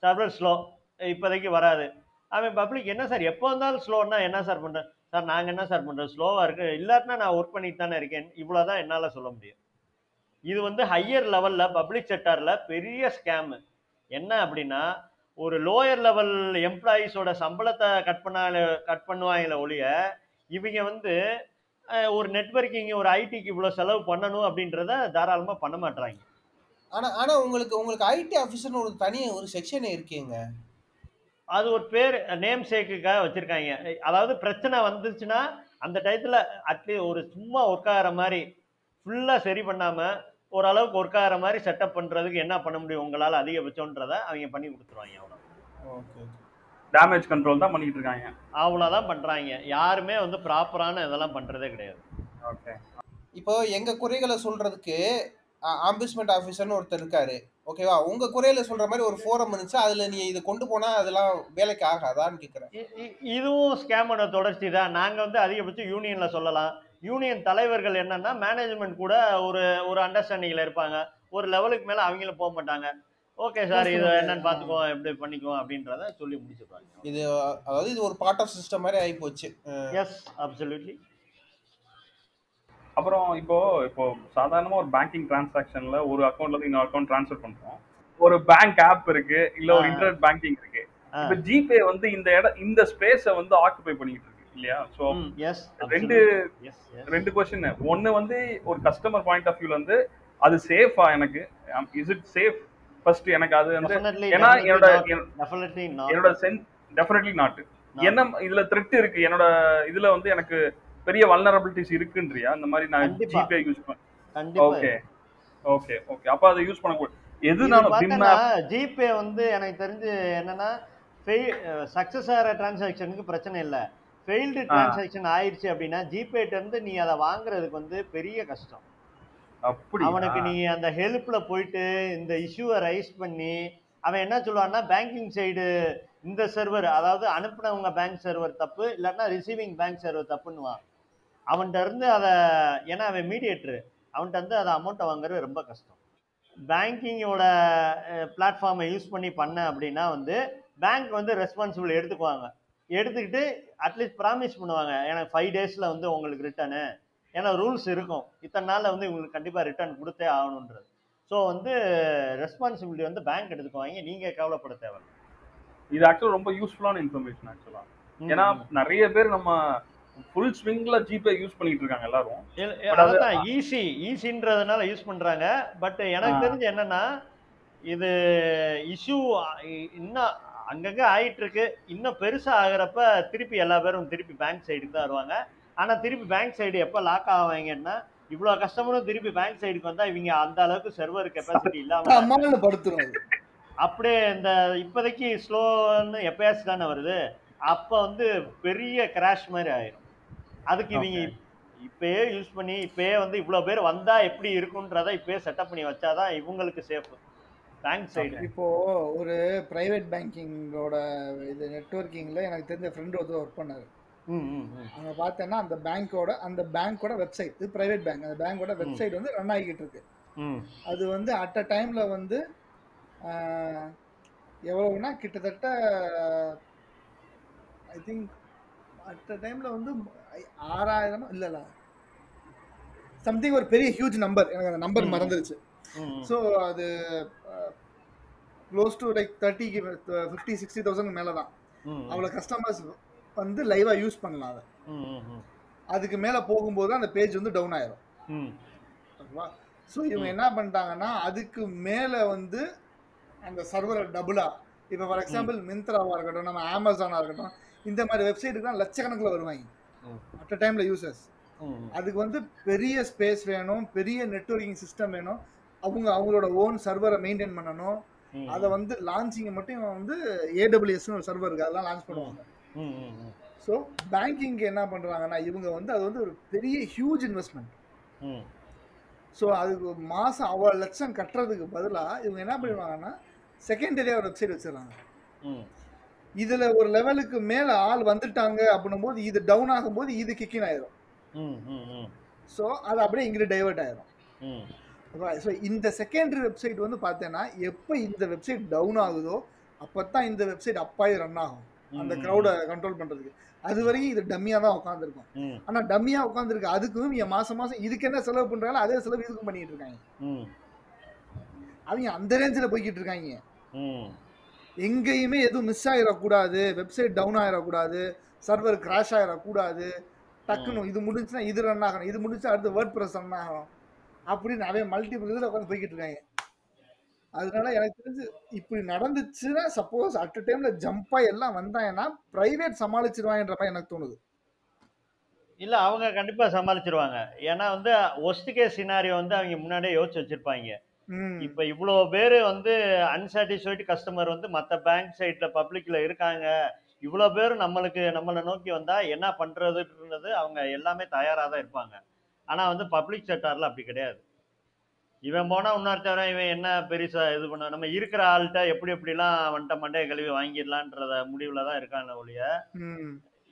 Speaker 5: சர்வர் ஸ்லோ இப்போதைக்கு வராது. அவன் பப்ளிக் என்ன சார் எப்போ வந்தாலும் ஸ்லோன்னா என்ன சார் பண்ணுறேன் சார் நாங்கள் என்ன சார் பண்ணுறோம் ஸ்லோவாக இருக்கு. இல்லாட்டினா நான் ஒர்க் பண்ணிட்டு தானே இருக்கேன். இவ்வளோ தான் என்னால் சொல்ல முடியும். இது வந்து ஹையர் லெவலில் பப்ளிக் செக்டாரில் பெரிய ஸ்கேமு என்ன அப்படின்னா ஒரு லோயர் லெவல் எம்ப்ளாயீஸோட சம்பளத்தை கட் பண்ணால கட் பண்ணுவாங்களே ஒழிய இவங்க வந்து ஒரு நெட்ஒர்க்கிங் ஒரு ஐடிக்கு இவ்வளோ செலவு பண்ணணும் அப்படின்றத தாராளமாக பண்ண மாட்டுறாங்க
Speaker 2: ஆனால் ஆனால் உங்களுக்கு உங்களுக்கு ஐடி ஆஃபீஸர்னு ஒரு தனி ஒரு செக்ஷனே இருக்கீங்க.
Speaker 5: அது ஒரு பேர் நேம் சேக்குக்காக வச்சிருக்காங்க. அதாவது பிரச்சனை வந்துச்சுன்னா அந்த டயத்துல அட்லீஸ்ட் ஒரு சும்மா ஒர்க் ஆகிற மாதிரி ஃபுல்லா சரி பண்ணாம ஓரளவுக்கு ஒர்க் ஆகிற மாதிரி செட்டப் பண்றதுக்கு என்ன பண்ண முடியும்? உங்களால அதிகபட்சம்ன்றத அவங்க பண்ணி கொடுத்துருவாங்க அவ்வளோ
Speaker 2: ஓகே
Speaker 3: டேமேஜ் கண்ட்ரோல் தான் பண்ணிட்டு இருக்காங்க.
Speaker 5: அவ்வளோதான் பண்றாங்க. யாருமே வந்து ப்ராப்பரான இதெல்லாம் பண்றதே கிடையாது.
Speaker 3: ஓகே
Speaker 2: இப்போ எங்க குறைகளை சொல்றதுக்கு ஆம்பிஸ்மெண்ட் ஆஃபீஸர்னு ஒருத்தர் இருக்காரு. ஓகேவா உங்க குறையில சொல்ற மாதிரி ஒரு ஃபோரம் இருந்துச்சு. அதுல நீ இதை கொண்டு போனா அதெல்லாம் வேலைக்கு ஆகாதான்னு கேக்குறேன்.
Speaker 5: இதுவும் ஸ்கேமோட தொடர்ச்சி தான். நாங்க வந்து அதிகபட்சம் யூனியன்ல சொல்லலாம். யூனியன் தலைவர்கள் என்னன்னா மேனேஜ்மெண்ட் கூட ஒரு ஒரு அண்டர்ஸ்டாண்டிங்ல இருப்பாங்க. ஒரு லெவலுக்கு மேல அவங்களும் போக மாட்டாங்க. ஓகே சார் இது என்னன்னு பாத்துக்குவோம் எப்படி பண்ணிக்குவோம் அப்படின்றத சொல்லி முடிச்சிருவாங்க
Speaker 2: இது அதாவது இது ஒரு பார்ட் ஆஃப் சிஸ்டம் மாதிரி ஆகி போச்சு.
Speaker 5: எஸ் அப்சல்யூட்லி
Speaker 3: அப்புறம் இப்போ இப்போ சாதாரணமா ஒரு பேங்கிங் டிரான்சாக்ஷன்ல ஒரு அக்கௌண்ட்ல இருந்து இன்னொரு அக்கௌண்ட் ட்ரான்ஸ்ஃபர் பண்றோம். ஒரு பேங்க் ஆப் இருக்கு இல்ல ஒரு. இன்டர்நெட் பேங்கிங் இருக்கு. இப்ப ஜிபே வந்து இந்த இடம் இந்த ஸ்பேஸ வந்து ஆக்குபை பண்ணிட்டு இருக்கு இல்லையா? சோ ரெண்டு ரெண்டு கொஸ்டின் ஒன்னு வந்து ஒரு கஸ்டமர் பாயிண்ட் ஆஃப் வியூல வந்து அது சேஃபா எனக்கு? இஸ் இட் சேஃப் ஃபர்ஸ்ட் எனக்கு அது வந்து ஏன்னா என்னோட என்னோட சென் டெஃபினெட்லி நாட் என்ன இதுல த்ரெட் இருக்கு என்னோட இதுல வந்து எனக்கு பெரிய வல்னரபிலிட்டிஸ் இருக்குன்றியா? இந்த மாதிரி நான். ஜிபே யூஸ் பண்ண ஓகே ஓகே ஓகே அப்ப அதை யூஸ் பண்ணக்கூடாது எதுனாலும்
Speaker 5: ஜிபே வந்து எனக்கு தெரிஞ்சு என்னன்னா சக்சஸ் ஆகிற டிரான்சாக்ஷனுக்கு பிரச்சனை இல்லை. ஃபெயில்டு டிரான்சாக்ஷன் ஆயிடுச்சு அப்படின்னா ஜிபேட்ட இருந்து நீ அதை வாங்குறதுக்கு வந்து பெரிய கஷ்டம்.
Speaker 3: அப்படி
Speaker 5: அவனுக்கு நீ அந்த ஹெல்ப்ல போயிட்டு இந்த இஷ்யூவை ரைஸ் பண்ணி அவன் என்ன சொல்லுவான்னா பேங்கிங் சைடு இந்த சர்வர் அதாவது அனுப்புனவங்க பேங்க் சர்வர் தப்பு இல்லாட்டினா ரிசீவிங் பேங்க் சர்வர் தப்புன்னுவான். அவன்கிட்ட இருந்து அதை ஏன்னா அவன் மீடியேட்டரு அவன்கிட்ட இருந்து அதை அமௌண்ட்டை வாங்குறது ரொம்ப கஷ்டம். பேங்கிங்கோட பிளாட்ஃபார்மை யூஸ் பண்ணி பண்ண அப்படின்னா வந்து பேங்க் வந்து ரெஸ்பான்சிபிள் எடுத்துக்குவாங்க. எடுத்துக்கிட்டு அட்லீஸ்ட் ப்ராமிஸ் பண்ணுவாங்க. எனக்கு ஃபைவ் டேஸில் வந்து உங்களுக்கு ரிட்டர்னு ஏன்னா ரூல்ஸ் இருக்கும். இத்தனை நாளில் வந்து உங்களுக்கு கண்டிப்பாக ரிட்டர்ன் கொடுத்தே ஆகணுன்றது. ஸோ வந்து ரெஸ்பான்சிபிலிட்டி வந்து பேங்க் எடுத்துக்குவாங்க. நீங்கள் கவலைப்பட தேவை
Speaker 3: இது ஆக்சுவலா ரொம்ப யூஸ்ஃபுல்லான இன்ஃபர்மேஷன் ஆக்சுவலா ஏன்னா நிறைய பேர் நம்ம ஃபுல் ஸ்விங்ல ஜிபே யூஸ் பண்ணிட்டு இருக்காங்க எல்லாரும்.
Speaker 5: அதான் ஈஸி ஈஸின்றதுனால யூஸ் பண்றாங்க. பட் எனக்கு. தெரிஞ்சு என்னன்னா இது இஷ்யூ இன்னும் அங்கங்க ஆயிட்டு இருக்கு இன்னும் பெருசா ஆகுறப்ப திருப்பி எல்லா பேரும் திருப்பி பேங்க் சைடுக்கு தான் வருவாங்க. ஆனா திருப்பி பேங்க் சைடு எப்ப லாக் ஆவாங்கன்னா இவ்வளவு கஸ்டமரும் திருப்பி பேங்க் சைடுக்கு வந்தா இவங்க அந்த அளவுக்கு சர்வர் கெப்பாசிட்டி இல்லாம
Speaker 4: படுத்துரும்
Speaker 5: அப்படியே இந்த இப்போதைக்கு ஸ்லோன்னு எப்பயாச்சும் தானே வருது. அப்போ வந்து பெரிய கிராஷ் மாதிரி ஆயிரும். அதுக்கு இவங்க இப்பயே யூஸ் பண்ணி இப்பயே வந்து இவ்வளோ பேர் வந்தா எப்படி இருக்குன்றத இப்பயே செட்டப் பண்ணி வச்சாதான் இவங்களுக்கு சேஃப் பேங்க் சைடு
Speaker 4: இப்போ ஒரு பிரைவேட் பேங்கிங்கோட இது நெட்வொர்க்கிங்கில் எனக்கு தெரிஞ்ச ஃப்ரெண்டு ஒருத்தர் ஒர்க் பண்ணாரு. அங்கே பார்த்தேன்னா அந்த பேங்க்கோட அந்த பேங்க்கோட வெப்சைட் இது பிரைவேட் பேங்க் அந்த பேங்க்கோட வெப்சைட் வந்து ரன் ஆகிக்கிட்டு இருக்கு.
Speaker 5: ம்.
Speaker 4: அது வந்து அட் அ டைமில் வந்து எவ்வளவுனா கிட்டத்தட்ட ஐ திங்க் அட் டைமில் வந்து ஆறாயிரமா இல்லை சம்திங் ஒரு பெரிய ஹியூஜ் நம்பர் எனக்கு அந்த நம்பர். மறந்துருச்சு. ஸோ அது க்ளோஸ் டு லைக் தேர்ட்டிக்கு ஃபிஃப்டி சிக்ஸ்டி தௌசண்ட் மேலே தான் அவ்வளோ கஸ்டமர்ஸ் வந்து லைவாக யூஸ் பண்ணலாம் அதை. அதுக்கு மேலே போகும்போது அந்த பேஜ் வந்து டவுன் ஆயிரும். ஓகேவா? ஸோ இவங்க என்ன பண்ணிட்டாங்கன்னா அதுக்கு மேலே வந்து அந்த சர்வரை டபுளாக இப்போ ஃபார் எக்ஸாம்பிள் மிந்த்ராவாக இருக்கட்டும் நம்ம அமேசானாக இருக்கட்டும் இந்த மாதிரி வெப்சைட்டுக்குலாம் லட்சக்கணக்கில் வருவாங்க. அட் அ டைமில் யூசர்ஸ் அதுக்கு வந்து பெரிய ஸ்பேஸ் வேணும் பெரிய நெட்வொர்க்கிங் சிஸ்டம் வேணும். அவங்க அவங்களோட ஓன் சர்வரை மெயின்டைன் பண்ணணும். அதை வந்து லான்ச்சிங்கை மட்டும் வந்து ஏடபிள்யூஎஸ்னு ஒரு சர்வர் இருக்குது அதெல்லாம் லான்ச் பண்ணுவாங்க ஸோ பேங்கிங்க்கு என்ன பண்ணுறாங்கன்னா இவங்க வந்து அது வந்து ஒரு பெரிய ஹியூஜ் இன்வெஸ்ட்மெண்ட் ஸோ அதுக்கு மாதம் அவ்வளோ லட்சம் கட்டுறதுக்கு பதிலாக இவங்க என்ன பண்ணுவாங்கன்னா செகண்டரியாக ஒரு வெப்சைட் வச்சிடறாங்க. இதில் ஒரு லெவலுக்கு மேலே ஆள் வந்துட்டாங்க அப்படின்னும் போது இது டவுன் ஆகும்போது இது கிக்கின் ஆயிரும். ஸோ அது அப்படியே இங்கிட்டு டைவர்ட் ஆயிரும். ஸோ இந்த செகண்டரி வெப்சைட் வந்து பார்த்தேன்னா எப்போ இந்த வெப்சைட் டவுன் ஆகுதோ அப்போ தான் இந்த வெப்சைட் அப்பாயி ரன் ஆகும். அந்த க்ரௌடை கண்ட்ரோல் பண்ணுறதுக்கு அது வரைக்கும் இது டம்மியாக தான் உட்காந்துருக்கும்
Speaker 5: ம்,
Speaker 4: ஆனால் டம்மியாக உட்காந்துருக்கு அதுக்கும் இவன் மாதம் மாதம் இதுக்கு என்ன செலவு பண்ணுறாங்களோ அதே செலவு இதுக்கும் பண்ணிட்டு இருக்காங்க. அவங்க அந்த ரேஞ்சில் போய்கிட்டு இருக்காங்க. எங்கேயுமே எதுவும் மிஸ் ஆகிடக்கூடாது வெப்சைட் டவுன் ஆகிடக்கூடாது சர்வர் கிராஷ் ஆகிடக்கூடாது டக்குன்னு இது முடிஞ்சுன்னா இது ரன் ஆகணும் இது முடிஞ்சா அடுத்து வேர்ட் ப்ரெஸ் ரன் ஆகணும் அப்படின்னு நிறைய மல்டிபிள் இதில் உட்காந்து போய்கிட்டு இருக்காங்க. அதனால எனக்கு தெரிஞ்சு இப்படி நடந்துச்சுன்னா சப்போஸ் அட் டைம்ல ஜம்பா எல்லாம் வந்தாங்கன்னா பிரைவேட் சமாளிச்சிருவாங்கன்ற மாதிரி எனக்கு தோணுது.
Speaker 5: இல்ல அவங்க கண்டிப்பா சமாளிச்சிருவாங்க. ஏன்னா வந்து ஒஸ்ட் கேஸ் சினாரியோ வந்து அவங்க முன்னாடியே யோசிச்சு வச்சிருப்பாங்க. இப்ப இவ்வளோ பேர் வந்து அன்சாட்டிஸ்ஃபைடு கஸ்டமர் வந்து மற்ற பேங்க் சைட்ல பப்ளிக்ல இருக்காங்க. இவ்வளோ பேர் நம்மளுக்கு நம்மளை நோக்கி வந்தா என்ன பண்றதுன்றது அவங்க எல்லாமே தயாரா தான் இருப்பாங்க. ஆனா வந்து பப்ளிக் செக்டார்ல அப்படி கிடையாது. இவன் போனா இன்னொருத்தவன் இவன் என்ன பெருசா இது பண்ண நம்ம இருக்கிற ஆள்கிட்ட எப்படி எப்படிலாம் வந்துட்ட மண்டைய கழுவி வாங்கிடலான்றத முடிவுல தான் இருக்காங்க ஒழிய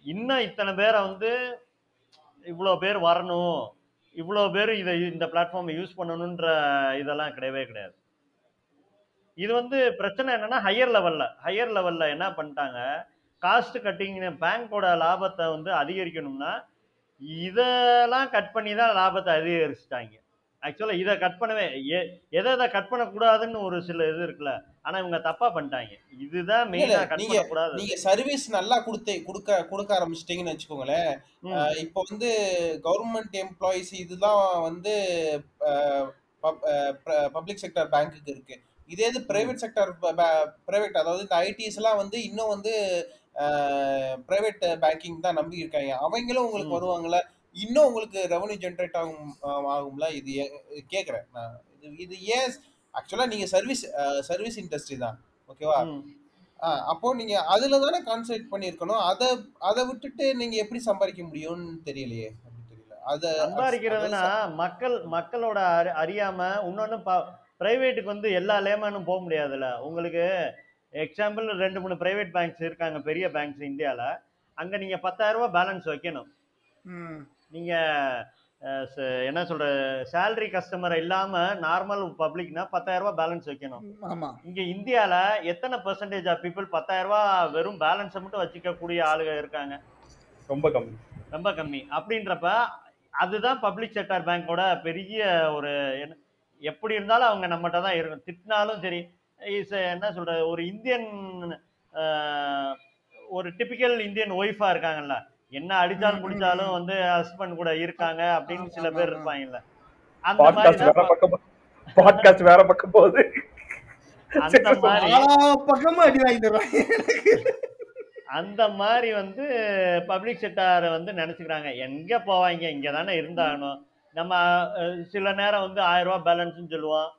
Speaker 5: இன்னும் இத்தனை பேரை வந்து இவ்வளோ பேர் வரணும். இவ்வளோ பேர் இதை இந்த பிளாட்ஃபார்மை யூஸ் பண்ணணுன்ற இதெல்லாம் கிடையவே கிடையாது. இது வந்து பிரச்சனை என்னன்னா ஹையர் லெவல்ல ஹையர் லெவல்ல என்ன பண்ணிட்டாங்க காஸ்ட் கட்டிங் பேங்கோட லாபத்தை வந்து அதிகரிக்கணும்னா இதெல்லாம் கட் பண்ணி தான் லாபத்தை அதிகரிச்சிட்டாங்க. ஆக்சுவலா இதை கட் பண்ணவே எ- எதை எதை கட் பண்ணக்கூடாதுன்னு ஒரு சில இது இருக்குல்ல ஆனா இவங்க தப்பா பண்ணிட்டாங்க. இதுதான் மெயினா கட் பண்ணக்கூடாது.
Speaker 2: நீங்க சர்வீஸ் நல்லா கொடுத்து கொடுக்க கொடுக்க ஆரம்பிச்சிட்டீங்கன்னு வச்சுக்கோங்களேன் இப்போ வந்து கவர்மெண்ட் எம்ப்ளாயிஸ் இதுதான் வந்து பப்ளிக் செக்டர் பேங்க்குக்கு இருக்கு. இதே இது பிரைவேட் செக்டர் பிரைவேட் அதாவது இந்த ஐடிஸ் எல்லாம் வந்து இன்னும் வந்து பிரைவேட் பேங்கிங் தான் நம்பி இருக்காங்க அவங்களும் உங்களுக்கு. வருவாங்களா இன்னும் உங்களுக்கு ரெவன்யூ ஜென்ரேட் ஆகும் ஆகும்ல? இது கேக்குறேன் நான். இது இது ஏன்? ஆக்சுவலா நீங்க சர்வீஸ் சர்வீஸ் இண்டஸ்ட்ரி தான். ஓகேவா. ஆ, அப்போ நீங்க அதுல தானே கான்சென்ட்ரேட் பண்ணிருக்கணும் அத அத விட்டுட்டு நீங்க எப்படி சம்பாதிக்க முடியும்னு தெரியலையே. தெரியல. அத
Speaker 5: சம்பாதிக்கிறதுனா மக்கள் மக்களோட அறி- அறியாம இன்னொன்னு பிரைவேட்டுக்கு வந்து எல்லா லேமனும் போக முடியாதுல்ல. உங்களுக்கு எக்ஸாம்பிள் ரெண்டு மூணு பிரைவேட் பேங்க்ஸ் இருக்காங்க பெரிய பேங்க்ஸ் இந்தியால. அங்க நீங்க பத்தாயிரம் ரூபாய் பேலன்ஸ் வைக்கணும்.
Speaker 4: ம்
Speaker 5: நீங்க அஹ், ச- என்ன சொல்ற சேலரி கஸ்டமர் இல்லாம நார்மல் பப்ளிக்னா பத்தாயிரம் ரூபாய் பேலன்ஸ் வைக்கணும்.
Speaker 4: ஆமா.
Speaker 5: இங்க இந்தியால எத்தனை பெர்சன்டேஜ் ஆஃப் பீப்புள் பத்தாயிரம் ரூபாய் வெறும் பேலன்ஸை மட்டும் வச்சுக்க கூடிய ஆளுங்க இருக்காங்க?
Speaker 3: ரொம்ப கம்மி.
Speaker 5: ரொம்ப கம்மி. அப்படின்றப்ப அதுதான் பப்ளிக் செக்டார் பேங்கோட பெரிய ஒரு என்ன- எப்படி இருந்தாலும் அவங்க நம்மகிட்ட தான் இருக்கும் திட்டினாலும் சரி இஸ் என்ன சொல்ற ஒரு இந்தியன் ஒரு டிபிக்கல் இந்தியன் ஒய்ஃபா இருக்காங்கல்ல என்ன அடிச்சாலும் பிடிச்சாலும். வந்து ஹஸ்பண்ட் கூட இருக்காங்க அப்படின்னு சில பேர். இருப்பாங்கல்ல. அந்த மாதிரி
Speaker 3: பாட்காஸ்ட் வேற பக்கம் பாட்காஸ்ட் வேற பக்கம் போகுது.
Speaker 5: அந்த மாதிரி.
Speaker 4: அடி வாங்கிடுறாங்க
Speaker 5: அந்த மாதிரி வந்து பப்ளிக் செக்டாரை வந்து நினைச்சுக்கிறாங்க. எங்க போவாங்க? இங்க தானே இருந்தாகணும். நம்ம சில நேரம் வந்து ஆயிரம் ரூபாய் பேலன்ஸ்னு சொல்லுவோம்.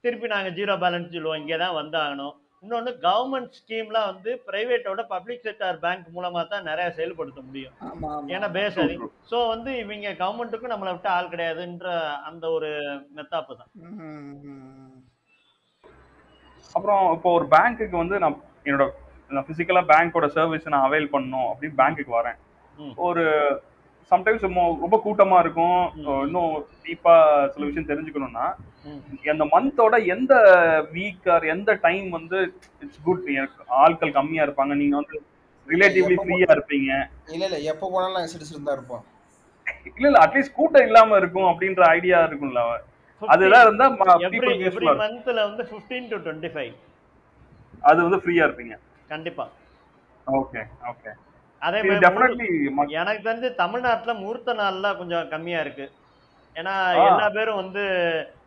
Speaker 5: திருப்பி நாங்க ஜீரோ பேலன்ஸ் சொல்லுவோம். இங்கே தான் வந்தாகணும். இன்னொன்று கவர்மெண்ட் ஸ்கீம்லாம் வந்து பிரைவேட்டோட பப்ளிக் செக்டார் பேங்க் மூலமா தான் நிறைய செயல்படுத்த முடியும் ஏன்னா பேஸ்
Speaker 3: True,
Speaker 5: அது
Speaker 3: true.
Speaker 5: ஸோ வந்து இவங்க கவர்மெண்ட்டுக்கும் நம்மளை விட்டு ஆள் கிடையாதுன்ற அந்த ஒரு மெத்தாப்பு தான்.
Speaker 3: அப்புறம் இப்போ ஒரு பேங்க்குக்கு வந்து நான் என்னோட நான் ஃபிசிக்கலாக பேங்க்கோட சர்வீஸ் நான் அவைல் பண்ணணும் அப்படின்னு பேங்க்குக்கு வரேன். ஒரு சம்டைம்ஸ் ரொம்ப கூட்டமா இருக்கும். இன்னும் டீப்பா சில விஷயம் தெரிஞ்சுக்கணும்னா. அந்த மந்தோட எந்த வீக் ஆர் எந்த டைம் வந்து இட்ஸ் குட் ஆட்கள் கம்மியா இருப்பாங்க. நீங்க வந்து ரிலேட்டிவ்லி ஃப்ரீயா இருப்பீங்க.
Speaker 2: இல்ல இல்ல. எப்ப போனாலும் நாங்க தான் இருப்போம்
Speaker 3: இல்ல இல்ல. அட்லீஸ்ட் கூட்டம் இல்லாம இருக்கும் அப்படின்ற ஐடியா இருக்கும்ல. அதுதான் இருந்தா
Speaker 5: எவ்ரி. மந்த்ல வந்து ஃபிஃப்டீன் டு டுவெண்ட்டி ஃபைவ்
Speaker 3: அது வந்து ஃப்ரீயா இருப்பீங்க.
Speaker 5: கண்டிப்பா.
Speaker 3: ஓகே ஓகே
Speaker 5: அதே மாதிரி எனக்கு தெரிஞ்சு தமிழ்நாட்டுல முகூர்த்த நாள்லாம் கொஞ்சம் கம்மியா இருக்கு. ஏன்னா. எல்லா பேரும் வந்து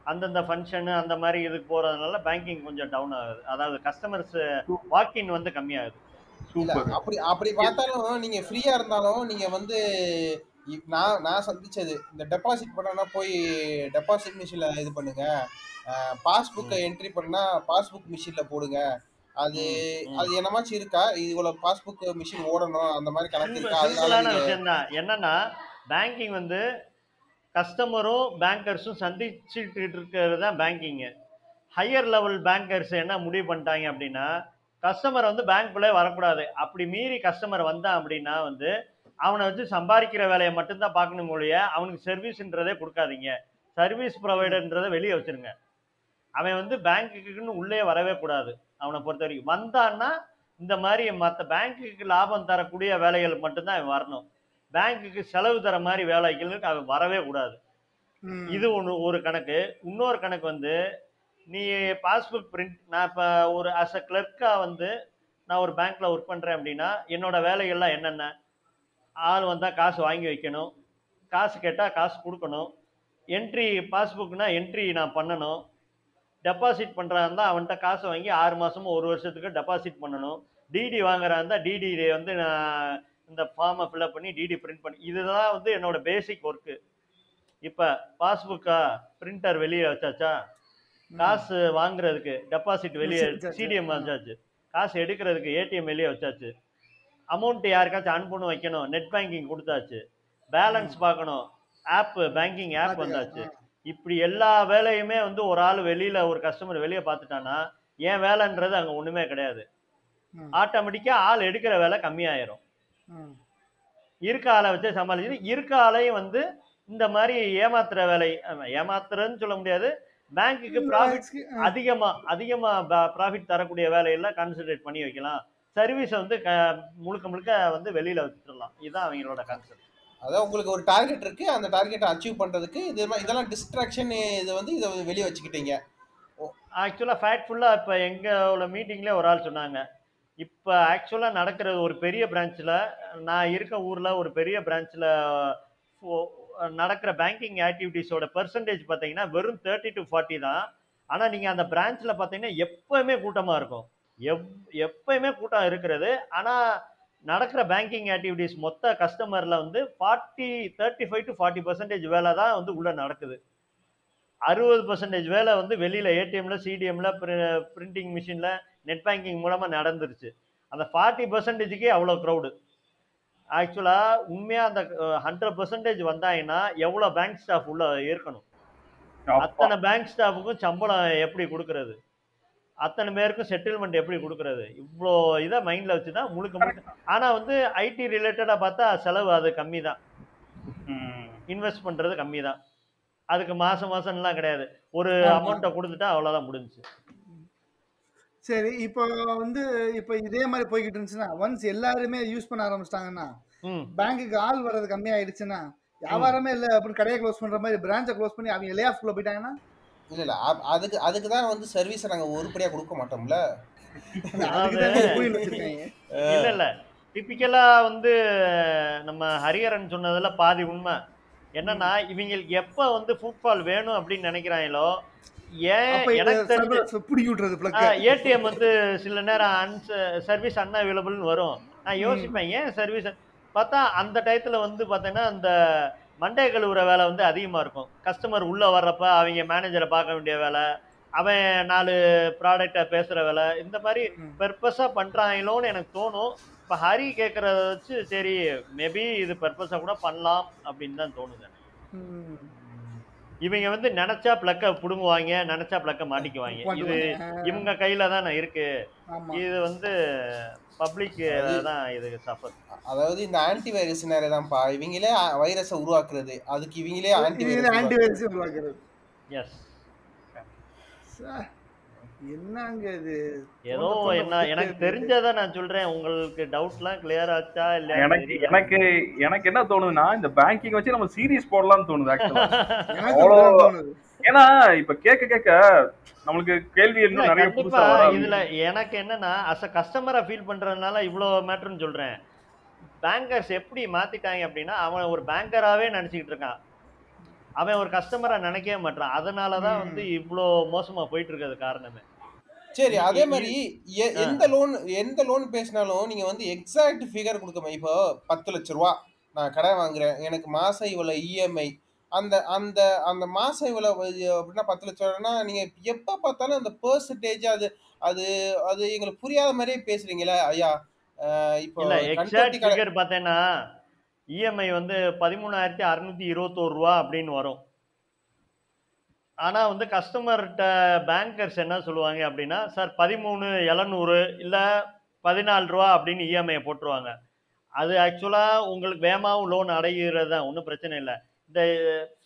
Speaker 5: அந்தந்த ஃபங்க்ஷன் அந்த மாதிரி இதுக்கு போறதுனால பேங்கிங் கொஞ்சம் டவுன் ஆகுது. அதாவது கஸ்டமர்ஸ் வாக்கின் வந்து கம்மியாகுது.
Speaker 2: அப்படி அப்படி பார்த்தாலும் நீங்க ஃப்ரீயா இருந்தாலும் நீங்க வந்து நான் நான் சந்திச்சது. இந்த டெபாசிட் பண்ணனா போய் டெபாசிட் மிஷின்ல இது பண்ணுங்க. பாஸ்புக்கை என்ட்ரி பண்ணா பாஸ்புக் மிஷின்ல போடுங்க. அது. அது என்னமாச்சும் இருக்கா? இவ்வளவு பாஸ்புக் மிஷின் ஓடணும் அந்த மாதிரி கணக்கு இருக்கா? அதனால
Speaker 5: விஷயம் தான் என்னன்னா பேங்கிங் வந்து கஸ்டமரும் பேங்கர்ஸும் சந்திச்சுட்டு இருக்கிறது தான் பேங்கிங்கு ஹையர் லெவல் பேங்கர்ஸ் என்ன முடிவு பண்ணிட்டாங்க அப்படின்னா கஸ்டமர் வந்து பேங்க்குள்ளே வரக்கூடாது. அப்படி மீறி கஸ்டமர் வந்தான் அப்படின்னா வந்து அவனை வச்சு சம்பாதிக்கிற வேலையை மட்டும்தான் பார்க்கணும் மொழிய அவனுக்கு சர்வீஸ்ன்றதே கொடுக்காதீங்க. சர்வீஸ் ப்ரொவைடர்ன்றதை வெளியே வச்சிருங்க. அவன் வந்து பேங்க்குக்குன்னு உள்ளே வரவே கூடாது. அவனை பொறுத்த வரைக்கும் வந்தான்னா இந்த மாதிரி மற்ற பேங்க்குக்கு லாபம் தரக்கூடிய வேலைகள் மட்டும்தான் அவன் வரணும். பேங்க்குக்கு செலவு தர மாதிரி வேலைகளுக்கு அவன் வரவே கூடாது. இது ஒன்று ஒரு கணக்கு. இன்னொரு கணக்கு வந்து நீ பாஸ்புக் பிரிண்ட் நான் இப்போ ஒரு அஸ் அ கிளர்க்காக வந்து நான் ஒரு பேங்க்கில் ஒர்க் பண்ணுறேன் அப்படின்னா என்னோட வேலைகள்லாம் என்னென்ன? ஆள் வந்தால் காசு வாங்கி வைக்கணும். காசு கேட்டால் காசு கொடுக்கணும். என்ட்ரி பாஸ்புக்னா என்ட்ரி நான் பண்ணணும். டெபாசிட் பண்ணுறா இருந்தால் அவன்கிட்ட காசு வாங்கி ஆறு மாதமும் ஒரு வருஷத்துக்கு டெபாசிட் பண்ணணும். டிடி வாங்குறா இருந்தால் டிடி வந்து நான் இந்த ஃபார்மை ஃபில்அப் பண்ணி டிடி பிரிண்ட் பண்ணி இதுதான் வந்து என்னோட பேசிக் ஒர்க்கு இப்போ பாஸ்புக்கா பிரிண்டர் வெளியே வச்சாச்சா? காசு வாங்குறதுக்கு டெபாசிட் வெளியே. சிடிஎம் வச்சாச்சு. காசு எடுக்கிறதுக்கு ஏடிஎம் வெளியே வச்சாச்சு. அமௌண்ட் யாருக்காச்சும் அனுப்பணும் வைக்கணும். நெட் பேங்கிங் கொடுத்தாச்சு. பேலன்ஸ் பார்க்கணும். ஆப் பேங்கிங் ஆப் வந்தாச்சு. இப்படி எல்லா வேலையுமே வந்து ஒரு ஆள் வெளியில ஒரு கஸ்டமர் வெளியே பார்த்துட்டானா என் வேலைன்றது அங்க ஒண்ணுமே கிடையாது.
Speaker 4: ம்.
Speaker 5: ஆட்டோமேட்டிக்கா ஆள் எடுக்கிற வேலை கம்மியாயிரும். இருக்க ஆளை வச்சு சமாளிச்சு இருக்க ஆளையும் வந்து இந்த மாதிரி ஏமாத்துற வேலை ஆமா, ஏமாத்துறதுன்னு சொல்ல முடியாது. பேங்க்குக்கு ப்ராஃபிட் அதிகமா அதிகமா ப்ராஃபிட் தரக்கூடிய வேலையெல்லாம் கான்சென்ட்ரேட் பண்ணி வைக்கலாம். சர்வீஸை வந்து க- முழுக்க முழுக்க வந்து வெளியில வச்சுடலாம். இதுதான் அவங்களோட கான்செப்ட்
Speaker 2: அதான் உங்களுக்கு ஒரு டார்கெட் இருக்கு அந்த டார்கெட்டை அச்சீவ் பண்றதுக்கு இது இதெல்லாம் டிஸ்ட்ராக்ஷன் இது வந்து இதை வெளியே வச்சுக்கிட்டீங்க.
Speaker 5: ஆக்சுவலாக ஃபேக்ட்ஃபுல்லாக இப்போ எங்களோட மீட்டிங்லேயே ஒரு ஆள் சொன்னாங்க. இப்போ ஆக்சுவலாக நடக்கிறது ஒரு பெரிய பிரான்ச்சில் நான் இருக்க ஊரில் ஒரு பெரிய பிரான்ச்சில் நடக்கிற பேங்கிங் ஆக்டிவிட்டீஸோட பெர்சன்டேஜ் பார்த்தீங்கன்னா வெறும் தேர்ட்டி டு ஃபார்ட்டி தான். ஆனால் நீங்கள் அந்த பிரான்ச்சில் பார்த்தீங்கன்னா எப்போயுமே கூட்டமாக இருக்கும். எப் எப்பயுமே கூட்டம் இருக்கிறது. ஆனால் நடக்கிற பேங்கிங் ஆக்டிவிட்டீஸ் மொத்த கஸ்டமரில் வந்து forty thirty five to forty percentage வேலை தான் வந்து உள்ளே நடக்குது. அறுபது பர்சன்டேஜ் வேலை வந்து வெளியில் ஏடிஎம்ல சிடிஎம்ல பிரிண்டிங் மிஷினில் நெட் பேங்கிங் மூலமாக நடந்துருச்சு. அந்த ஃபார்ட்டி பர்சன்டேஜுக்கே அவ்வளோ க்ரௌடு ஆக்சுவலாக உண்மையாக அந்த ஹண்ட்ரட் பர்சன்டேஜ் வந்தாங்கன்னா எவ்வளோ பேங்க் ஸ்டாஃப் உள்ள இருக்கணும் அத்தனை பேங்க் ஸ்டாஃபுக்கும் சம்பளம் எப்படி கொடுக்கறது? அத்தனை பேருக்கும் செட்டில்மெண்ட் எப்படி கொடுக்கறது? இவ்வளோ இதை மைண்டில் வச்சு தான் முழுக்க முழுக்க ஆனால் வந்து ஐடி ரிலேட்டடாக பார்த்தா செலவு அது கம்மி தான் இன்வெஸ்ட் பண்ணுறது கம்மி தான் அதுக்கு மாதம் மாதம்லாம் கிடையாது. ஒரு. அமௌண்ட்டை கொடுத்துட்டா அவ்வளோதான் முடிஞ்சுச்சு.
Speaker 4: சரி இப்போ வந்து இப்போ இதே மாதிரி போய்கிட்டு இருந்துச்சுன்னா ஒன்ஸ் எல்லாருமே யூஸ் பண்ண ஆரம்பிச்சிட்டாங்கன்னா பேங்க்குக்கு ஆள் வர்றது கம்மியாயிடுச்சுன்னா வியாபாரமே இல்லை அப்படின்னு கடையை க்ளோஸ் பண்ற மாதிரி பிரான்ச்சை க்ளோஸ் பண்ணி அவங்க லே ஆஃப்குள்ள போயிட்டாங்கன்னா
Speaker 2: இல்ல இல்ல. அதுக்கு அதுக்கு தான் வந்து சர்வீஸை நாங்க உருப்படியா கொடுக்க மாட்டோம்ல?
Speaker 5: இல்ல இல்ல. டிப்பிக்கலா வந்து நம்ம ஹரிஹரன் சொன்னதுல பாதி உண்மை. என்னன்னா இவங்களுக்கு எப்ப வந்து ஃபுட்பால் வேணும் அப்படின்னு நினைக்கிறாங்களோ ஏன் எனக்கு ஏடிஎம் வந்து சில நேரம் அன்ஸ் சர்வீஸ் அன்அவைலபிள்னு வரும். நான் யோசிப்பேன் ஏன் சர்வீஸ் பார்த்தா அந்த டயத்துல வந்து பார்த்தீங்கன்னா அந்த மண்டே கழுவுற வேலை வந்து அதிகமா இருக்கும் கஸ்டமர் உள்ள வர்றப்ப அவங்க மேனேஜரை பார்க்க வேண்டிய வேலை அவன் நாலு ப்ராடக்டை பேசுற வேலை இந்த மாதிரி
Speaker 4: ம்.
Speaker 5: பர்பஸா பண்றாங்களோன்னு எனக்கு தோணும் இப்போ ஹரி கேட்கறத வச்சு சரி மேபி இது பர்பஸா கூட பண்ணலாம் அப்படின்னு தான் தோணுது எனக்கு. இவங்க வந்து நினைச்சா பிளக்க புடுங்குவாங்க நினைச்சா பிளக்க மாட்டிக்குவாங்க. இது இவங்க கையில தான் இருக்கு. இது வந்து பப்ளிக் தான் இது சஃபர்
Speaker 2: அதாவது இந்த ஆன்டி வைரஸ் நேரம் தான்ப்பா இவங்களே வைரஸை உருவாக்குறது. அதுக்கு இவங்களே ஆன்டி
Speaker 4: இதுல ஆன்டி
Speaker 2: வைரஸ்
Speaker 4: வைரஸ் உருவாக்குறது.
Speaker 5: எஸ்
Speaker 4: சார், என்னங்க இது?
Speaker 5: ஏதோ என்ன எனக்கு தெரிஞ்சதை நான் சொல்றேன். உங்களுக்கு டவுட்லாம் கிளியர் ஆச்சா இல்லையா
Speaker 3: எனக்கு எனக்கு எனக்கு என்ன தோணுதுன்னா இந்த பேங்கிங் வச்சு நம்ம சீரிஸ் போடலாம்னு தோணுது ஆக்சுவலா ஏன்னா இப்ப கேட்க கேட்க நம்மளுக்கு கேள்வி
Speaker 5: இல்ல,
Speaker 3: இன்னும் நிறைய புதுசா
Speaker 5: இதுல எனக்கு என்னன்னா அஸ் அ கஸ்டமரா ஃபீல் பண்றதுனால இவ்வளோ மேட்டர்னு சொல்றேன். பேங்கர்ஸ் எப்படி மாத்திட்டாங்க அப்படின்னா அவன் ஒரு பேங்கராவே நினைச்சுக்கிட்டு இருக்கான். அவன் ஒரு கஸ்டமரா நினைக்கவே மாட்டான் அதனாலதான். வந்து இவ்வளோ மோசமா போயிட்டு இருக்கிறது காரணமே.
Speaker 2: சரி அதே மாதிரி எ-. எந்த லோன் எந்த லோன் பேசினாலும் நீங்க வந்து எக்ஸாக்ட் ஃபிகர் கொடுக்க இப்போ பத்து லட்ச ரூபா நான் கடன் வாங்குறேன். எனக்கு மாசம் இவ்வளவு இஎம்ஐ அந்த அந்த அந்த மாசம் இவ்வளவு அப்படின்னா பத்து லட்ச ரூபான்னா நீங்க எப்ப பார்த்தாலும் அந்த பெர்சன்டேஜ் அது அது அது எங்களுக்கு புரியாத மாதிரியே பேசுறீங்களே ஐயா. அஹ் இப்போ
Speaker 5: இல்ல
Speaker 2: கண்
Speaker 5: எக்ஸாக்ட்
Speaker 2: தொட்டி கடை
Speaker 5: ஃபிகர் பார்த்தேன்னா இஎம்ஐ வந்து பதிமூணாயிரத்தி அறுநூத்தி இருபத்தோரு ரூபா அப்படின்னு வரும். ஆனால் வந்து கஸ்டமர்கிட்ட பேங்கர்ஸ் என்ன சொல்லுவாங்க அப்படின்னா சார் பதிமூணு இளநூறு இல்லை பதினாலு ரூபா அப்படின்னு இஎம்ஐயை போட்டுருவாங்க. அது ஆக்சுவலாக உங்களுக்கு வேகமாகவும் லோன் அடைகிறது தான் ஒன்றும் பிரச்சனை இல்லை. இந்த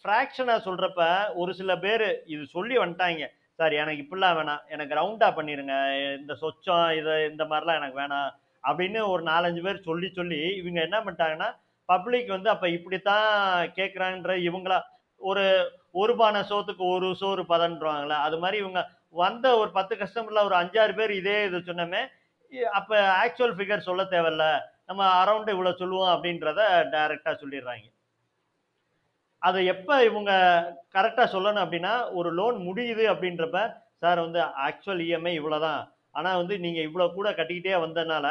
Speaker 5: ஃப்ராக்ஷனை சொல்கிறப்ப ஒரு சில பேர் இது சொல்லி வந்துட்டாங்க. சார் எனக்கு இப்படிலாம் வேணாம். எனக்கு ரவுண்டாக பண்ணிடுங்க இந்த சொச்சம் இதை இந்த மாதிரிலாம் எனக்கு வேணாம். அப்படின்னு ஒரு நாலஞ்சு பேர் சொல்லி சொல்லி இவங்க என்ன பண்ணிட்டாங்கன்னா பப்ளிக் வந்து அப்போ இப்படித்தான் கேட்குறான்ற இவங்களா ஒரு ஒரு பானை சோத்துக்கு ஒரு சோறு பதன்றாங்களே அது மாதிரி இவங்க வந்த ஒரு பத்து கஸ்டமர்ல ஒரு அஞ்சாறு பேர் இதே இது சொன்னமே அப்போ ஆக்சுவல் ஃபிகர் சொல்ல தேவையில்ல. நம்ம அரௌண்டு இவ்வளோ சொல்லுவோம் அப்படின்றத டைரெக்டாக சொல்லிடுறாங்க. அதை எப்போ இவங்க கரெக்டாக சொல்லணும் அப்படின்னா ஒரு லோன் முடியுது அப்படின்றப்ப சார் வந்து ஆக்சுவல் இஎம்ஐ இவ்வளோ தான் ஆனால் வந்து நீங்கள் இவ்வளோ கூட கட்டிக்கிட்டே வந்ததுனால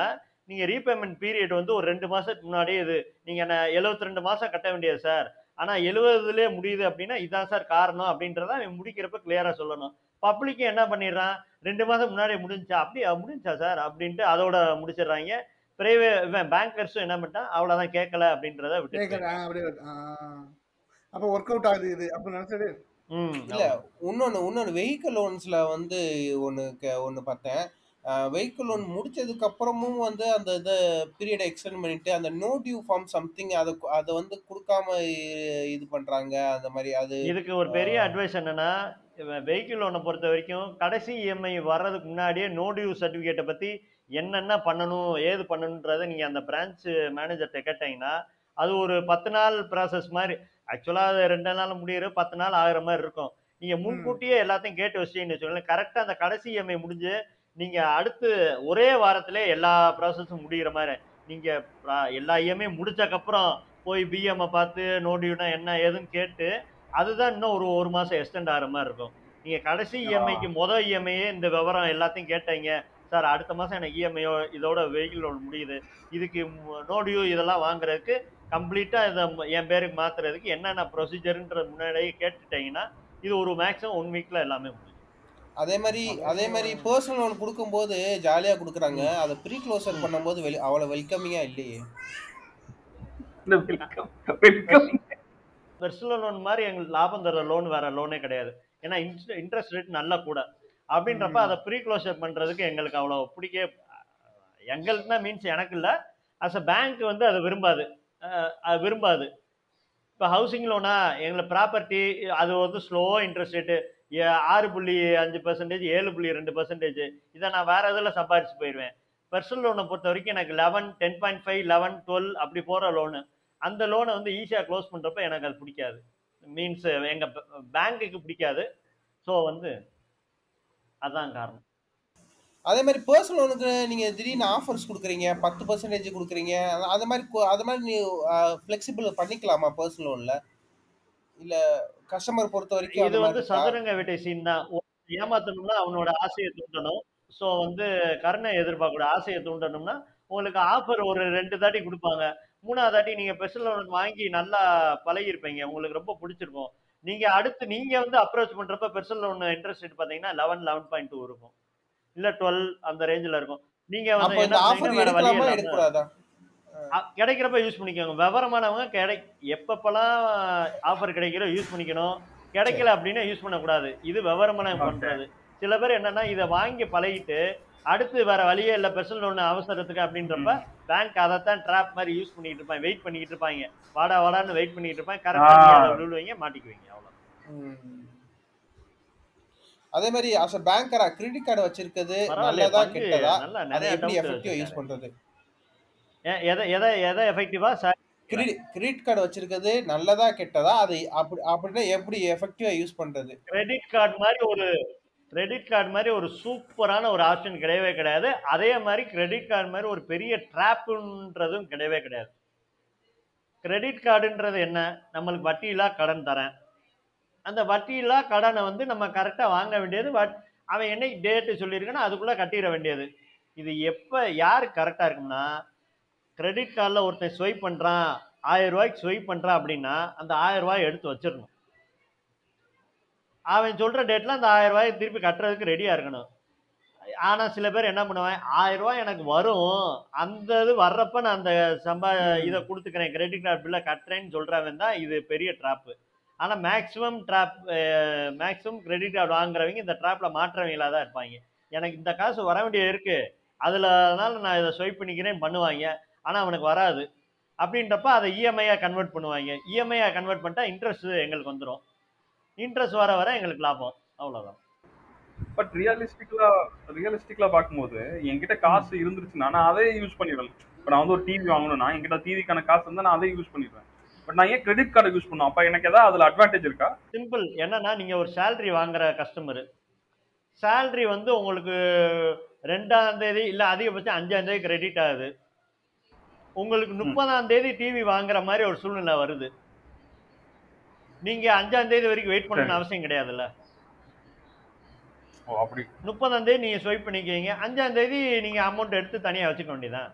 Speaker 5: நீங்கள் ரீபேமெண்ட் பீரியட் வந்து ஒரு ரெண்டு மாதத்துக்கு முன்னாடியே இது நீங்கள் என்ன எழுபத்தி ரெண்டு மாதம் கட்ட வேண்டியது சார் ஆனா எழுபதுலேயே முடியுது அப்படின்னா இதான் சார் காரணம் அப்படின்றத அவன் முடிக்கிறப்ப கிளியரா சொல்லணும். பப்ளிக் என்ன பண்ணிடுறான்? ரெண்டு மாசம் முன்னாடி முடிஞ்சா அப்படியா முடிஞ்சா சார்? அப்படின்ட்டு அதோட முடிச்சிடுறாங்க. பிரைவேட் இவன் பேங்கர்ஸும் என்ன பண்ணிட்டான்? அவ்வளவுதான் கேட்கல அப்படின்றத விட்டு.
Speaker 4: அப்போ ஒர்க் அவுட் ஆகுது இது அப்போ நினைச்சது?
Speaker 5: ம்
Speaker 2: இல்ல இன்னொன்னு இன்னொன்னு வெஹிக்கிள் லோன்ஸ்ல வந்து ஒன்னு கே- ஒன்னு பார்த்தேன். வெஹிக்கிள் லோன் முடிச்சதுக்கு அப்புறமும் வந்து அந்த இதை பீரியடை எக்ஸ்டெண்ட் பண்ணிட்டு அந்த நோ டியூ ஃபார்ம் சம்திங் அதை அதை வந்து கொடுக்காம இது பண்றாங்க அந்த மாதிரி அது
Speaker 5: இதுக்கு ஒரு பெரிய அட்வைஸ் என்னன்னா வெஹிக்கிள் லோனை பொறுத்த வரைக்கும் கடைசி இஎம்ஐ வர்றதுக்கு முன்னாடியே நோ டியூ சர்டிஃபிகேட்டை பத்தி என்னென்ன பண்ணணும் ஏது பண்ணணுன்றதை நீங்க அந்த பிரான்ச் மேனேஜர்கிட்ட கேட்டீங்கன்னா அது ஒரு பத்து நாள் ப்ராசஸ் மாதிரி ஆக்சுவலாக அது ரெண்டு நாள் முடியிற பத்து நாள் ஆகுற மாதிரி இருக்கும். நீங்க முன்கூட்டியே எல்லாத்தையும் கேட்டு வச்சிட்டீங்கன்னு வச்சுக்கோங்களேன் கரெக்டாக அந்த கடைசி இஎம்ஐ முடிஞ்சு நீங்க அடுத்து ஒரே வாரத்திலே எல்லா ப்ராசஸும் முடிகிற மாதிரி நீங்க எல்லா இஎம்ஐ முடிச்சக்கப்புறம் போய் பிஎம்ஐ பார்த்து நோடியூனா என்ன ஏதுன்னு கேட்டு அதுதான் இன்னும் ஒரு ஒரு மாசம் எக்ஸ்டெண்ட் ஆகிற மாதிரி இருக்கும். நீங்க கடைசி இஎம்ஐக்கு மொதல் இஎம்ஐயே இந்த விவரம் எல்லாத்தையும் கேட்டீங்க சார் அடுத்த மாசம் எனக்கு இஎம்ஐயோ இதோட வெஹிக்கிள் லோன் முடியுது. இதுக்கு நோடியூ இதெல்லாம் வாங்குறதுக்கு கம்ப்ளீட்டா இதை என் பேருக்கு மாத்துறதுக்கு என்னென்ன ப்ரொசீஜர்ன்ற முன்னாடியே கேட்டுட்டீங்கன்னா இது ஒரு மேக்ஸிமம் ஒன் வீக்ல எல்லாமே முடியும்
Speaker 2: அதே மாதிரி அதே மாதிரி பர்சனல் லோன் கொடுக்கும்போது ஜாலியா கொடுக்குறாங்க. அதை ப்ரீ க்ளோசர் பண்ணும்போது வெளி அவ்வளவு வெல்கமிங்கா இல்லையே.
Speaker 3: இந்த வெல்கம் வெல்கம்
Speaker 5: பர்சனல் லோன் மாதிரி எங்களுக்கு லாபம் தர லோன் வேற லோனே கிடையாது. ஏன்னா இன்ட்ரெஸ்ட் ரேட் நல்லா கூட. அப்படின்றப்ப அதை ப்ரீ க்ளோசர் பண்றதுக்கு எங்களுக்கு அவ்வளோ பிடிக்க எங்களுக்குனா மீன்ஸ் எனக்கு இல்லை. அஸ் அ பேங்க் வந்து அதை விரும்பாது. அது விரும்பாது. இப்போ ஹவுசிங் லோனா எங்களை ப்ராப்பர்ட்டி அது வந்து ஸ்லோ இன்ட்ரெஸ்ட் ரேட்டு ஆறு புள்ளி அஞ்சு பர்சன்டேஜ் ஏழு புள்ளி ரெண்டு பர்சன்டேஜ் இதை நான் வேறு இதில் சம்பாரிச்சு போயிடுவேன். பர்சனல் லோனை பொறுத்த வரைக்கும் எனக்கு eleven ten point five eleven twelve அப்படி போகிற லோனு அந்த லோனை வந்து ஈஸியாக க்ளோஸ் பண்ணுறப்ப எனக்கு அது பிடிக்காது. மீன்ஸ் எங்கள் பேங்க்குக்கு பிடிக்காது. ஸோ வந்து அதான் காரணம்.
Speaker 2: அதே மாதிரி பர்சனல் லோனுக்கு நீங்கள் திடீர்னு ஆஃபர்ஸ் கொடுக்குறீங்க பத்து பர்சன்டேஜ் கொடுக்குறீங்க அது- மாதிரி அது மாதிரி நீ ஃப்ளெக்சிபிள் பண்ணிக்கலாமா பர்சனல் லோனில் இல்லை கஸ்டமர் பொறுத்த வரைக்கும்
Speaker 5: இது வந்து? சதுரங்க வேட்டை சீன் தான். ஏமாத்தணும்னா அவனோட ஆசையை தூண்டணும். ஸோ வந்து கருணை எதிர்பார்க்கக்கூட ஆசையை தூண்டணும்னா உங்களுக்கு ஆஃபர் ஒரு ரெண்டு தாட்டி கொடுப்பாங்க. மூணாவது தாட்டி நீங்க ஸ்பெஷல் லோன் வாங்கி நல்லா பழகிருப்பீங்க உங்களுக்கு ரொம்ப பிடிச்சிருக்கும். நீங்க அடுத்து நீங்க வந்து அப்ரோச் பண்றப்ப பெர்சனல் லோன் இன்ட்ரெஸ்ட் ரேட் பாத்தீங்கன்னா லெவன் லெவன் பாயிண்ட் டூ இருக்கும். இல்ல டுவெல் அந்த ரேஞ்சில் இருக்கும். நீங்க வந்து கிடைக்கிறப்ப யூஸ் பண்ணிக்கோங்க. விவரமானவங்க கிடை எப்பப்பெல்லாம் ஆஃபர் கிடைக்கிறோ யூஸ் பண்ணிக்கணும். கிடைக்கல அப்படின்னா யூஸ் பண்ணக்கூடாது. இது விவரமானவங்க
Speaker 3: Okay.
Speaker 5: பண்றது. சில பேர் என்னன்னா இதை வாங்கி பழகிட்டு அடுத்து வேற வழியே இல்லை பெர்சனல் லோன் அவசரத்துக்கு அப்படின்றப்ப பேங்க் அதைத்தான் ட்ராப் மாதிரி யூஸ் பண்ணிட்டு இருப்பாங்க. வெயிட் பண்ணிட்டு இருப்பாங்க. வாடா வாடான்னு வெயிட் பண்ணிட்டு இருப்பாங்க. கரெக்டாக விழுவீங்க மாட்டிக்குவீங்க அவ்வளோ.
Speaker 2: அதே மாதிரி அஸ் பேங்கரா கிரெடிட் கார்டு வச்சிருக்கிறது நல்லதா கெட்டதா? அதை எப்படி எஃபெக்டிவா. யூஸ் பண்றது?
Speaker 5: எதை எதை எதை எஃபெக்டிவா
Speaker 2: கிரெடிட் கிரெடிட் கார்டு வச்சிருக்கிறது நல்லதா கெட்டதா அதை அப்படி அப்படின்னா எப்படி எஃபெக்டிவா யூஸ் பண்றது?
Speaker 5: கிரெடிட் கார்டு மாதிரி ஒரு கிரெடிட் கார்டு மாதிரி ஒரு சூப்பரான ஒரு ஆப்ஷன் கிடையவே கிடையாது. அதே மாதிரி கிரெடிட் கார்டு மாதிரி ஒரு பெரிய ட்ராப்புன்றதும் கிடையவே கிடையாது. கிரெடிட் கார்டுன்றது என்ன? நம்மளுக்கு வட்டியில்லா கடன் தரேன். அந்த வட்டியில்லா கடனை வந்து நம்ம கரெக்டாக வாங்க வேண்டியது வட் அவன் என்னைக்கு டேட்டு சொல்லியிருக்கானோ அதுக்குள்ளே கட்டிட வேண்டியது. இது எப்போ யார் கரெக்டாக இருக்கும்னா கிரெடிட் கார்டில் ஒருத்தன் ஸ்வைப் பண்ணுறான் ஆயிரம் ரூபாய்க்கு ஸ்வைப் பண்ணுறான் அப்படின்னா அந்த ஆயிரம் ரூபாய் எடுத்து வச்சிடணும். அவன் சொல்கிற டேட்டில் அந்த ஆயிரம் ரூபாய் திருப்பி கட்டுறதுக்கு ரெடியாக இருக்கணும். ஆனால் சில பேர் என்ன பண்ணுவான் ஆயிரம் ரூபாய் எனக்கு வரும். அந்த இது வர்றப்ப நான் அந்த சம்பா இதை கொடுத்துக்கிறேன். கிரெடிட் கார்டு பில்லை கட்டுறேன்னு சொல்கிறவன் தான் இது பெரிய ட்ராப்பு ஆனால் maximum trap maximum credit card வாங்குறவங்க இந்த ட்ராப்பில் மாற்றவங்களா தான் இருப்பாங்க. எனக்கு இந்த காசு வர வேண்டியது இருக்குது அதில் அதனால நான் இதை ஸ்வைப் பண்ணிக்கிறேன் பண்ணுவாங்க. ஆனால் அவனுக்கு வராது. அப்படின்றப்ப அதை இஎம்ஐயாக கன்வெர்ட் பண்ணுவாங்க. இஎம்ஐயாக கன்வெர்ட் பண்ணிட்டா இன்ட்ரெஸ்ட் எங்களுக்கு வந்துடும் இன்ட்ரெஸ்ட் வர வர எங்களுக்கு லாபம். அவ்வளோதான்
Speaker 3: பட் ரியலிஸ்டிக்கலா ரியலிஸ்டிக்கலா பார்க்கும்போது என்கிட்ட காசு இருந்துருச்சுன்னா நான் அதே யூஸ் பண்ணிடுவேன் இப்போ நான் வந்து ஒரு டிவி வாங்கணும்னா என்கிட்ட டிவிக்கான காசு இருந்தால் நான் அதே யூஸ் பண்ணிடுவேன். பட் நான் ஏன் கிரெடிட் கார்டு யூஸ் பண்ணும் அப்ப எனக்கு ஏதாவது அதுல அட்வான்டேஜ் இருக்கா?
Speaker 5: சிம்பிள் என்னன்னா நீங்கள் ஒரு சேலரி வாங்குற கஸ்டமரு சேலரி வந்து உங்களுக்கு ரெண்டாம் தேதி இல்லை அதிகபட்சம் அஞ்சாம் தேதி கிரெடிட் ஆகுது. உங்களுக்கு முப்பதாம் தேதி டிவி வாங்குற மாதிரி ஒரு சூழ்நிலை வருது. நீங்க அஞ்சாம் தேதி வரைக்கும் வெயிட் பண்ணணும்னு அவசியம் கிடையாதுல்ல? முப்பதாம் தேதி நீங்க ஸ்வைப் பண்ணிக்கிறீங்க அஞ்சாம் தேதி நீங்க அமௌண்ட் எடுத்து தனியா வச்சுக்க வேண்டியதான்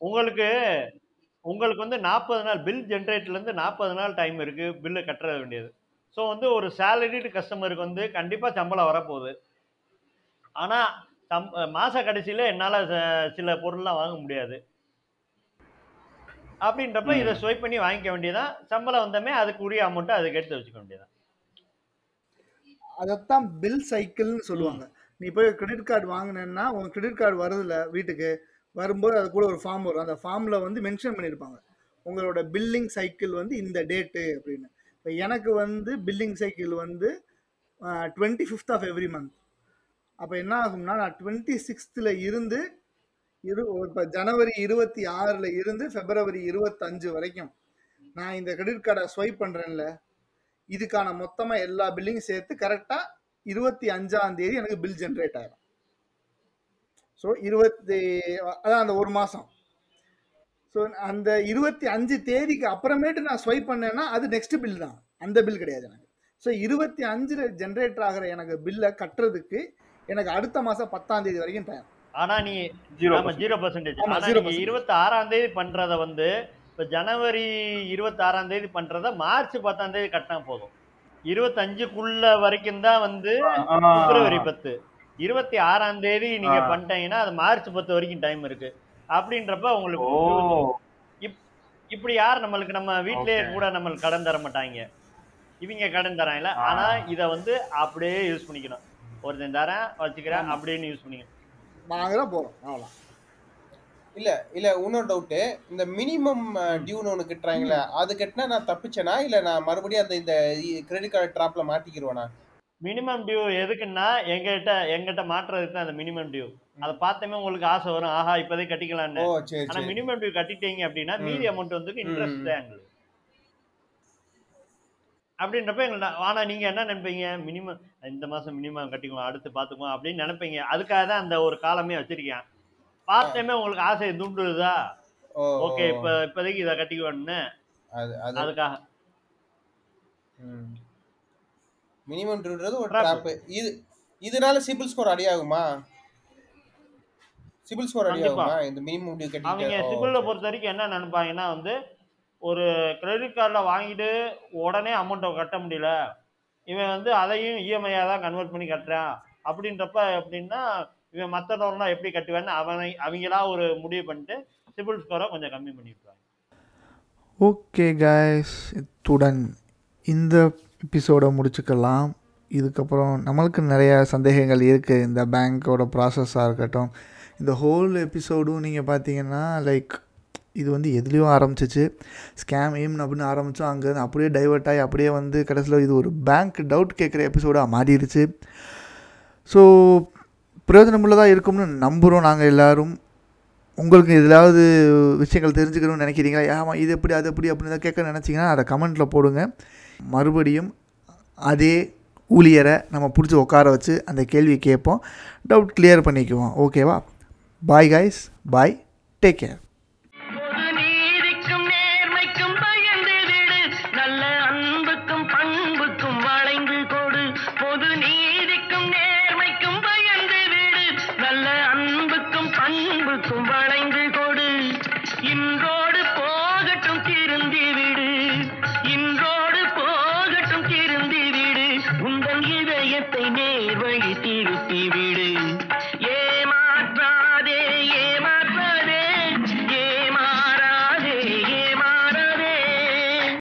Speaker 5: உங்களுக்கு உங்களுக்கு வந்து நாற்பது நாள் பில் ஜென்ரேட்லேருந்து நாற்பது நாள் டைம் இருக்கு பில்லு கட்டுற வேண்டியது. ஸோ வந்து ஒரு சேலரிடு கஸ்டமருக்கு வந்து கண்டிப்பாக சம்பளம் வரப்போகுது. ஆனால் சம் மாத கடைசியில் என்னால் சில பொருள்லாம் வாங்க முடியாது. அப்படின்றப்ப இதை ஸ்வைப் பண்ணி வாங்கிக்க வேண்டியதான் சம்பளம் வந்தமே அதுக்கு உரிய அமௌண்ட்டை அதுக்கு எடுத்து வச்சுக்க வேண்டியதான்
Speaker 4: அதைத்தான் பில் சைக்கிள்னு சொல்லுவாங்க. நீ போய் கிரெடிட் கார்டு வாங்கினேன்னா உன் கிரெடிட் கார்டு வருதுல்ல வீட்டுக்கு வரும்போது அது கூட ஒரு ஃபார்ம் வரும். அந்த ஃபார்மில் வந்து மென்ஷன் பண்ணியிருப்பாங்க. உங்களோட பில்லிங் சைக்கிள் வந்து இந்த டேட்டு அப்படின்னு. இப்போ எனக்கு வந்து பில்லிங் சைக்கிள் வந்து twenty fifth of every month அப்போ என்ன ஆகும்னா நான் டுவெண்ட்டி சிக்ஸ்த்தில் இருந்து இரு இப்போ ஜனவரி இருபத்தி ஆறில் இருந்து ஃபெப்ரவரி இருபத்தஞ்சு வரைக்கும் நான் இந்த கிரெடிட் கார்டை ஸ்வைப் பண்ணுறேன்ல இதுக்கான மொத்தமாக எல்லா பில்லையும் சேர்த்து கரெக்டாக இருபத்தி அஞ்சாம் தேதி எனக்கு பில் ஜென்ரேட் ஆயிரும். ஸோ இருபத்தி அதான் அந்த ஒரு மாதம் ஸோ அந்த இருபத்தி அஞ்சு தேதிக்கு அப்புறமேட்டு நான் ஸ்வைப் பண்ணேன்னா அது நெக்ஸ்ட் பில் தான். அந்த பில் கிடையாது எனக்கு. ஸோ இருபத்தி அஞ்சில் ஜென்ரேட் ஆகிற எனக்கு பில்லை கட்டுறதுக்கு எனக்கு அடுத்த மாதம் பத்தாம் தேதி வரைக்கும் டைம்
Speaker 5: ஆனா நீ
Speaker 3: ஜீரோ
Speaker 5: பர்சன்டேஜ் ஆனா
Speaker 4: 0%
Speaker 5: நீங்க இருபத்தி ஆறாம் தேதி பண்றத வந்து இப்ப ஜனவரி இருபத்தி ஆறாம் தேதி பண்றத மார்ச் பத்தாம் தேதி கட்டினா போதும். இருபத்தஞ்சுக்குள்ள வரைக்கும் தான் வந்து பிப்ரவரி பத்து. இருபத்தி ஆறாம் தேதி நீங்க. பண்ணிட்டீங்கன்னா அது மார்ச் பத்து வரைக்கும் டைம் இருக்கு. அப்படின்றப்ப
Speaker 3: ஓ.
Speaker 5: உங்களுக்கு இப்படி யார் நம்மளுக்கு நம்ம வீட்லயே
Speaker 3: Okay.
Speaker 5: கூட நம்மளுக்கு கடன் தர மாட்டாங்க. இவங்க கடன் தராங்கல்ல. ஆனா இத வந்து அப்படியே யூஸ் பண்ணிக்கணும். ஒருத்தன் தரேன் வச்சுக்கிறேன் அப்படின்னு யூஸ் பண்ணிக்கணும்
Speaker 4: வாங்குற போகிறோம் அவ்வளோ
Speaker 2: இல்ல இல்ல இன்னொரு டவுட்டு இந்த மினிமம் டியூன்னு ஒன்று கட்டுறாங்களே அது கட்டினா நான் தப்பிச்சேனா இல்ல நான் மறுபடியும் அந்த இந்த கிரெடிட் கார்டு ட்ராப்ல மாட்டிக்கிருவேனா?
Speaker 5: மினிமம் டியூ எதுக்குன்னா எங்ககிட்ட எங்கிட்ட மாற்றுறதுக்கு தான் அந்த மினிமம் டியூ அதை பார்த்தமே உங்களுக்கு ஆசை வரும். ஆஹா
Speaker 2: ஓ சரி
Speaker 5: ஆனா மினிமம் டியூ கட்டிட்டீங்க அப்படின்னா மீதி அமௌண்ட் வந்து இன்ட்ரெஸ்ட். தான் எங்களுக்கு. அப்படின்றப்ப எங்கள்ட்ட ஆனா நீங்க என்ன நினைப்பீங்க? மினிமம் இந்த மாசம் மினிமம் கட்டிக்குவோம் அடுத்து பார்த்துக்குவோம் அப்படின்னு நினைப்பீங்க. அதுக்காக தான் அந்த ஒரு காலமே வச்சிருக்கேன். பார்த்தமே உங்களுக்கு ஆசையை தூண்டுதா ஓகே இப்ப இப்போதைக்கு இதை கட்டிக்குவோன்னு
Speaker 2: அது அது.
Speaker 5: அதுக்காக.
Speaker 2: மினிமம் டியூன்றது ஒரு. ட்ராப் இது இதனால சிபில் ஸ்கோர் அடியாகுமா சிபில் ஸ்கோர். அடியாகுமா இந்த மினிமம்
Speaker 5: அவங்க சிபில்ல பொறுத்த வரைக்கும் என்ன நினைப்பாங்கன்னா வந்து ஒரு கிரெடிட் கார்டில் வாங்கிட்டு உடனே அமௌண்ட்டை கட்ட முடியல. இவன் வந்து அதையும் இஎம்ஐயாக தான் கன்வெர்ட் பண்ணி கட்டுறான். அப்படின்றப்ப எப்படின்னா இவன் மற்ற லோன்லாம் எப்படி கட்டுவேன்னு அவனை அவங்களா ஒரு முடிவு பண்ணிட்டு சிபில் ஸ்கோரை கொஞ்சம் கம்மி பண்ணிவிடுவாங்க
Speaker 7: ஓகே கைஸ் இத்துடன் இந்த எபிசோடை முடிச்சுக்கலாம். இதுக்கப்புறம் நம்மளுக்கு நிறைய சந்தேகங்கள் இருக்குது இந்த பேங்க்கோட ப்ராசஸாக இருக்கட்டும் இந்த ஹோல் எபிசோடும் நீங்கள் பார்த்தீங்கன்னா லைக் இது வந்து எதுலேயும் ஆரம்பிச்சிச்சு. ஸ்கேம் எய்ம் அப்படின்னு ஆரம்பித்தோம் அங்கேருந்து அப்படியே டைவெர்ட் ஆகி அப்படியே வந்து கடைசியில் இது ஒரு பேங்க் டவுட் கேட்குற எபிசோடாக மாறிடுச்சு. ஸோ பிரயோஜனமுள்ளதாக இருக்கும்னு நம்புகிறோம் நாங்கள் எல்லோரும். உங்களுக்கு எதாவது விஷயங்கள் தெரிஞ்சுக்கணும்னு நினைக்கிறீங்களா? ஆமாம் இது எப்படி அது எப்படி அப்படின்னு கேட்க நினச்சிங்கன்னா அதை கமெண்ட்டில் போடுங்க. மறுபடியும் அதே ஊழியரை நம்ம பிடிச்சி உட்கார வச்சு அந்த கேள்வி கேட்போம். டவுட் கிளியர் பண்ணிக்குவோம். ஓகேவா bye guys bye take care